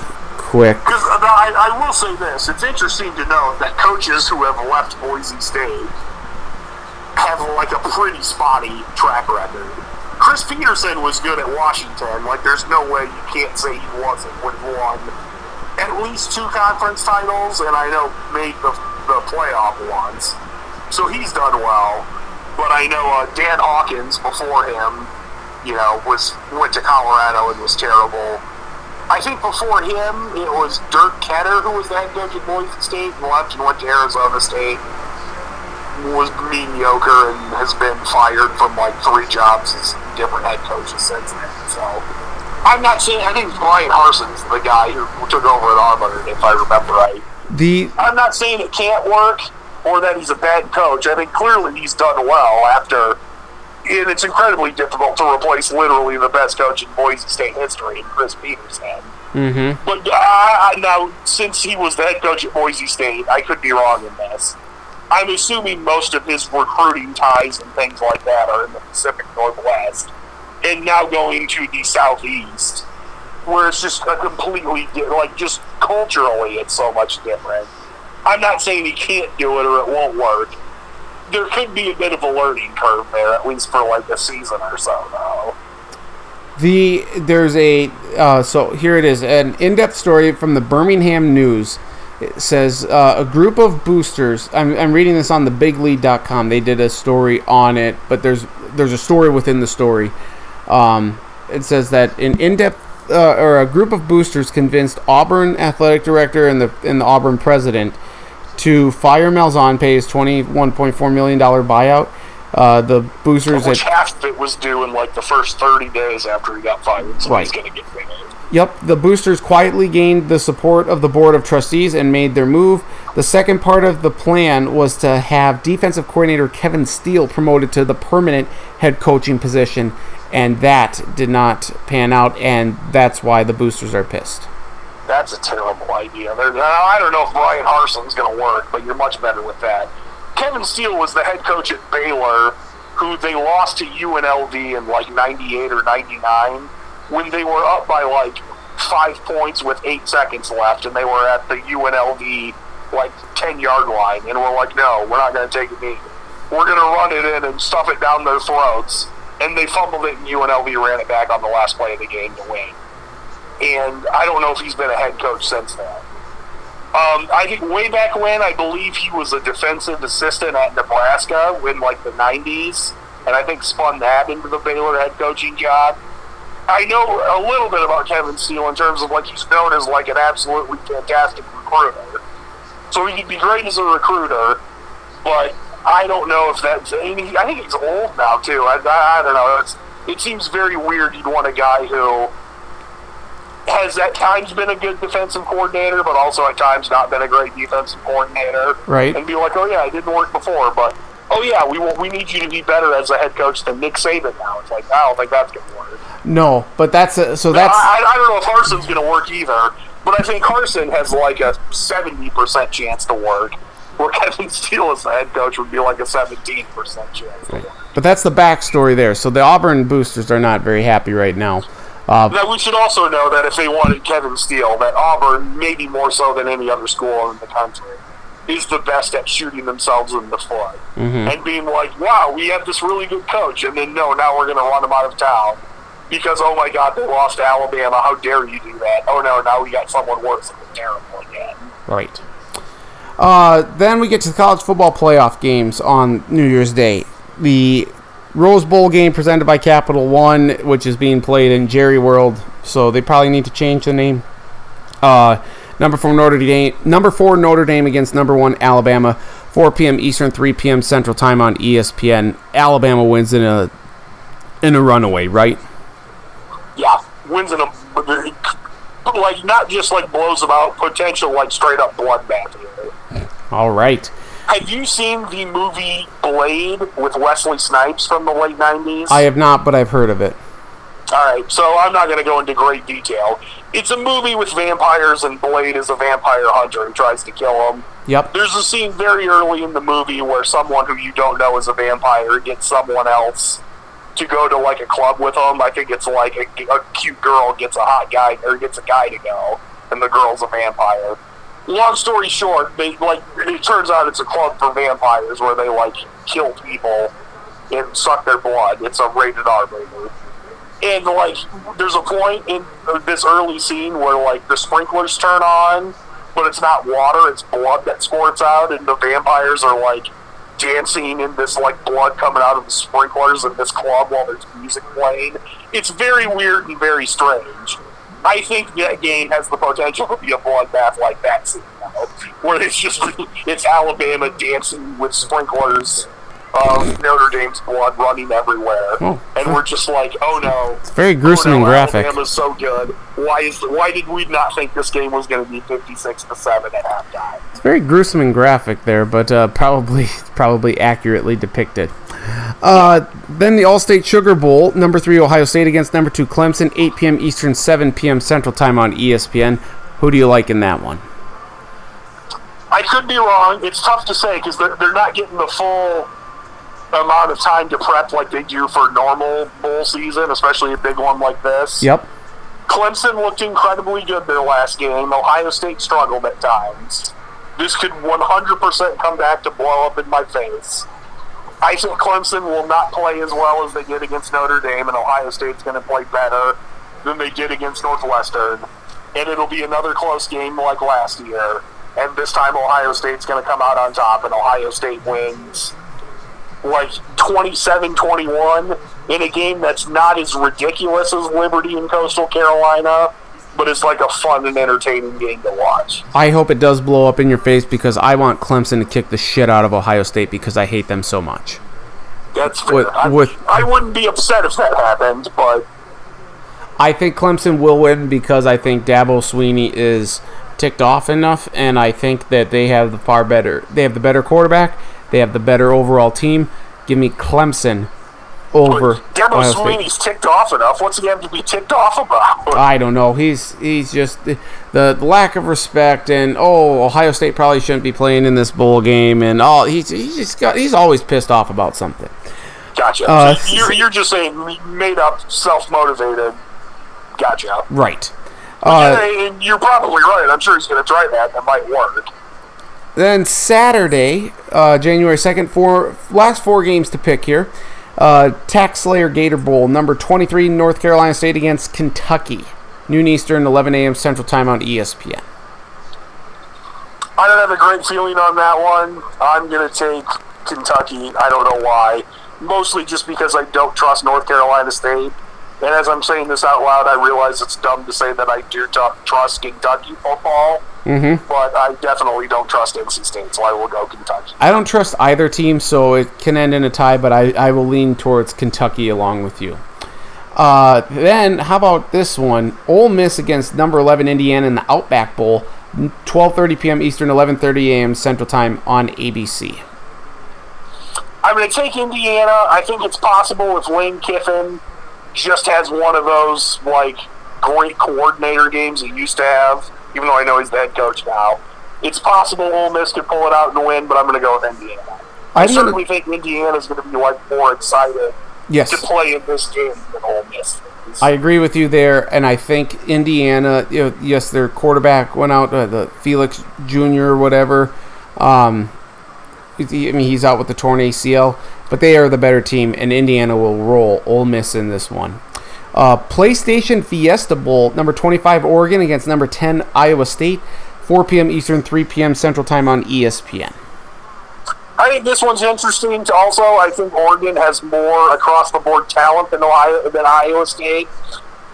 quick. Because I, I will say this: it's interesting to note that coaches who have left Boise State have like a pretty spotty track record. Chris Petersen was good at Washington. Like, there's no way you can't say he wasn't when he won at least two conference titles, and I know made the the playoff once. So he's done well. But I know uh, Dan Hawkins before him, you know, was went to Colorado and was terrible. I think before him, it was Dirk Koetter who was the head coach at Boise State and left and went to Arizona State. Was mediocre and has been fired from like three jobs as different head coaches since then. So I'm not saying I think Bryan Harsin's the guy who, took over at Auburn, if I remember right. The I'm not saying it can't work or that he's a bad coach. I think clearly he's done well after. And it's incredibly difficult to replace literally the best coach in Boise State history, Chris Petersen. mm-hmm. But uh, now, since he was the head coach at Boise State, I could be wrong in this. I'm assuming most of his recruiting ties and things like that are in the Pacific Northwest, and now going to the Southeast, where it's just a completely like just culturally, it's so much different. I'm not saying he can't do it or it won't work. There could be a bit of a learning curve there, at least for like a season or so, though. The there's a uh, so here it is an in-depth story from the Birmingham News. It says uh, a group of boosters. I'm, I'm reading this on the BigLead.com. They did a story on it, but there's there's a story within the story. Um, it says that an in-depth uh, or a group of boosters convinced Auburn athletic director and the and the Auburn president to fire Malzahn, pay his 21.4 million dollar buyout. Uh, the boosters Which at half of it was due in like the first 30 days after he got fired, so Right. he's going to get paid. Yep, the boosters quietly gained the support of the board of trustees and made their move. The second part of the plan was to have defensive coordinator Kevin Steele promoted to the permanent head coaching position, and that did not pan out, and that's why the boosters are pissed. That's a terrible idea. I don't know if Bryan Harsin's going to work, but you're much better with that. Kevin Steele was the head coach at Baylor, who they lost to UNLV in like 98 or 99 when they were up by like five points with eight seconds left, and they were at the UNLV like 10 yard line, and we're like, no, we're not going to take a knee. We're going to run it in and stuff it down their throats. And they fumbled it, and UNLV ran it back on the last play of the game to win and I don't know if he's been a head coach since then. Um, I think way back when, I believe he was a defensive assistant at Nebraska in like the 90s, and I think spun that into the Baylor head coaching job. I know a little bit about Kevin Steele in terms of like he's known as like an absolutely fantastic recruiter. So he'd be great as a recruiter, but I don't know if that's. I, mean, I think he's old now too. I, I, I don't know. It's, it seems very weird. You'd want a guy who has at times been a good defensive coordinator, but also at times not been a great defensive coordinator. Right. And be like, oh yeah, it didn't work before, but oh yeah, we we need you to be better as a head coach than Nick Saban now. It's like I don't think that's gonna work. No, but that's a, so that's I, I don't know if Carson's gonna work either, but I think Carson has like a seventy percent chance to work. Where Kevin Steele as the head coach would be like a seventeen percent chance. To work. but that's the backstory there. So the Auburn boosters are not very happy right now. Now we should also know that if they wanted Kevin Steele, that Auburn, maybe more so than any other school in the country, is the best at shooting themselves in the foot and being like, "Wow, we have this really good coach," and then no, now we're going to run him out of town because oh my God, they lost to Alabama. How dare you do that? Oh no, now we got someone worse than terrible again. Right. Uh, then we get to the college football playoff games on New Year's Day. The Rose Bowl game presented by Capital One, which is being played in Jerry World, so they probably need to change the name. Uh, number four Notre Dame, number four Notre Dame against number one Alabama, 4 p.m. Eastern, 3 p.m. Central Time on ESPN. Alabama wins in a in a runaway, right? Yeah, wins in a like not just like blows them out, potential like straight up bloodbath. All right. Have you seen the movie Blade with Wesley Snipes from the late '90s? I have not, but I've heard of it. All right, so I'm not going to go into great detail. It's a movie with vampires, and Blade is a vampire hunter and tries to kill them. Yep. There's a scene very early in the movie where someone who you don't know is a vampire gets someone else to go to like a club with them. I think it's like a, a cute girl gets a hot guy or gets a guy to go, and the girl's a vampire. Long story short, they like it turns out it's a club for vampires where they like kill people and suck their blood. It's a rated R movie. And like, there's a point in this early scene where like the sprinklers turn on, but it's not water; it's blood that squirts out, and the vampires are like dancing in this like blood coming out of the sprinklers in this club while there's music playing. It's very weird and very strange. I think that game has the potential to be a bloodbath like that scene, though, where it's just it's Alabama dancing with sprinklers of Notre Dame's blood running everywhere, Oh. and we're just like, oh no, It's very gruesome oh, and no, graphic. Alabama's so good. Why is why did we not think this game was going to be fifty six to seven at halftime? It's very gruesome and graphic there, but uh, probably probably accurately depicted. Uh, then the Allstate Sugar Bowl, number three Ohio State against number two Clemson, 8 p.m. Eastern, 7 p.m. Central Time on ESPN. Who do you like in that one? I could be wrong. It's tough to say because they're, they're not getting the full amount of time to prep like they do for normal bowl season, especially a big one like this. Yep. Clemson looked incredibly good their last game. Ohio State struggled at times. This could 100% come back to blow up in my face. I think Clemson will not play as well as they did against Notre Dame, and Ohio State's going to play better than they did against Northwestern. And it'll be another close game like last year. And this time, Ohio State's going to come out on top, and Ohio State wins like 27 21 in a game that's not as ridiculous as Liberty and Coastal Carolina, but it's like a fun and entertaining game to watch. I hope it does blow up in your face because I want Clemson to kick the shit out of Ohio State because I hate them so much. That's fair. With- I, with- I wouldn't be upset if that happened, but I think Clemson will win because I think Dabo Swinney is ticked off enough, and I think that they have the far better. They have the better quarterback. They have the better overall team. Give me Clemson over Dabo Ohio State. Swinney's ticked off enough. What's he have to be ticked off about? I don't know. He's he's just the, the lack of respect, and oh, Ohio State probably shouldn't be playing in this bowl game, and all he's he's just got he's always pissed off about something. Gotcha. Uh, So you're, you're just saying made up, self motivated. Gotcha. Right. Uh, Yeah, and you're probably right. I'm sure he's going to try that. That might work. Then Saturday, uh, January 2nd, four, last four games to pick here. Uh, TaxSlayer Gator Bowl, number 23, North Carolina State against Kentucky. Noon Eastern, 11 a.m. Central Time on ESPN. I don't have a great feeling on that one. I'm going to take Kentucky. I don't know why. Mostly just because I don't trust North Carolina State. And as I'm saying this out loud, I realize it's dumb to say that I do t- trust Kentucky football. Mm-hmm. But I definitely don't trust NC State, so I will go Kentucky. I don't trust either team, so it can end in a tie, but I, I will lean towards Kentucky along with you. Uh, then how about this one? Ole Miss against number 11 Indiana in the Outback Bowl, 12:30 p.m. Eastern, 11:30 a.m. Central Time on ABC. I'm going to take Indiana. I think it's possible if Lane Kiffin just has one of those like great coordinator games he used to have. Even though I know he's the head coach now, it's possible Ole Miss could pull it out and win. But I'm going to go with Indiana. I I'm certainly think Indiana is going to be like more excited Yes. to play in this game than Ole Miss. I agree with you there, and I think Indiana. You know, yes, their quarterback went out, uh, the Felix Jr. or whatever. Um, he- I mean, he's out with the torn ACL, but they are the better team, and Indiana will roll Ole Miss in this one. Uh, PlayStation Fiesta Bowl, number 25 Oregon against number 10 Iowa State, 4 p.m. Eastern, 3 p.m. Central Time on ESPN. I think this one's interesting. Also, I think Oregon has more across the board talent than Ohio than Iowa State.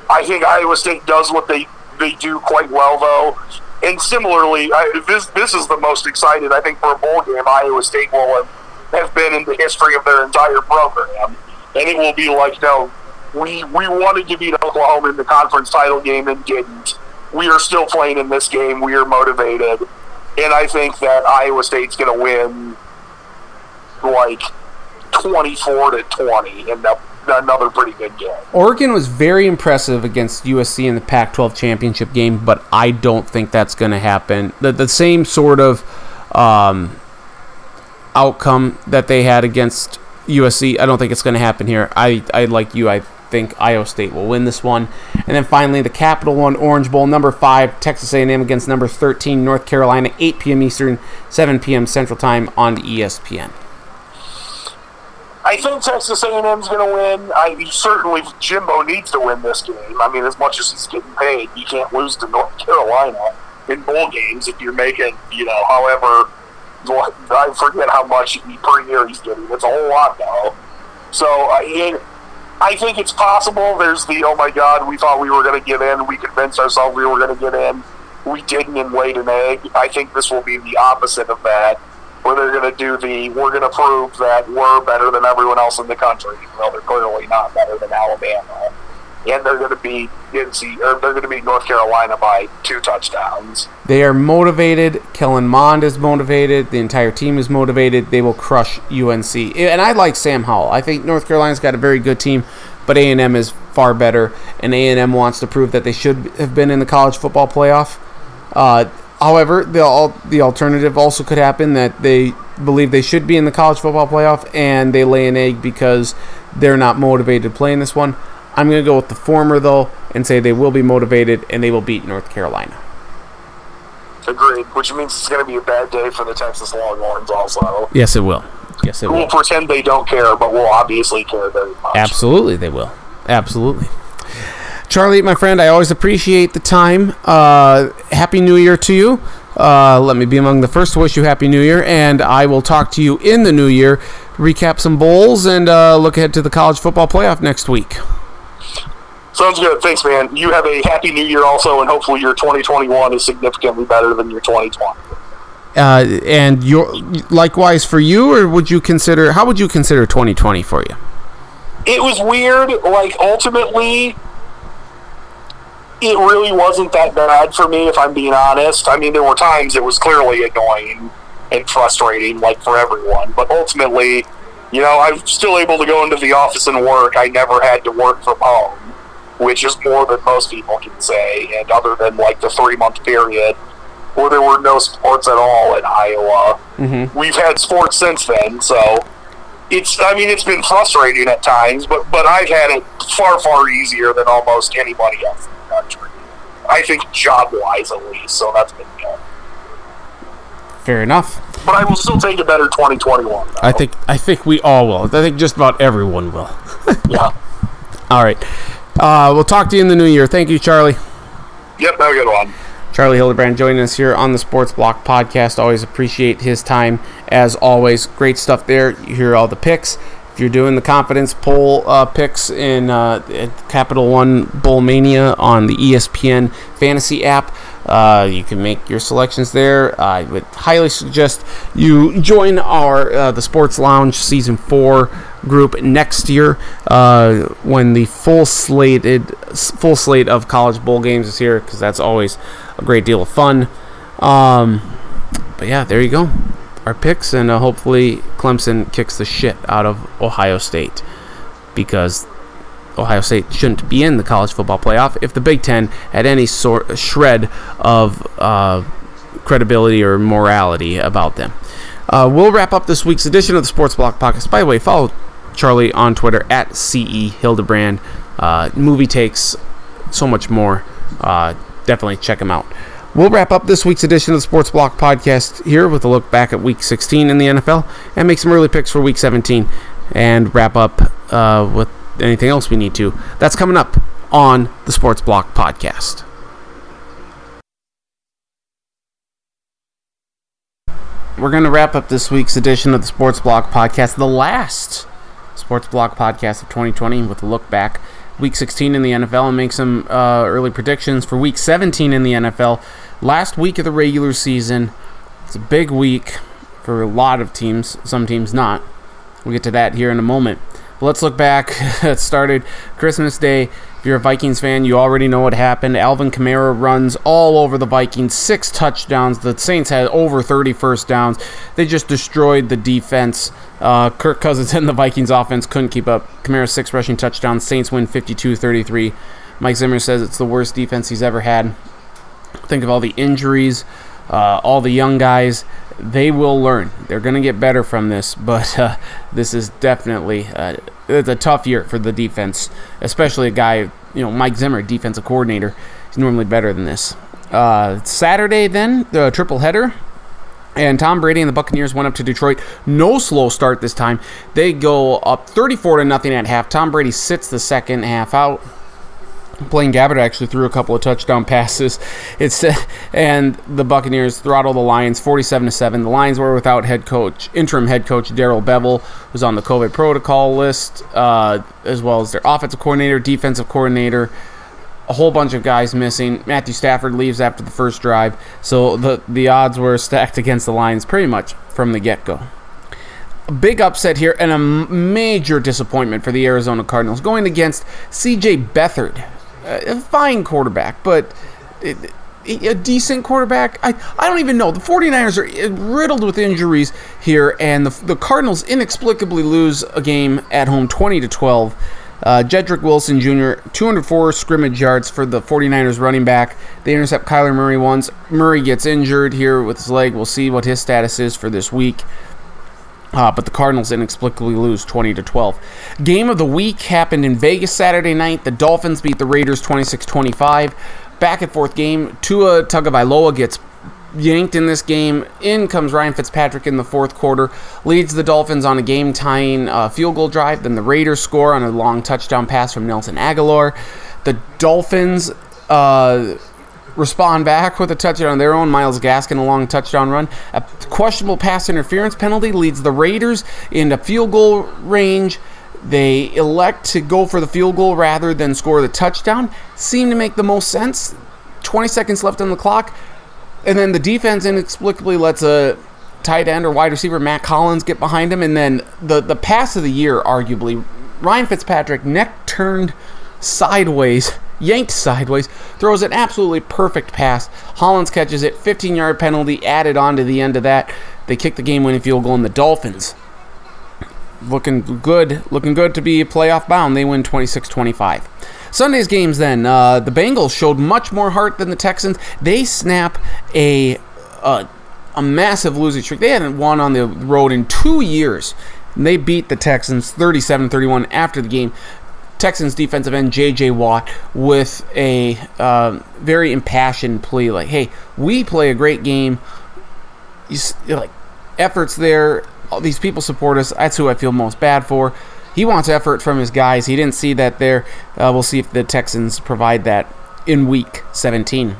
I think Iowa State does what they they do quite well, though. And similarly, I, this this is the most excited I think for a bowl game Iowa State will have, have been in the history of their entire program, and it will be like, no, we we wanted to beat Oklahoma in the conference title game and didn't. We are still playing in this game. We are motivated, and I think that Iowa State's going to win like 24 to 20 and a- another pretty good game. Oregon was very impressive against USC in the Pac 12 championship game, but I don't think that's going to happen. The, the same sort of um, outcome that they had against USC, I don't think it's going to happen here. I, I like you, I think Iowa State will win this one. And then finally, the Capital One Orange Bowl, number 5, Texas A&M against number 13, North Carolina, 8 p.m. Eastern, 7 p.m. Central Time on ESPN. I think Texas A&M's going to win. I certainly Jimbo needs to win this game. I mean, as much as he's getting paid, you can't lose to North Carolina in bowl games if you're making, you know, however, I forget how much per year he's getting. It's a whole lot though. So I, I think it's possible. There's the oh my god, we thought we were going to get in. We convinced ourselves we were going to get in. We didn't and laid an egg. I think this will be the opposite of that where they're going to do the we're going to prove that we're better than everyone else in the country. Well, they're clearly not better than Alabama, and they're going to beat NC or they're going to beat North Carolina by two touchdowns. They are motivated. Kellen Mond is motivated. The entire team is motivated. They will crush UNC. And I like Sam Howell. I think North Carolina's got a very good team, but A&M is far better. And A&M wants to prove that they should have been in the college football playoff. Uh, however, the the alternative also could happen that they believe they should be in the college football playoff and they lay an egg because they're not motivated playing this one. I'm going to go with the former though and say they will be motivated and they will beat North Carolina. Agreed. Which means it's going to be a bad day for the Texas Longhorns. Also, Yes, it will. Yes, it will. we'll pretend they don't care, but we'll obviously care very much. Absolutely, they will. Absolutely. Charlie, my friend, I always appreciate the time. Uh, happy New Year to you. Uh, let me be among the first to wish you Happy New Year, and I will talk to you in the new year, recap some bowls, and uh, look ahead to the college football playoff next week. Sounds good. Thanks, man. You have a happy new year also, and hopefully your 2021 is significantly better than your 2020. Uh, and your likewise for you, or would you consider? How would you consider 2020 for you? It was weird. Like, ultimately, it really wasn't that bad for me, if I'm being honest. I mean, there were times it was clearly annoying and frustrating, like for everyone. But ultimately, you know, I'm still able to go into the office and work. I never had to work from home, which is more than most people can say. And other than like the three month period where there were no sports at all in Iowa, Mm-hmm. we've had sports since then. So it's, I mean, it's been frustrating at times, but but I've had it far far easier than almost anybody else in the country. I think job wise at least. So that's been good. Fair enough. But I will still take a better 2021. though. I think I think we all will. I think just about everyone will. Yeah. All right. Uh, we'll talk to you in the new year. Thank you, Charlie. Yep, have a good one. Charlie Hildebrand joining us here on the Sports Block podcast. Always appreciate his time. As always, great stuff there. You hear all the picks. If you're doing the confidence poll uh, picks in uh, Capital One Bowl Mania on the ESPN fantasy app, Uh, you can make your selections there. I would highly suggest you join our uh, the Sports Lounge Season Four group next year uh, when the full slated full slate of college bowl games is here because that's always a great deal of fun. Um, but yeah, there you go. Our picks, and uh, hopefully Clemson kicks the shit out of Ohio State because Ohio State shouldn't be in the college football playoff if the Big Ten had any sort shred of uh, credibility or morality about them. Uh, we'll wrap up this week's edition of the Sports Block Podcast. By the way, follow Charlie on Twitter at CE Hildebrand. Uh, movie takes, so much more. Uh, definitely check him out. We'll wrap up this week's edition of the Sports Block Podcast here with a look back at Week 16 in the NFL and make some early picks for Week 17 and wrap up uh, with anything else we need to. That's coming up on the Sports Block Podcast. We're going to wrap up this week's edition of the Sports Block Podcast, the last Sports Block Podcast of 2020, with a look back Week 16 in the NFL and make some uh, early predictions for Week 17 in the NFL. Last week of the regular season. It's a big week for a lot of teams, some teams not. We'll get to that here in a moment. Let's look back. it started Christmas Day. If you're a Vikings fan, you already know what happened. Alvin Kamara runs all over the Vikings, six touchdowns. The Saints had over 30 first downs. They just destroyed the defense. Uh, Kirk Cousins and the Vikings offense couldn't keep up. Kamara six rushing touchdowns. Saints win 52-33. Mike Zimmer says it's the worst defense he's ever had. Think of all the injuries, uh, all the young guys they will learn. They're going to get better from this, but uh, this is definitely uh, it's a tough year for the defense, especially a guy, you know, Mike Zimmer, defensive coordinator. He's normally better than this. Uh, Saturday, then the triple header. And Tom Brady and the Buccaneers went up to Detroit. No slow start this time. They go up 34 to nothing at half. Tom Brady sits the second half out. Blaine Gabbert actually threw a couple of touchdown passes. It's and the Buccaneers throttle the Lions 47 to 7. The Lions were without head coach, interim head coach Darrell Bevell, who's on the COVID protocol list, uh, as well as their offensive coordinator, defensive coordinator, a whole bunch of guys missing. Matthew Stafford leaves after the first drive, so the the odds were stacked against the Lions pretty much from the get go. A big upset here and a major disappointment for the Arizona Cardinals going against C.J. Beathard, a fine quarterback, but a decent quarterback. I, I don't even know. The 49ers are riddled with injuries here, and the, the Cardinals inexplicably lose a game at home 20 to 12. Uh, Jedrick Wilson Jr., 204 scrimmage yards for the 49ers running back. They intercept Kyler Murray once. Murray gets injured here with his leg. We'll see what his status is for this week. Uh, but the Cardinals inexplicably lose 20 to 12. Game of the week happened in Vegas Saturday night. The Dolphins beat the Raiders 26-25. Back and forth game. Tua Tagovailoa gets yanked in this game. In comes Ryan Fitzpatrick in the fourth quarter, leads the Dolphins on a game-tying uh, field goal drive. Then the Raiders score on a long touchdown pass from Nelson Agholor. The Dolphins. Uh, respond back with a touchdown on their own. Myles Gaskin a long touchdown run. A questionable pass interference penalty leads the Raiders into field goal range. They elect to go for the field goal rather than score the touchdown. Seemed to make the most sense. 20 seconds left on the clock. And then the defense inexplicably lets a tight end or wide receiver, Mack Hollins, get behind him. And then the, the pass of the year, arguably, Ryan Fitzpatrick neck turned sideways yanked sideways, throws an absolutely perfect pass. Hollins catches it, 15 yard penalty added on to the end of that. They kick the game winning field goal, and the Dolphins looking good, looking good to be playoff bound. They win 26 25. Sunday's games then, uh, the Bengals showed much more heart than the Texans. They snap a, a, a massive losing streak. They hadn't won on the road in two years. They beat the Texans 37 31 after the game. Texans defensive end J.J. Watt with a uh, very impassioned plea, like, "Hey, we play a great game. You, like efforts there. All these people support us. That's who I feel most bad for." He wants effort from his guys. He didn't see that there. Uh, we'll see if the Texans provide that in Week 17.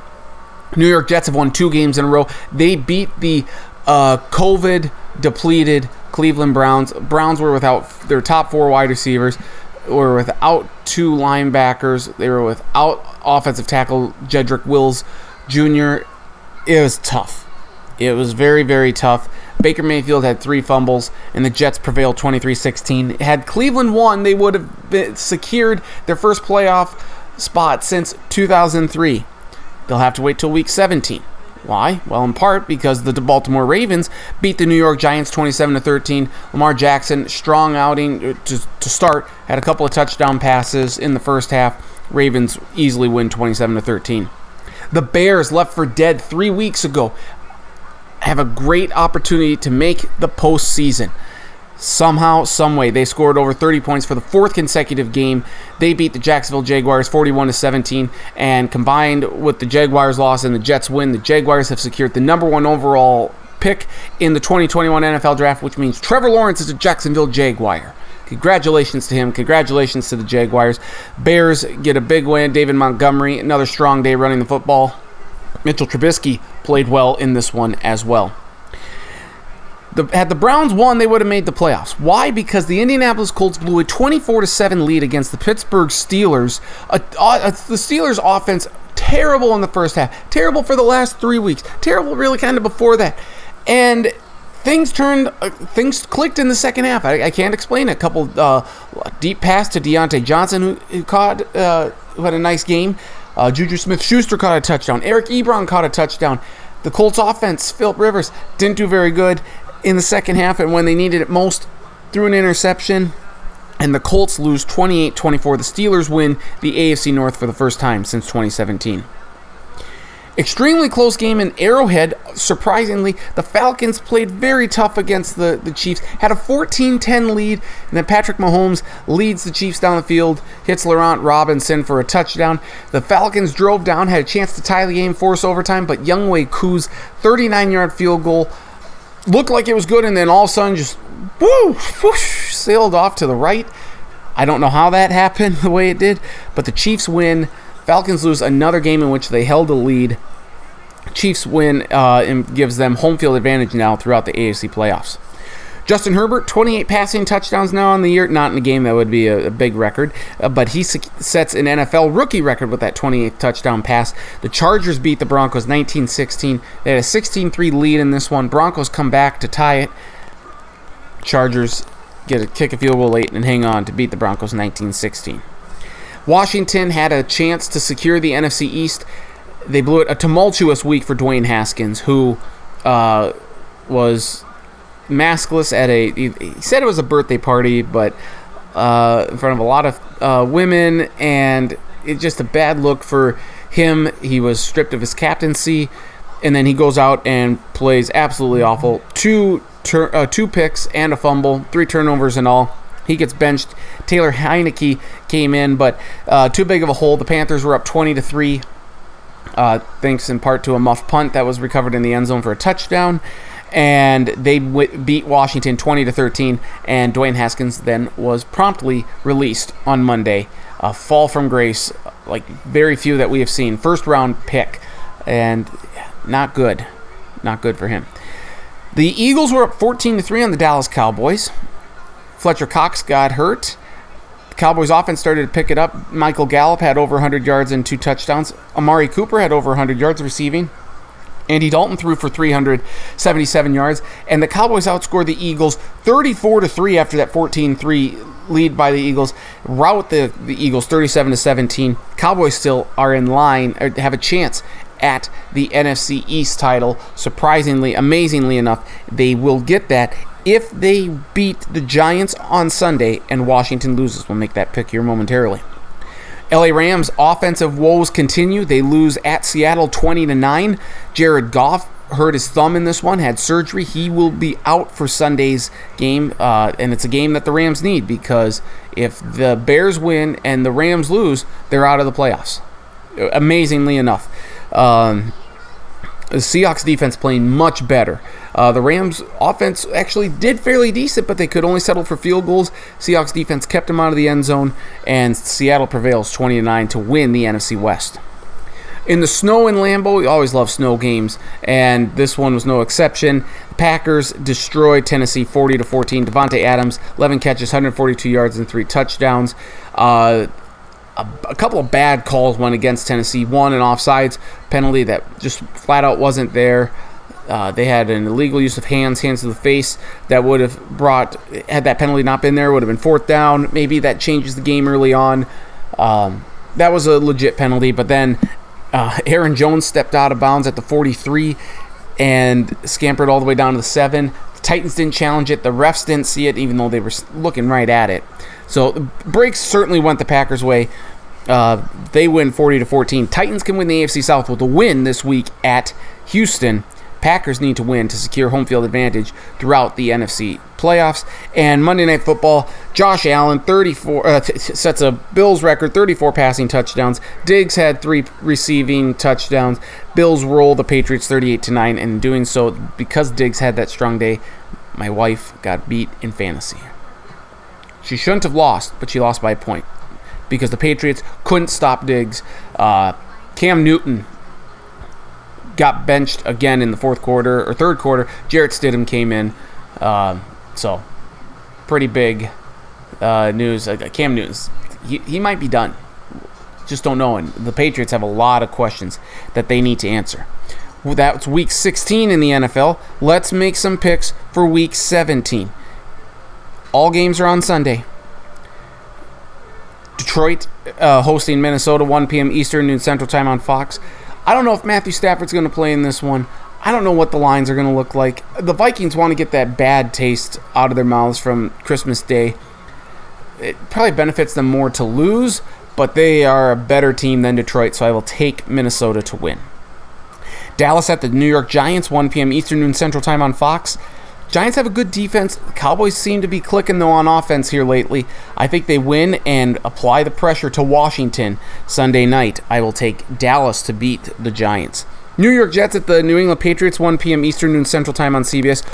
New York Jets have won two games in a row. They beat the uh, COVID depleted Cleveland Browns. Browns were without their top four wide receivers were without two linebackers. They were without offensive tackle Jedrick Wills Jr., it was tough. It was very, very tough. Baker Mayfield had three fumbles, and the Jets prevailed 23 16. Had Cleveland won, they would have secured their first playoff spot since 2003. They'll have to wait till week 17. Why? Well, in part because the Baltimore Ravens beat the New York Giants 27 to 13. Lamar Jackson, strong outing to, to start, had a couple of touchdown passes in the first half. Ravens easily win 27 to 13. The Bears left for dead three weeks ago have a great opportunity to make the postseason. Somehow, someway, they scored over 30 points for the fourth consecutive game. They beat the Jacksonville Jaguars 41 to 17, and combined with the Jaguars' loss and the Jets' win, the Jaguars have secured the number one overall pick in the 2021 NFL Draft, which means Trevor Lawrence is a Jacksonville Jaguar. Congratulations to him. Congratulations to the Jaguars. Bears get a big win. David Montgomery, another strong day running the football. Mitchell Trubisky played well in this one as well. The, had the Browns won, they would have made the playoffs. Why? Because the Indianapolis Colts blew a 24 7 lead against the Pittsburgh Steelers. A, a, the Steelers' offense terrible in the first half, terrible for the last three weeks, terrible really kind of before that, and things turned, uh, things clicked in the second half. I, I can't explain it. A couple uh, deep pass to Diontae Johnson who, who caught, uh, who had a nice game. Uh, Juju Smith Schuster caught a touchdown. Eric Ebron caught a touchdown. The Colts offense, Philip Rivers, didn't do very good in the second half, and when they needed it most, threw an interception. And the Colts lose 28 24. The Steelers win the AFC North for the first time since 2017. Extremely close game in Arrowhead. Surprisingly, the Falcons played very tough against the, the Chiefs. Had a 14 10 lead, and then Patrick Mahomes leads the Chiefs down the field, hits Laurent Robinson for a touchdown. The Falcons drove down, had a chance to tie the game, force overtime, but Younghoe Koo's 39 yard field goal looked like it was good, and then all of a sudden just whoo, whoosh, sailed off to the right. I don't know how that happened the way it did, but the Chiefs win Falcons lose another game in which they held a lead. Chiefs win uh, and gives them home field advantage now throughout the AFC playoffs. Justin Herbert, 28 passing touchdowns now on the year. Not in a game that would be a, a big record, uh, but he sets an NFL rookie record with that 28th touchdown pass. The Chargers beat the Broncos 19 16. They had a 16 3 lead in this one. Broncos come back to tie it. Chargers get a kick a field goal late and hang on to beat the Broncos 19 16. Washington had a chance to secure the NFC East. They blew it a tumultuous week for Dwayne Haskins, who uh, was maskless at a. He, said it was a birthday party, but uh, in front of a lot of uh, women, and it's just a bad look for him. He was stripped of his captaincy, and then he goes out and plays absolutely awful. Two tur- uh, two picks and a fumble, three turnovers in all. He gets benched. Taylor Heinicke came in, but uh, too big of a hole. The Panthers were up 20 to three, uh, thanks in part to a muff punt that was recovered in the end zone for a touchdown. And they w- beat Washington 20 to 13. And Dwayne Haskins then was promptly released on Monday. A fall from grace, like very few that we have seen. First round pick, and not good, not good for him. The Eagles were up 14 to 3 on the Dallas Cowboys. Fletcher Cox got hurt. Cowboys offense started to pick it up. Michael Gallup had over 100 yards and two touchdowns. Amari Cooper had over 100 yards receiving. Andy Dalton threw for 377 yards, and the Cowboys outscored the Eagles 34 to 3 after that 14-3 lead by the Eagles. Rout the, the Eagles 37 to 17. Cowboys still are in line or have a chance at the NFC East title. Surprisingly, amazingly enough, they will get that if they beat the Giants on Sunday and Washington loses. We'll make that pick here momentarily. LA Rams offensive woes continue. They lose at Seattle 20 to 9. Jared Goff hurt his thumb in this one, had surgery. He will be out for Sunday's game, uh, and it's a game that the Rams need because if the Bears win and the Rams lose, they're out of the playoffs. Amazingly enough. Um, the Seahawks defense playing much better. Uh, the Rams offense actually did fairly decent, but they could only settle for field goals. Seahawks defense kept them out of the end zone, and Seattle prevails 20 9 to win the NFC West. In the snow in Lambeau, we always love snow games, and this one was no exception. Packers destroyed Tennessee 40 to 14. Davante Adams, 11 catches, 142 yards, and three touchdowns. Uh, a, a, couple of bad calls went against Tennessee. One, an offsides penalty that just flat out wasn't there. Uh, they had an illegal use of hands, hands to the face that would have brought, had that penalty not been there, would have been fourth down. Maybe that changes the game early on. Um, that was a legit penalty, but then uh, Aaron Jones stepped out of bounds at the 43 and scampered all the way down to the 7. The Titans didn't challenge it. The refs didn't see it, even though they were looking right at it. So the breaks certainly went the Packers' way. Uh, they win 40 to 14. Titans can win the AFC South with a win this week at Houston. Packers need to win to secure home field advantage throughout the NFC playoffs. And Monday Night Football, Josh Allen 34 uh, sets a Bills record, 34 passing touchdowns. Diggs had three receiving touchdowns. Bills roll the Patriots 38 to 9 and in doing so because Diggs had that strong day, my wife got beat in fantasy. She shouldn't have lost, but she lost by a point because the Patriots couldn't stop Diggs. Uh, Cam Newton got benched again in the fourth quarter or third quarter. Jarrett Stidham came in, uh, so pretty big uh, news. Uh, Cam Newton's he, he might be done. Just don't know. And the Patriots have a lot of questions that they need to answer. That's week 16 in the NFL. Let's make some picks for week 17. All games are on Sunday. Detroit uh, hosting Minnesota, 1 p.m. Eastern, noon Central Time on Fox. I don't know if Matthew Stafford's going to play in this one. I don't know what the lines are going to look like. The Vikings want to get that bad taste out of their mouths from Christmas Day. It probably benefits them more to lose, but they are a better team than Detroit, so I will take Minnesota to win. Dallas at the New York Giants, 1 p.m. Eastern Noon Central Time on Fox. Giants have a good defense. Cowboys seem to be clicking though on offense here lately. I think they win and apply the pressure to Washington Sunday night. I will take Dallas to beat the Giants. New York Jets at the New England Patriots, 1 p.m. Eastern Noon Central Time on CBS.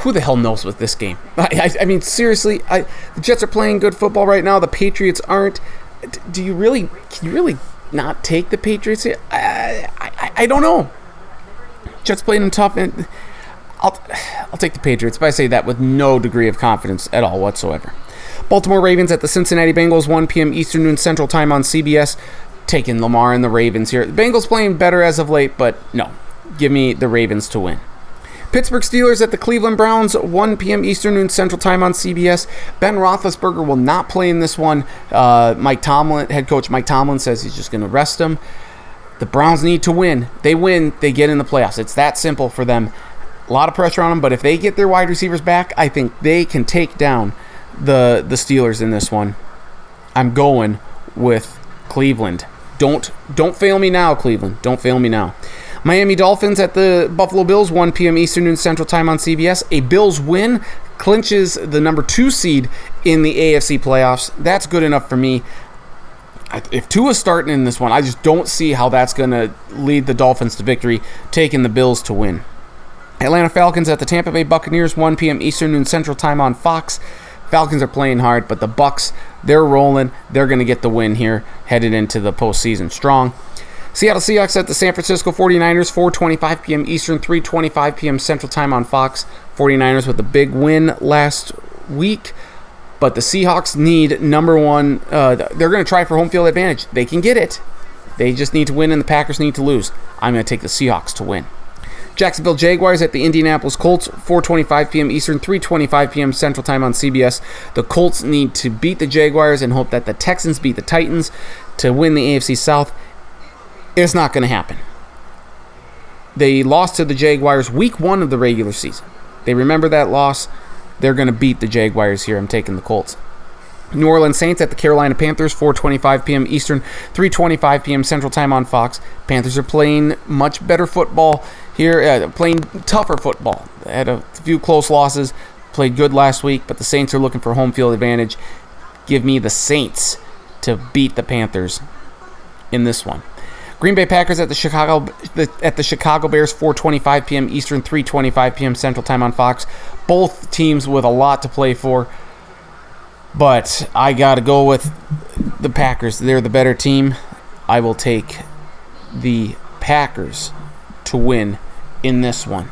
Who the hell knows with this game? I, I, I mean, seriously, I, the Jets are playing good football right now. The Patriots aren't. Do you really? Can you really not take the Patriots here? I, I, I don't know. Jets playing tough and I'll, I'll take the Patriots, but I say that with no degree of confidence at all whatsoever. Baltimore Ravens at the Cincinnati Bengals, 1 p.m. Eastern Noon Central Time on CBS. Taking Lamar and the Ravens here. The Bengals playing better as of late, but no. Give me the Ravens to win. Pittsburgh Steelers at the Cleveland Browns, 1 p.m. Eastern Noon Central Time on CBS. Ben Roethlisberger will not play in this one. Uh, Mike Tomlin, head coach Mike Tomlin, says he's just going to rest him. The Browns need to win. They win, they get in the playoffs. It's that simple for them. A lot of pressure on them, but if they get their wide receivers back, I think they can take down the the Steelers in this one. I'm going with Cleveland. Don't don't fail me now, Cleveland. Don't fail me now. Miami Dolphins at the Buffalo Bills, 1 p.m. Eastern Noon Central Time on CBS. A Bills win clinches the number two seed in the AFC playoffs. That's good enough for me. If Tua's starting in this one, I just don't see how that's going to lead the Dolphins to victory, taking the Bills to win. Atlanta Falcons at the Tampa Bay Buccaneers, 1 p.m. Eastern Noon Central Time on Fox. Falcons are playing hard, but the Bucks, they're rolling. They're going to get the win here, headed into the postseason strong. Seattle Seahawks at the San Francisco 49ers, 4:25 p.m. Eastern, 3:25 p.m. Central Time on Fox. 49ers with a big win last week, but the Seahawks need number one. Uh, they're going to try for home field advantage. They can get it. They just need to win, and the Packers need to lose. I'm going to take the Seahawks to win. Jacksonville Jaguars at the Indianapolis Colts, 4:25 p.m. Eastern, 3:25 p.m. Central Time on CBS. The Colts need to beat the Jaguars and hope that the Texans beat the Titans to win the AFC South. It's not going to happen. They lost to the Jaguars week 1 of the regular season. They remember that loss. They're going to beat the Jaguars here. I'm taking the Colts. New Orleans Saints at the Carolina Panthers, 4:25 p.m. Eastern, 3:25 p.m. Central Time on Fox. Panthers are playing much better football here, uh, playing tougher football. They had a few close losses, played good last week, but the Saints are looking for home field advantage. Give me the Saints to beat the Panthers in this one. Green Bay Packers at the Chicago at the Chicago Bears 4:25 p.m. Eastern, 3:25 p.m. Central Time on Fox. Both teams with a lot to play for. But I got to go with the Packers. They're the better team. I will take the Packers to win in this one.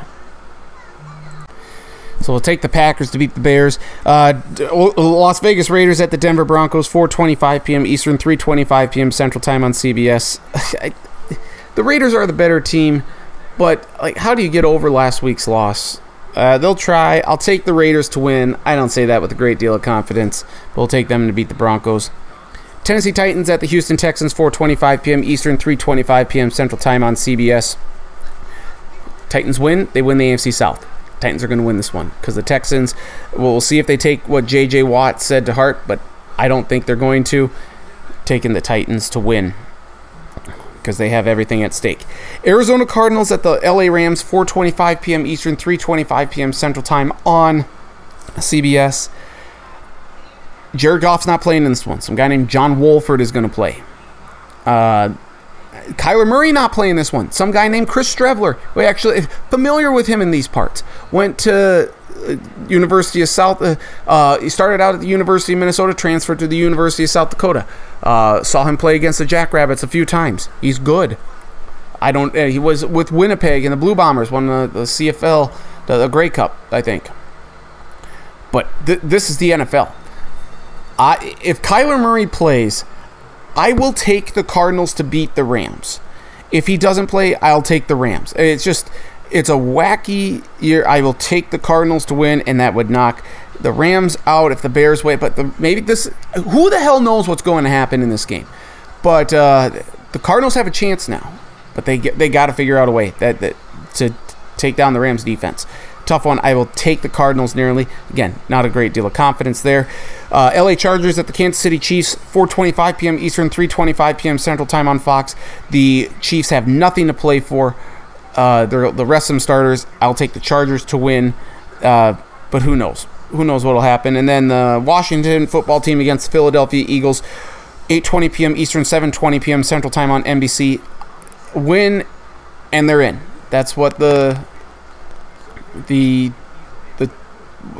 So we'll take the Packers to beat the Bears. Uh, Las Vegas Raiders at the Denver Broncos, 4:25 p.m. Eastern, 3:25 p.m. Central Time on CBS. The Raiders are the better team, but like, how do you get over last week's loss? Uh, they'll try. I'll take the Raiders to win. I don't say that with a great deal of confidence. But we'll take them to beat the Broncos. Tennessee Titans at the Houston Texans, 4:25 p.m. Eastern, 3:25 p.m. Central Time on CBS. Titans win. They win the AFC South. Titans are going to win this one because the Texans. Well, see if they take what J.J. Watt said to heart, but I don't think they're going to. Taking the Titans to win because they have everything at stake. Arizona Cardinals at the LA Rams, 4:25 p.m. Eastern, 3:25 p.m. Central Time on CBS. Jared Goff's not playing in this one. Some guy named John Wolford is going to play. Uh, Kyler Murray not playing this one. Some guy named Chris Streveler. We actually familiar with him in these parts. Went to uh, University of South. Uh, uh, he started out at the University of Minnesota, transferred to the University of South Dakota. Uh, saw him play against the Jackrabbits a few times. He's good. I don't. Uh, he was with Winnipeg and the Blue Bombers, won the, the CFL, the, the Grey Cup, I think. But th- this is the NFL. I, if Kyler Murray plays, I will take the Cardinals to beat the Rams. If he doesn't play, I'll take the Rams. It's just, it's a wacky year. I will take the Cardinals to win, and that would knock the Rams out if the Bears win. But the, maybe this, who the hell knows what's going to happen in this game? But uh, the Cardinals have a chance now. But they get, they got to figure out a way that, that to take down the Rams defense. Tough one. I will take the Cardinals nearly. Again, not a great deal of confidence there. Uh, LA Chargers at the Kansas City Chiefs, 4:25 p.m. Eastern, 3:25 p.m. Central Time on Fox. The Chiefs have nothing to play for. Uh, the rest of them starters. I'll take the Chargers to win, uh, but who knows? Who knows what'll happen? And then the Washington football team against the Philadelphia Eagles, 8:20 p.m. Eastern, 7:20 p.m. Central Time on NBC. Win, and they're in. That's what the the the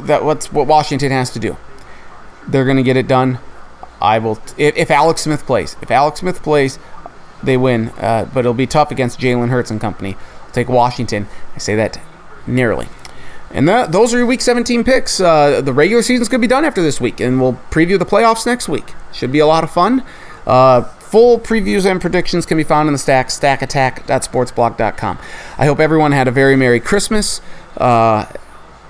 that what's what Washington has to do. They're going to get it done. I will if, if Alex Smith plays. If Alex Smith plays, they win. Uh, but it'll be tough against Jalen Hurts and company. I'll take Washington. I say that nearly. And that, those are your Week 17 picks. Uh, the regular season's going to be done after this week, and we'll preview the playoffs next week. Should be a lot of fun. Uh, full previews and predictions can be found in the stack, stackattack.sportsblog.com. I hope everyone had a very Merry Christmas, uh,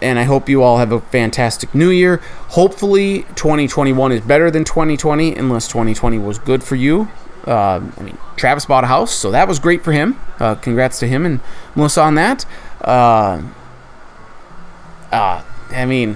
and I hope you all have a fantastic New Year. Hopefully, 2021 is better than 2020, unless 2020 was good for you. Uh, I mean, Travis bought a house, so that was great for him. Uh, congrats to him and Melissa on that. Uh, uh, I mean,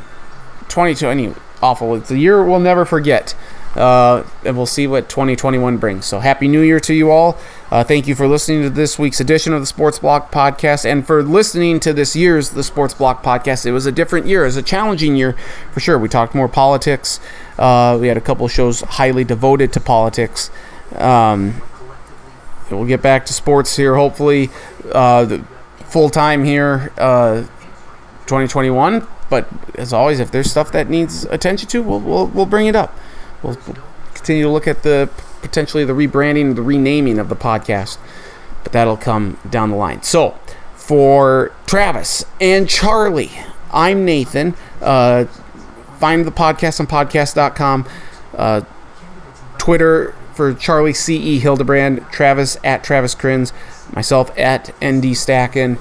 2020 awful. It's a year we'll never forget. Uh, and we'll see what 2021 brings. So, Happy New Year to you all. Uh, thank you for listening to this week's edition of the Sports Block Podcast and for listening to this year's The Sports Block Podcast. It was a different year, it was a challenging year for sure. We talked more politics, uh, we had a couple shows highly devoted to politics. Um, we'll get back to sports here, hopefully, uh, full time here. Uh, 2021. But as always, if there's stuff that needs attention to, we'll we'll, we'll bring it up. We'll, we'll continue to look at the potentially the rebranding, the renaming of the podcast, but that'll come down the line. So for Travis and Charlie, I'm Nathan. Uh, find the podcast on podcast.com. Uh, Twitter for Charlie C.E. Hildebrand, Travis at Travis Crins, myself at ND Stacken.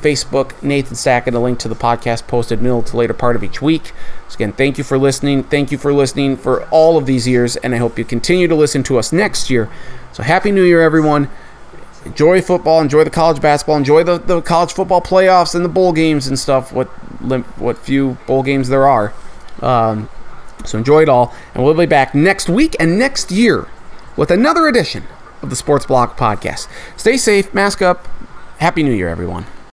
Facebook, Nathan Stacken, a link to the podcast posted middle to later part of each week. So, again, thank you for listening. Thank you for listening for all of these years, and I hope you continue to listen to us next year. So, Happy New Year, everyone. Enjoy football, enjoy the college basketball, enjoy the, the college football playoffs and the bowl games and stuff, what, what few bowl games there are. Um, so, enjoy it all, and we'll be back next week and next year with another edition of the Sports Block Podcast. Stay safe, mask up. Happy New Year, everyone.